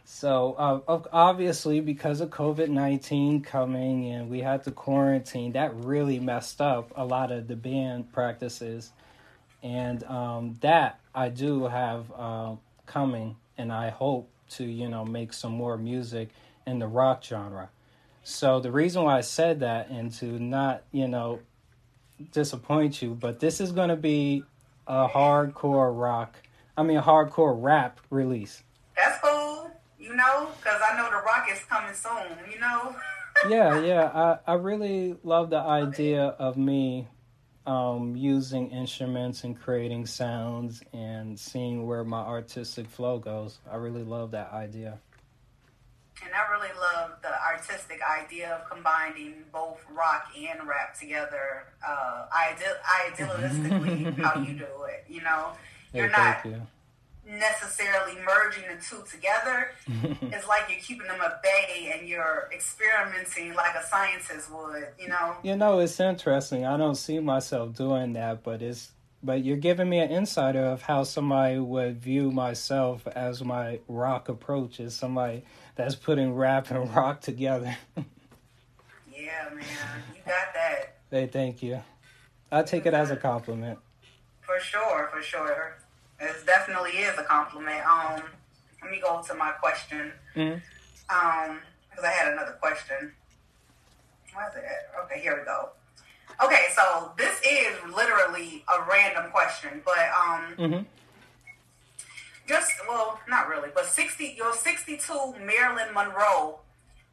So uh, obviously, because of COVID nineteen coming and we had to quarantine, that really messed up a lot of the band practices, and um, that I do have uh, coming, and I hope to you know make some more music in the rock genre. So the reason why I said that and to not, you know, disappoint you, but this is going to be a hardcore rock, I mean, a hardcore rap release. That's cool, you know, because I know the rock is coming soon, you know. yeah, yeah. I, I really love the idea of me um, using instruments and creating sounds and seeing where my artistic flow goes. I really love that idea and I really love the artistic idea of combining both rock and rap together. Uh, ideal, idealistically, how you do it. You know, you're not you. necessarily merging the two together. it's like you're keeping them at bay and you're experimenting like a scientist would. You know. You know, it's interesting. I don't see myself doing that, but it's but you're giving me an insider of how somebody would view myself as my rock approach is somebody that's putting rap and rock together. yeah, man, you got that. Hey, thank you. I take it as a compliment. For sure, for sure. It definitely is a compliment. Um, let me go to my question. Mm-hmm. Um, because I had another question. Where's it at? Okay, here we go. Okay, so this is literally a random question, but um, mm-hmm. just well, not really, but sixty, your sixty-two Marilyn Monroe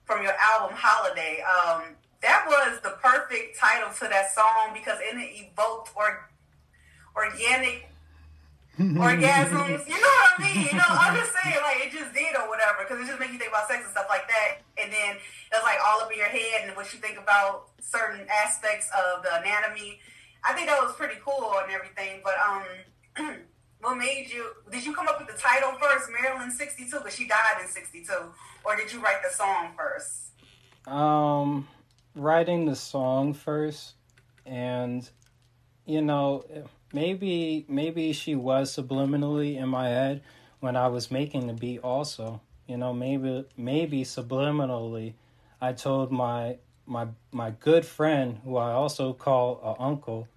from your album Holiday. Um, that was the perfect title to that song because it evoked or organic orgasms. You know what I mean? You know, I'm just saying, like, it just did or whatever, because it just makes you think about sex and stuff like that. And then it's like all up in your head and what you think about certain aspects of the anatomy. I think that was pretty cool and everything. But um, what made you? Did you come up with the title first, Marilyn '62, because she died in '62, or did you write the song first? Um, writing the song first, and you know maybe maybe she was subliminally in my head when I was making the beat also. You know, maybe maybe subliminally I told my my my good friend who I also call a uncle,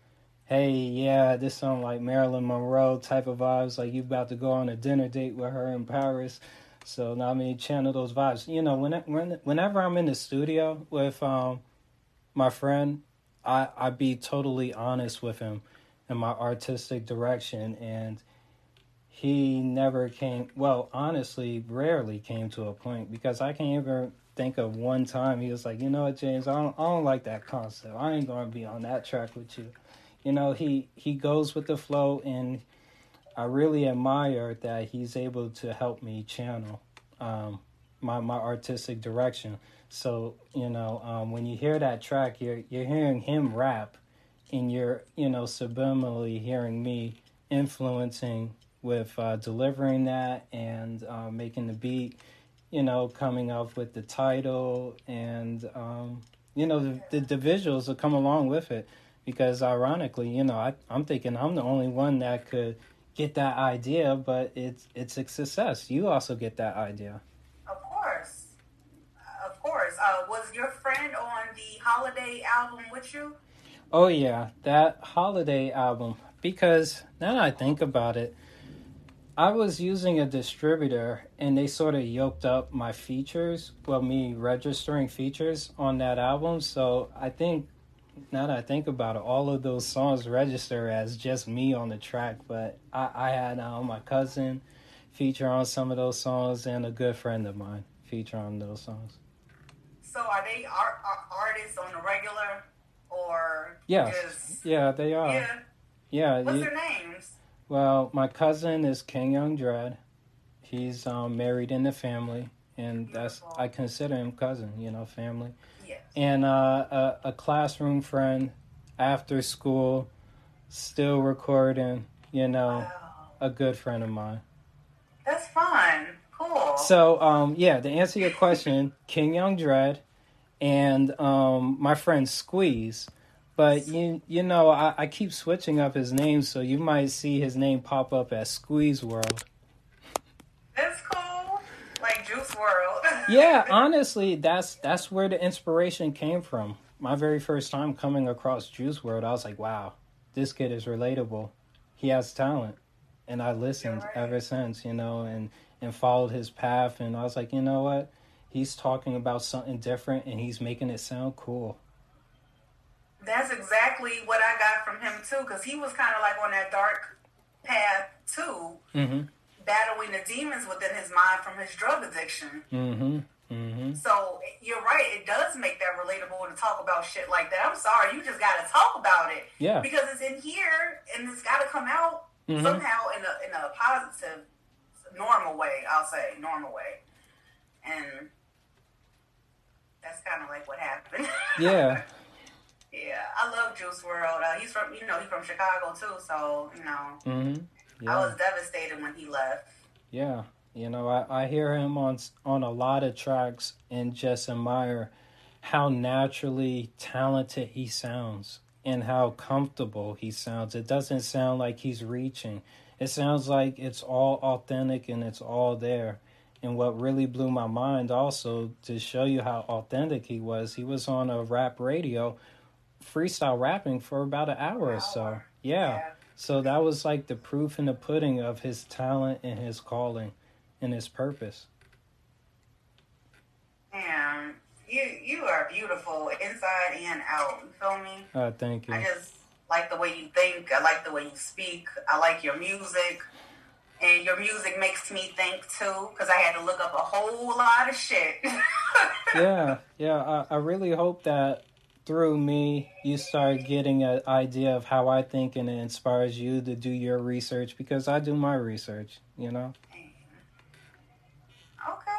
hey, yeah, this sounds like Marilyn Monroe type of vibes, like you about to go on a dinner date with her in Paris. So now I mean channel those vibes. You know, when, when whenever I'm in the studio with um my friend, I I be totally honest with him and my artistic direction and he never came. Well, honestly, rarely came to a point because I can't even think of one time he was like, you know what, James, I don't, I don't like that concept. I ain't gonna be on that track with you. You know, he he goes with the flow, and I really admire that he's able to help me channel um, my my artistic direction. So you know, um, when you hear that track, you're you're hearing him rap, and you're you know subliminally hearing me influencing with uh, delivering that and uh, making the beat. You know, coming up with the title and um, you know the, the the visuals will come along with it because ironically, you know, I, I'm thinking I'm the only one that could get that idea, but it's it's a success. You also get that idea. Of course, of course. Uh, was your friend on the holiday album with you? Oh yeah, that holiday album. Because now that I think about it, I was using a distributor and they sort of yoked up my features, well, me registering features on that album. So I think now that I think about it, all of those songs register as just me on the track. But I, I had uh, my cousin feature on some of those songs and a good friend of mine feature on those songs. So are they art, art, artists on the regular or Yes. just Yeah, they are. yeah? Yeah. What's you- their names? Well, my cousin is King Young Dread. He's um, married in the family, and that's I consider him cousin. You know, family. Yes. And uh, a, a classroom friend, after school, still recording. You know, a good friend of mine. That's fun. Cool. So, um, yeah, to answer your question, King Young Dread and um, my friend Squeeze. But you you know, I, I keep switching up his name, so you might see his name pop up as Squeeze World. That's cool. Like Juice WRLD. Yeah, honestly, that's that's where the inspiration came from. My very first time coming across Juice WRLD, I was like, wow, this kid is relatable. He has talent. And I listened ever since, you know, and and followed his path and I was like, you know what? He's talking about something different and he's making it sound cool. That's exactly what I got from him too, because he was kind of like on that dark path too, Mhm. battling the demons within his mind from his drug addiction. Mhm. Mhm. So you're right; it does make that relatable to talk about shit like that. I'm sorry, you just got to talk about it, Yeah. because it's in here and it's got to come out Mhm. somehow in a in a positive, normal way. I'll say normal way, and that's kind of like what happened. Yeah. Yeah, I love Juice WRLD. Uh, he's from, you know, he's from Chicago too. So, you know, Mhm. I was devastated when he left. Yeah, you know, I, I hear him on on a lot of tracks and just admire how naturally talented he sounds and how comfortable he sounds. It doesn't sound like he's reaching. It sounds like it's all authentic and it's all there. And what really blew my mind also to show you how authentic he was, he was on a rap radio freestyle rapping for about an hour or so. Yeah. So that was like the proof in the pudding of his talent and his calling and his purpose. And you, you are beautiful inside and out. You feel me? Uh, thank you. I just like the way you think. I like the way you speak. I like your music. And your music makes me think too, because I had to look up a whole lot of shit. yeah, yeah. I, I really hope that through me you start getting an idea of how I think and it inspires you to do your research because I do my research, you know? Okay,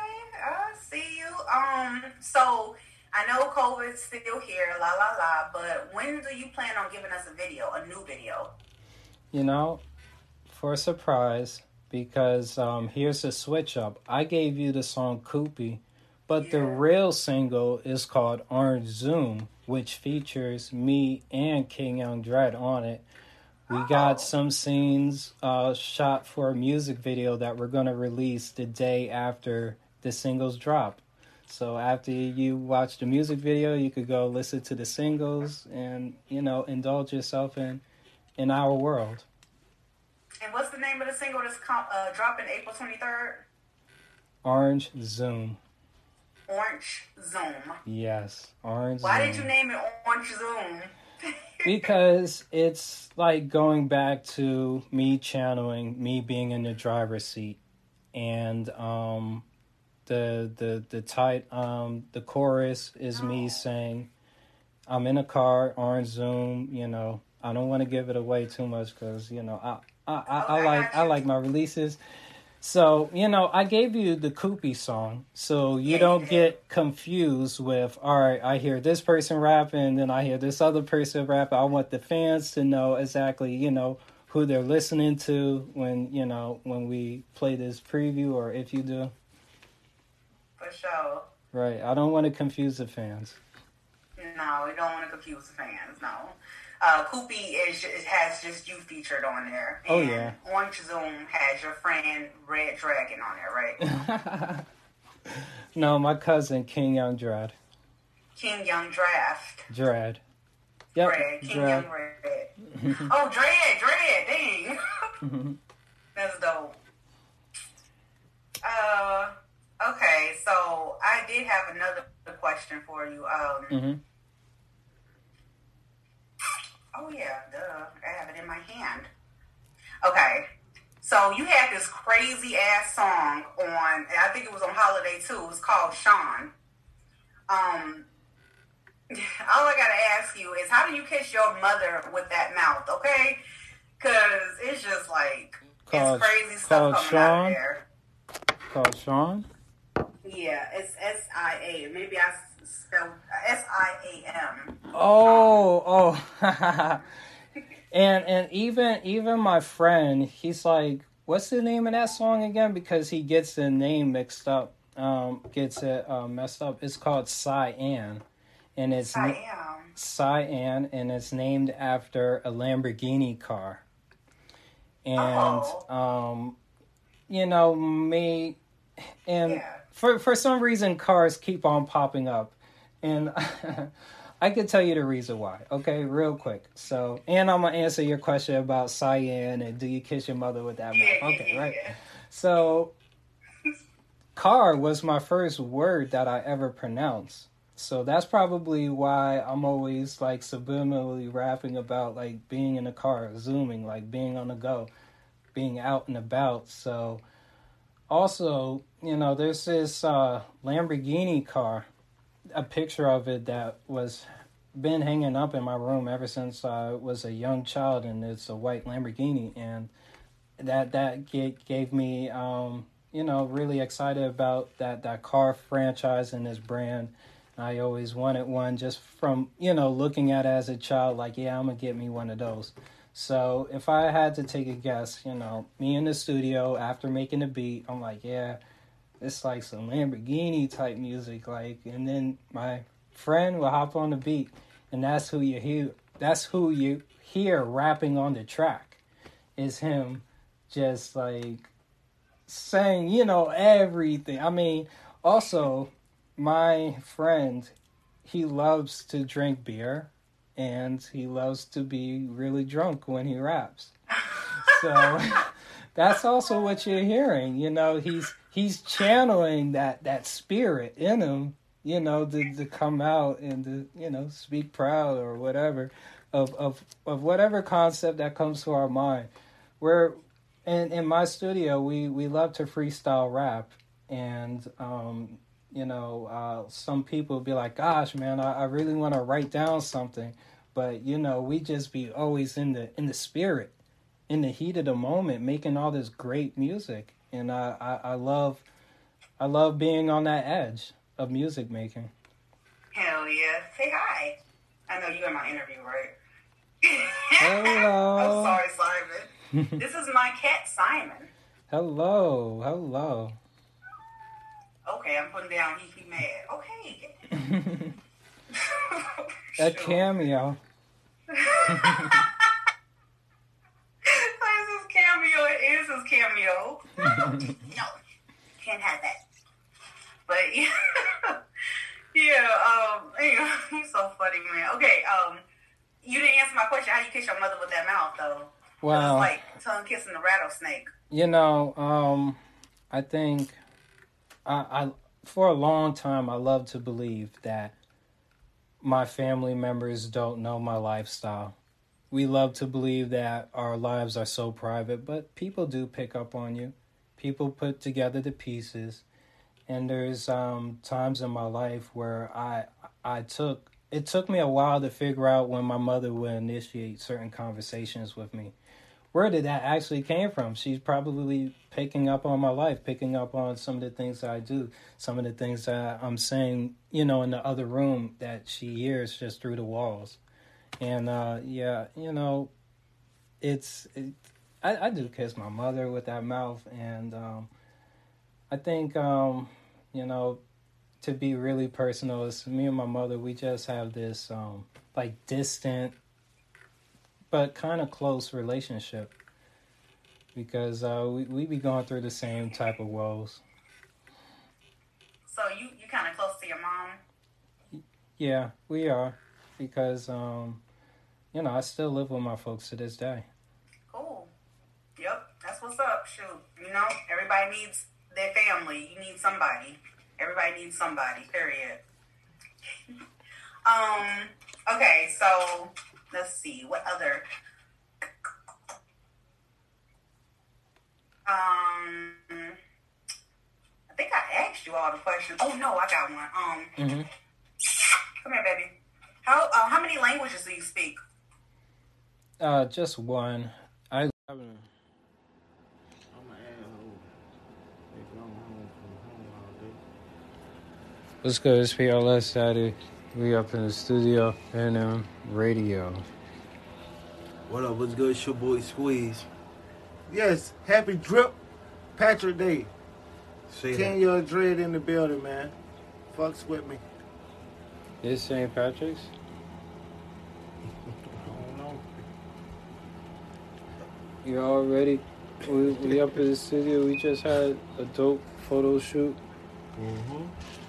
I see you. Um, so I know COVID's still here, la la la. But when do you plan on giving us a video, a new video? You know, for a surprise, because um, here's the switch up. I gave you the song Koopy, but the real single is called Orange Zoom, which features me and King Young Dread on it. We got some scenes uh, shot for a music video that we're going to release the day after the singles drop. So after you watch the music video, you could go listen to the singles and, you know, indulge yourself in in our world. And what's the name of the single that's com- uh, dropping April twenty third? Orange Zoom. Orange Zoom. Yes, Orange Why Zoom. did you name it Orange Zoom? because it's like going back to me channeling me being in the driver's seat and um the the the tight um the chorus is me saying i'm in a car on zoom you know i don't want to give it away too much because you know i I, oh, I, I like I like my releases. So, you know, I gave you the Koopy song so you don't get confused with, all right, I hear this person rapping, then I hear this other person rapping. I want the fans to know exactly, you know, who they're listening to when, you know, when we play this preview or if you do. For sure. Right. I don't want to confuse the fans. No, we don't want to confuse the fans. No. Uh, Koopy is has just you featured on there. Oh, yeah. Orange Zoom has your friend Red Dragon on there, right? No, my cousin King Young Dread. King Young Draft. Dread. Yep. Dread. King Dread. Young Red. oh, Dread, Dread, dang. That's dope. Uh, okay, so I did have another question for you. Um, hmm Oh yeah, duh. I have it in my hand. Okay. So you had this crazy ass song on I think it was on holiday too. It was called Sean. Um all I gotta ask you is how do you kiss your mother with that mouth, okay? Cause it's just like Called, it's crazy stuff coming out Sean. there. Called Sean. Yeah, it's S I A. Maybe I spelled S I A M. Oh, oh. and and even even my friend, he's like, what's the name of that song again? Because he gets the name mixed up, um, gets it uh, messed up. It's called Sian, and it's na- Sian, and it's named after a Lamborghini car. And um, you know me, and for for some reason, cars keep on popping up, and. I could tell you the reason why. Okay, real quick. So, and I'm gonna answer your question about Sian and do you kiss your mother with that mouth? Okay, right. So, car was my first word that I ever pronounced. So that's probably why I'm always like subliminally rapping about like being in a car, zooming, like being on the go, being out and about. So, also, you know, there's this uh, Lamborghini car a picture of it that was been hanging up in my room ever since I was a young child, and it's a white Lamborghini, and that that gave, me, um, you know, really excited about that that car franchise and this brand. I always wanted one just from you know looking at as a child, like yeah, I'm gonna get me one of those. So if I had to take a guess, you know, me in the studio after making the beat, I'm like, yeah, it's like some Lamborghini type music, like, and then my friend will hop on the beat, and that's who you hear. That's who you hear rapping on the track, is him, just like saying, you know, everything. I mean, also, my friend, he loves to drink beer, and he loves to be really drunk when he raps. So that's also what you're hearing. You know, he's he's channeling that that spirit in him. You know, to to come out and to you know speak proud or whatever of of of whatever concept that comes to our mind. We're in in my studio. We we love to freestyle rap, and um, you know, uh, some people be like, "Gosh, man, I, I really want to write down something," but you know, we just be always in the in the spirit in the heat of the moment making all this great music and I, I, I love I love being on that edge of music making. Hell yeah. Say hi. I know you're in my interview, right? Hello. I'm sorry, Simon. this is my cat, Simon. Hello, hello. Okay, I'm putting down he be mad. Okay. A cameo. Cameo. It is his cameo. no, can't have that. But yeah, yeah. Um, anyway, he's so funny, man. Okay. Um, you didn't answer my question. How do you kiss your mother with that mouth, though? Wow. It's like tongue kissing a rattlesnake. You know, um, I think I, I for a long time I love to believe that my family members don't know my lifestyle. We love to believe that our lives are so private, but people do pick up on you. People put together the pieces. And there's um, times in my life where I I took it took me a while to figure out when my mother would initiate certain conversations with me. Where did that actually came from? She's probably picking up on my life, picking up on some of the things that I do, some of the things that I'm saying, you know, in the other room that she hears just through the walls. And uh, yeah, you know, it's it, I, I do kiss my mother with that mouth, and um, I think um, you know to be really personal, it's me and my mother. We just have this um, like distant, but kind of close relationship because uh, we we be going through the same type of woes. So you you kind of close to your mom. Yeah, we are because um, you know I still live with my folks to this day. Cool. Yep, that's what's up. Shoot, you know everybody needs their family. You need somebody. Everybody needs somebody. Period. um. Okay. So let's see. What other? Um. I think I asked you all the questions. Oh no, I got one. Um. Mm-hmm. Come here, baby. How uh, how many languages do you speak? Uh, just one. I. What's good? It's PLS Saturday. We up in the studio and um, radio. What up? What's good? It's your boy Squeeze. Yes, happy drip, Patrick Day. Say that. King Young Dread in the building, man. Fucks with me. This St. Patrick's? You all ready? We, we up in the studio. We just had a dope photo shoot. Mm-hmm.